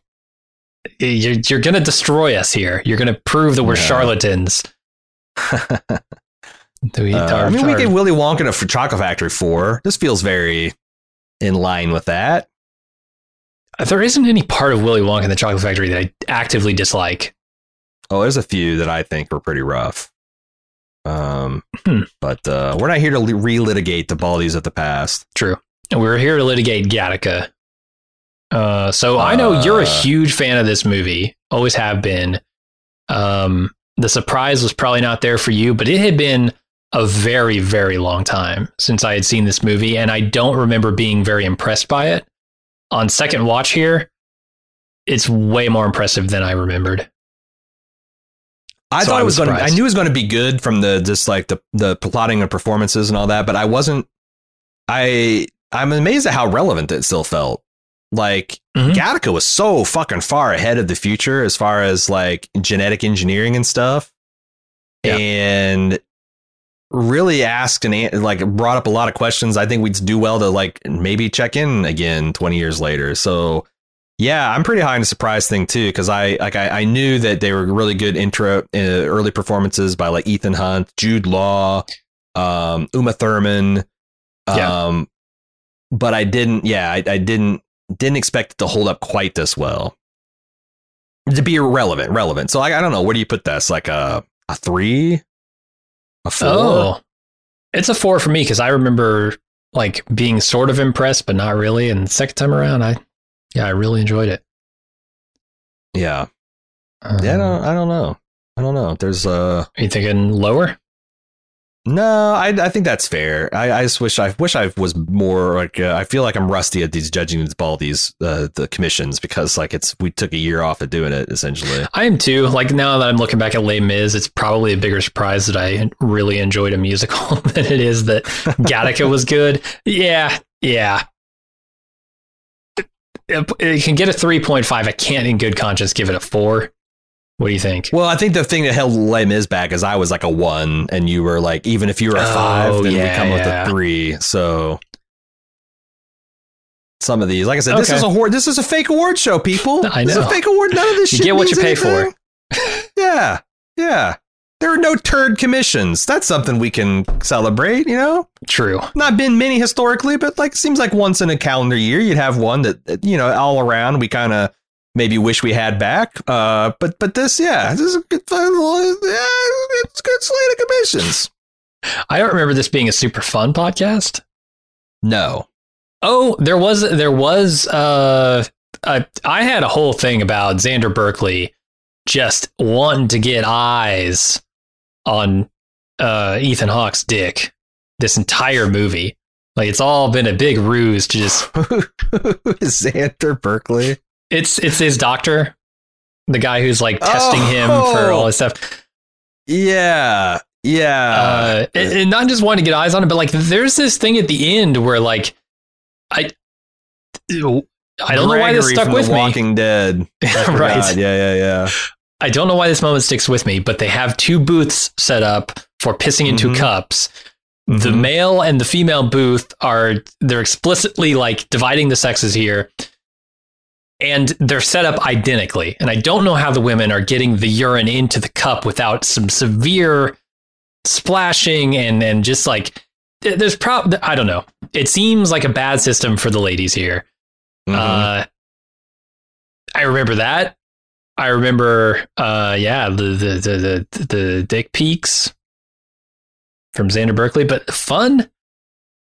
You're, you're going to destroy us here. You're going to prove that we're No. charlatans. Do we- Uh, our- I mean, we our- gave Willy Wonka in a Chocolate Factory four. This feels very in line with that. there isn't any part of Willy Wonka and the Chocolate Factory that I actively dislike. Oh, there's a few that I think were pretty rough. Um, Hmm. but uh, we're not here to li- relitigate the Baldies of the past. True. We're here to litigate Gattaca. Uh, so I know you're a Uh. huge fan of this movie, always have been. Um, the surprise was probably not there for you, but it had been a very, very long time since I had seen this movie, and I don't remember being very impressed by it. On second watch here, it's way more impressive than I remembered. I So thought I it was was going. to I knew it was going to be good from the just like the the plotting and performances and all that, but I wasn't. I I'm amazed at how relevant it still felt. Like Mhm. Gattaca was so fucking far ahead of the future as far as like genetic engineering and stuff, Yeah. and really asked and like brought up a lot of questions. I think we'd do well to like maybe check in again 20 years later. So yeah, I'm pretty high on the surprise thing too because I like I, I knew that they were really good intro uh, early performances by like Ethan Hunt, Jude Law, um, Uma Thurman. Yeah. Um, but I didn't. Yeah, I, I didn't didn't expect it to hold up quite this well. To be relevant, relevant. So I, I don't know. Where do you put this? Like a a three, a four? Oh, it's a four for me because I remember like being sort of impressed, but not really. And the second time around, I yeah, I really enjoyed it. Yeah, Um, yeah. I don't, I don't know. I don't know. There's uh Are you thinking lower? No. I I think that's fair. I, I just wish I wish I was more like uh, I feel like I'm rusty at these judging ball these uh, the commissions because like it's we took a year off of doing it essentially. I am too. Like now that I'm looking back at Les Mis, it's probably a bigger surprise that I really enjoyed a musical than it is that Gattaca was good. Yeah, yeah. It, it can get a 3.5. I can't in good conscience give it a 4. What do you think? Well, I think the thing that held Les Mis back is I was like a one, and you were like, even if you were a Oh, five, then we yeah, come with a three. So some of these, like I said, this is a hor- this is a fake award show, people. I This is know. a fake award. None of this shit. You shit get what you pay anything. yeah, Yeah, yeah. There are no turd commissions. That's something we can celebrate, you know? True. Not been many historically, but like seems like once in a calendar year you'd have one that, you know, all around we kind of maybe wish we had back. Uh but but this yeah, this is a good yeah, it's a good slate of commissions. I don't remember this being a super fun podcast. No. Oh, there was there was uh I I had a whole thing about Xander Berkeley just wanting to get eyes on uh Ethan Hawke's dick this entire movie. Like it's all been a big ruse to just Xander Berkeley. It's it's his doctor, the guy who's like testing him for all this stuff. Yeah. Yeah. Uh, and, and not just wanting to get eyes on it, but like there's this thing at the end where like I I don't know why this stuck with the me. Walking Dead. Right. Yeah, yeah, yeah. I don't know why this moment sticks with me, but they have two booths set up for pissing into Mhm. cups. The Mhm. male and the female booth are they're explicitly like dividing the sexes here. And they're set up identically. And I don't know how the women are getting the urine into the cup without some severe splashing and and just like there's prob I don't know. It seems like a bad system for the ladies here. Mhm. Uh, I remember that. I remember, uh, yeah, the the the the, the dick peaks from Xander Berkeley, but fun.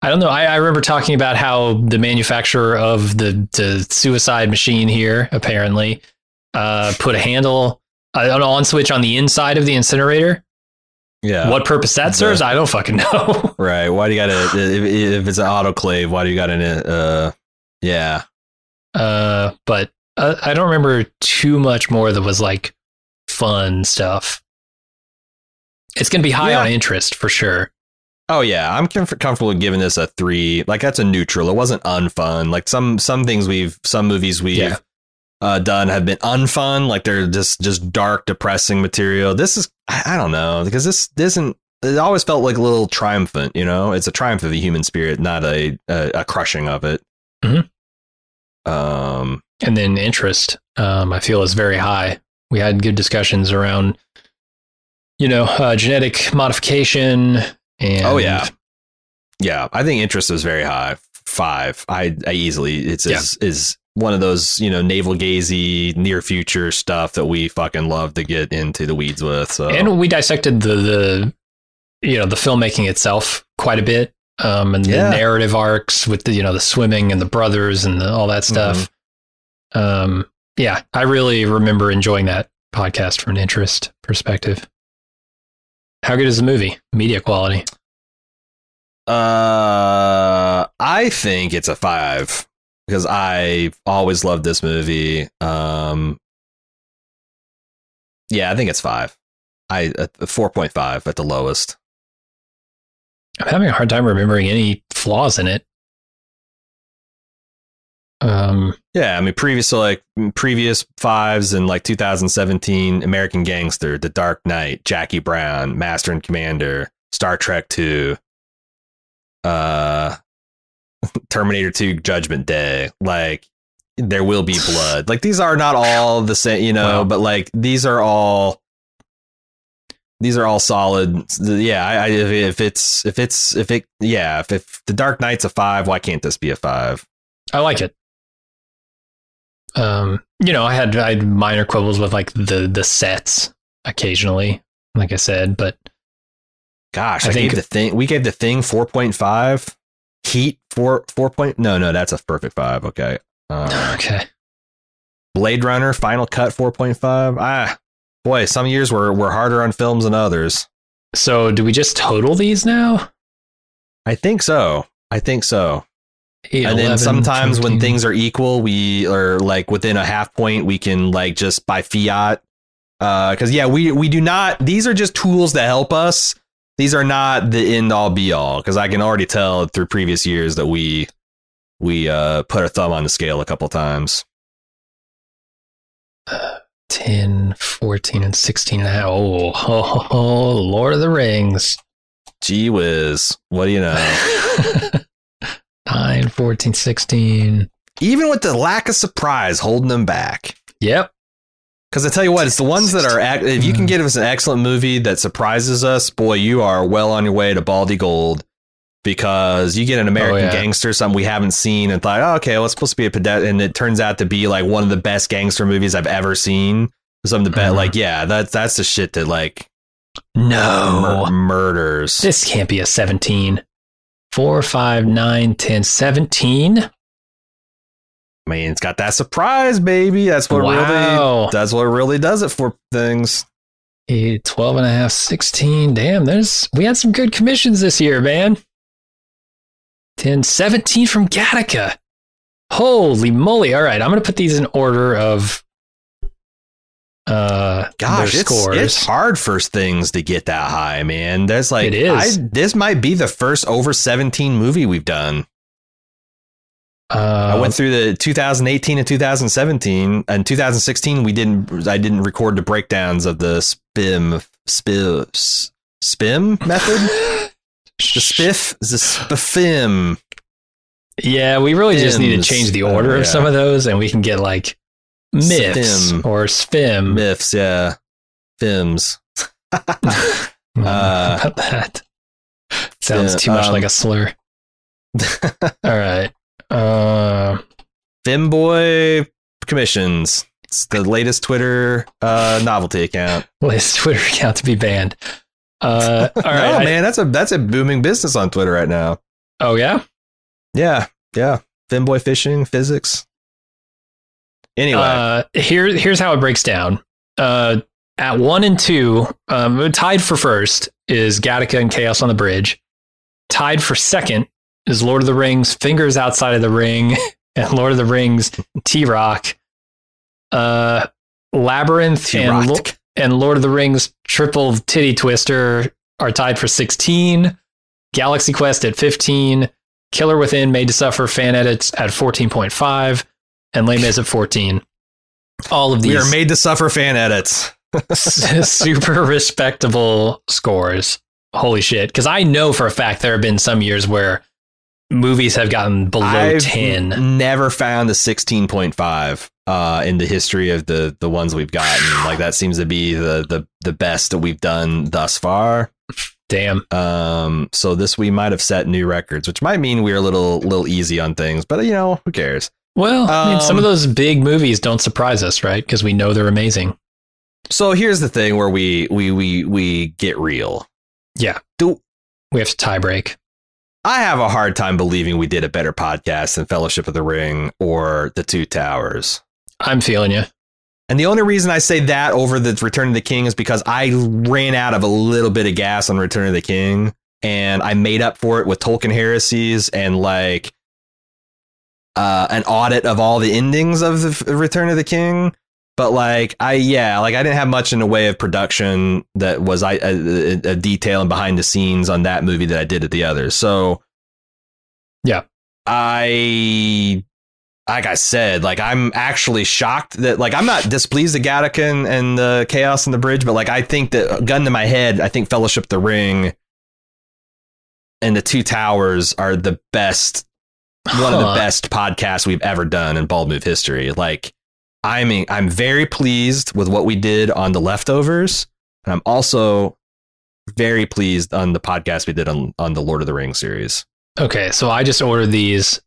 I don't know. I, I remember talking about how the manufacturer of the the suicide machine here apparently uh, put a handle, uh, an on switch on the inside of the incinerator. yeah. What purpose that serves, I don't fucking know. Right. Why do you gotta if, if it's an autoclave, why do you gotta uh yeah. Uh, but uh, I don't remember too much more that was like fun stuff. It's going to be high Yeah. on interest for sure. Oh yeah, I'm comf- comfortable giving this a three. Like that's a neutral. It wasn't unfun. Like some some things we've some movies we've Yeah. uh, done have been unfun. Like they're just just dark, depressing material. This is I, don't know because this isn't. It always felt like a little triumphant. You know, it's a triumph of the human spirit, not a a, a crushing of it. Mhm. Um. And then interest, um, I feel is very high. We had good discussions around, you know, uh, genetic modification and Oh yeah, yeah. I think interest is very high. Five. I, I easily. It's Yeah. is is one of those you know navel gazy near future stuff that we fucking love to get into the weeds with. So and we dissected the the you know the filmmaking itself quite a bit, um, and Yeah. the narrative arcs with the you know the swimming and the brothers and the, all that stuff. Mm-hmm. Um, yeah, I really remember enjoying that podcast from an interest perspective. How good is the movie? Media quality. uh, I think it's a five because I always loved this movie. Um. Yeah, I think it's five. I four point five at the lowest. I'm having a hard time remembering any flaws in it. Um, Yeah, I mean, previous so like previous fives in like 2017, American Gangster, The Dark Knight, Jackie Brown, Master and Commander, Star Trek Two, uh, Terminator Two, Judgment Day. Like, there will be blood. Like, these are not all the same, you know, Wow. but like these are all. These are all solid. Yeah, I, I, if, if it's if it's if it yeah if, if the Dark Knight's a five, why can't this be a five? I like it. Um, you know, I had I had minor quibbles with like the the sets occasionally, like I said, but Gosh, I I, think- gave the thing. We gave the thing four point five. Heat four four point. No, no, that's a perfect five. Okay. Uh, okay. Blade Runner Final Cut four point five. Ah, boy, some years were were harder on films than others. So, do we just total these now? I think so. I think so. Eight, and then 11, sometimes when things are equal, we are like within a half point, we can like just by fiat. Because yeah, we we do not. These are just tools that help us. These are not the end all be all. Because I can already tell through previous years that we we uh, put our thumb on the scale a couple times. 10, 14, and 16 and a half. Oh, oh, oh, Lord of the Rings. Gee whiz, what do you know? 9, 14, 16. Even with the lack of surprise holding them back. Yep. Because I tell you what, it's the ones that are. If you can give us an excellent movie that surprises us, boy, you are well on your way to Baldy Gold. Because you get an American yeah. Gangster, something we haven't seen, and thought, oh, okay, well, it's supposed to be a pedet, and it turns out to be like one of the best gangster movies I've ever seen. Something to bet, Mhm. like, yeah, that's that's the shit that like No. mur- murders. This can't be a 17. 4, 5, 9, 10, 17. I mean, it's got that surprise, baby. That's what really that's what really does it for things. 8, 12 and a half, 16. Damn, there's we had some good commissions this year, man. 10, 17 from Gattaca. Holy moly. All right, I'm going to put these in order of uh Gosh, it's, scores. it's hard for things to get that high, man. There's like, It is. I, this might be the first over 17 movie we've done. uh, I went through the 2018 and 2017. And 2016, we didn't. I didn't record the breakdowns of the spim spim spim method. The spiff, the spiffim. Yeah, we really just need to change the Uh, order yeah. of some of those, and we can get like myths Spim. or spim. myths, yeah, fims. Mm, Uh, about that sounds yeah, too much um, like a slur. All right. Uh, Femboy commissions. It's the latest Twitter uh, novelty account. his Twitter account to be banned. Uh, all right. oh I- man, that's a that's a booming business on Twitter right now. oh yeah. Yeah, yeah. Femboy fishing, physics. Anyway, Uh, here, here's how it breaks down. Uh, at one and two, um, tied for first is Gattaca and Chaos on the Bridge. Tied for second is Lord of the Rings, Fingers Outside of the Ring, and Lord of the Rings, T Rock. Uh, Labyrinth and, Lo- and Lord of the Rings, Triple Titty Twister are tied for 16. Galaxy Quest at 15. Killer Within Made to Suffer fan edits at 14.5. And Les Mis at 14. All of these we are made to suffer fan edits. super respectable scores. Holy shit. Because I know for a fact there have been some years where movies have gotten below I've 10. never found the 16.5 uh, in the history of the the ones we've gotten. like that seems to be the the the best that we've done thus far. Damn. Um, so this we might have set new records, which might mean we're a little little easy on things, but you know who cares? Well, I mean, some Um, of those big movies don't surprise us, right? Because we know they're amazing. So here's the thing where we we we we get real. Yeah. Do We have to tie break. I have a hard time believing we did a better podcast than Fellowship of the Ring or The Two Towers. I'm feeling you. And the only reason I say that over the Return of the King is because I ran out of a little bit of gas on Return of the King and I made up for it with Tolkien heresies and like uh, an audit of all the endings of the Return of the King. But like I yeah, like I didn't have much in the way of production that was I a, a, detail and behind the scenes on that movie that I did at the others. So Yeah. I like I said, like I'm actually shocked that like I'm not displeased at Gattaca and, and the chaos in the bridge, but like I think that gun to my head, I think Fellowship the Ring and the Two Towers are the best one of the best podcasts we've ever done in Bald Move history. Like I mean, I'm very pleased with what we did on the leftovers, and I'm also very pleased on the podcast we did on on the Lord of the Rings series. Okay, so I just ordered these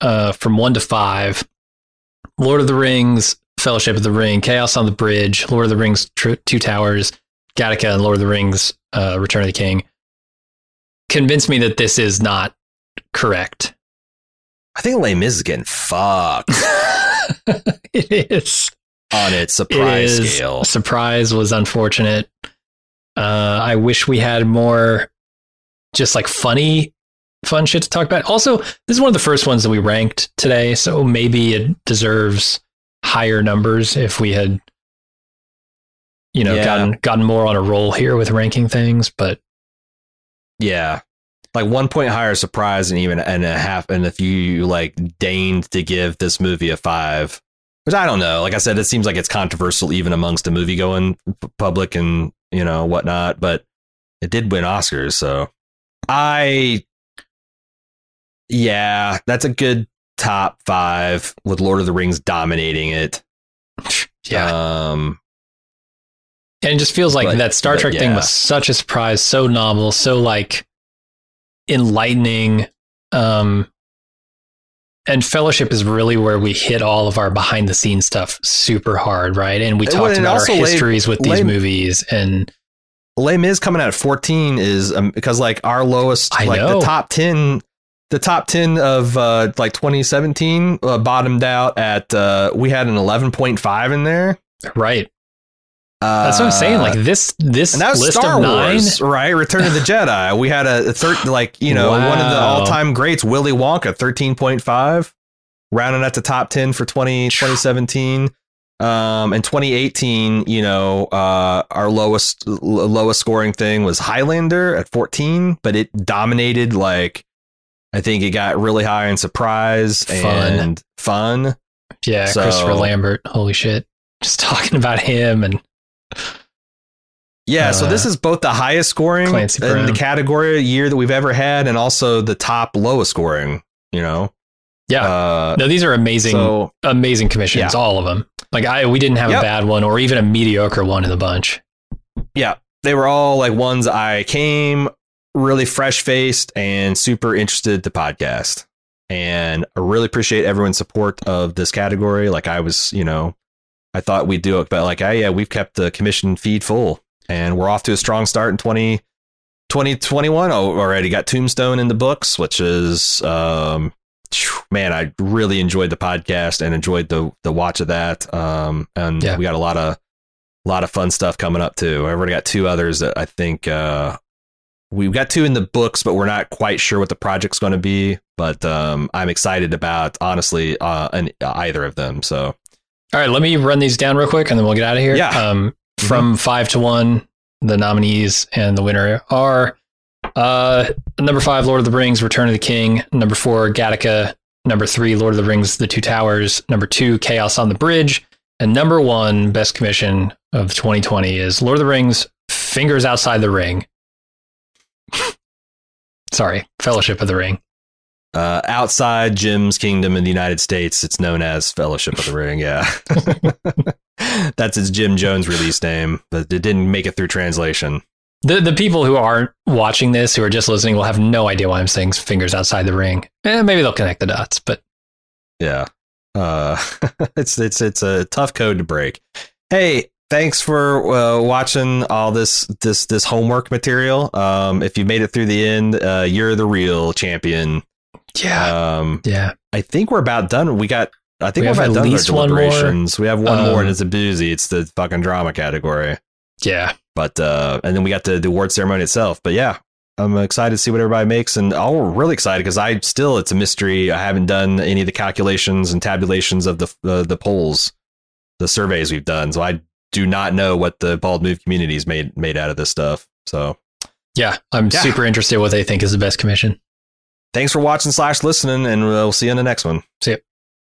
uh, from one to five. Lord of the Rings, Fellowship of the Ring, Chaos on the Bridge, Lord of the Rings, Tr- Two Towers, Gattaca, and Lord of the Rings, uh, Return of the King. Convince me that this is not correct. I think Mis is getting fucked it is. on its It surprise is. scale. Surprise was unfortunate. Uh, I wish we had more just like funny, fun shit to talk about. Also, this is one of the first ones that we ranked today, so maybe it deserves higher numbers if we had, you know, Yeah. gotten gotten more on a roll here with ranking things. But Yeah. Like one point higher surprise and even and a half and if you like deigned to give this movie a five. Which I don't know. Like I said, it seems like it's controversial even amongst the movie going public and you know whatnot, but it did win Oscars, so I yeah, that's a good top five with Lord of the Rings dominating it. Yeah. Um, and it just feels like but- that Star Trek thing was such a surprise, so novel, so like enlightening. Um, and Fellowship is really where we hit all of our behind the scenes stuff super hard, right? And we talked and about our histories with these movies, and Les Mis coming out at 14 is um, because like our lowest, I like know. the top 10, the top 10 of uh, like 2017 uh, bottomed out at, uh, we had an 11.5 in there. right. That's what I'm saying. Like this, this Uh, and that was list Star of nine. Wars, right? Return of the Jedi. We had a, third, like you know, one of the all-time greats, Willy Wonka, thirteen point five, rounding at the top ten for 20, 2017. Um, in 2018, you know, uh, our lowest l- lowest scoring thing was Highlander at 14, but it dominated. Like, I think it got really high in surprise Fun. and fun. Yeah, So- Christopher Lambert. Holy shit! Just talking about him and Yeah, so Uh, this is both the highest scoring in the category year that we've ever had, and also the top lowest scoring. You know, yeah. uh, no, these are amazing, so amazing commissions. Yeah. All of them. Like I, we didn't have Yep. a bad one or even a mediocre one in the bunch. yeah, they were all like ones I came really fresh faced and super interested to podcast, and I really appreciate everyone's support of this category. Like I was, you know, I thought we'd do it, but like I yeah, we've kept the commission feed full, and we're off to a strong start in 20, 2021 already. Got Tombstone in the books, which is um man, I really enjoyed the podcast and enjoyed the the watch of that. Um and Yeah. we got a lot of a lot of fun stuff coming up too. I've already got two others that I think uh we've got two in the books, but we're not quite sure what the project's going to be. But um, I'm excited about honestly uh, an, either of them. So All right, let me run these down real quick and then we'll get out of here. Yeah. Um, from five to one, the nominees and the winner are uh, number five, Lord of the Rings, Return of the King. Number four, Gattaca. Number three, Lord of the Rings, The Two Towers. Number two, Chaos on the Bridge. And number one, Best Commission of 2020 is Lord of the Rings, Fingers Outside the Ring. Sorry, Fellowship of the Ring. Uh, outside Jim's kingdom in the United States, it's known as Fellowship of the Ring. Yeah, that's its Jim Jones release name, but it didn't make it through translation. The the people who aren't watching this, who are just listening, will have no idea why I'm saying fingers outside the ring. Eh, maybe they'll connect the dots, but Yeah. Uh, it's it's it's a tough code to break. Hey, thanks for uh, watching all this this this homework material. Um, if you made it through the end, uh, you're the real champion. Yeah, Um, yeah. I think we're about done. We got. I think We are about at done with least our one more. deliberations. We have one more, and Um, it's a boozy. It's the fucking drama category. Yeah. But uh, and then we got the, the award ceremony itself. But yeah, I'm excited to see what everybody makes, and I'm really excited because I still it's a mystery. I haven't done any of the calculations and tabulations of the uh, the polls, the surveys we've done, so I do not know what the bald move community's made made out of this stuff. So Yeah. I'm Yeah. super interested what they think is the best commission. Thanks for watching slash listening, and we'll see you in the next one. See ya.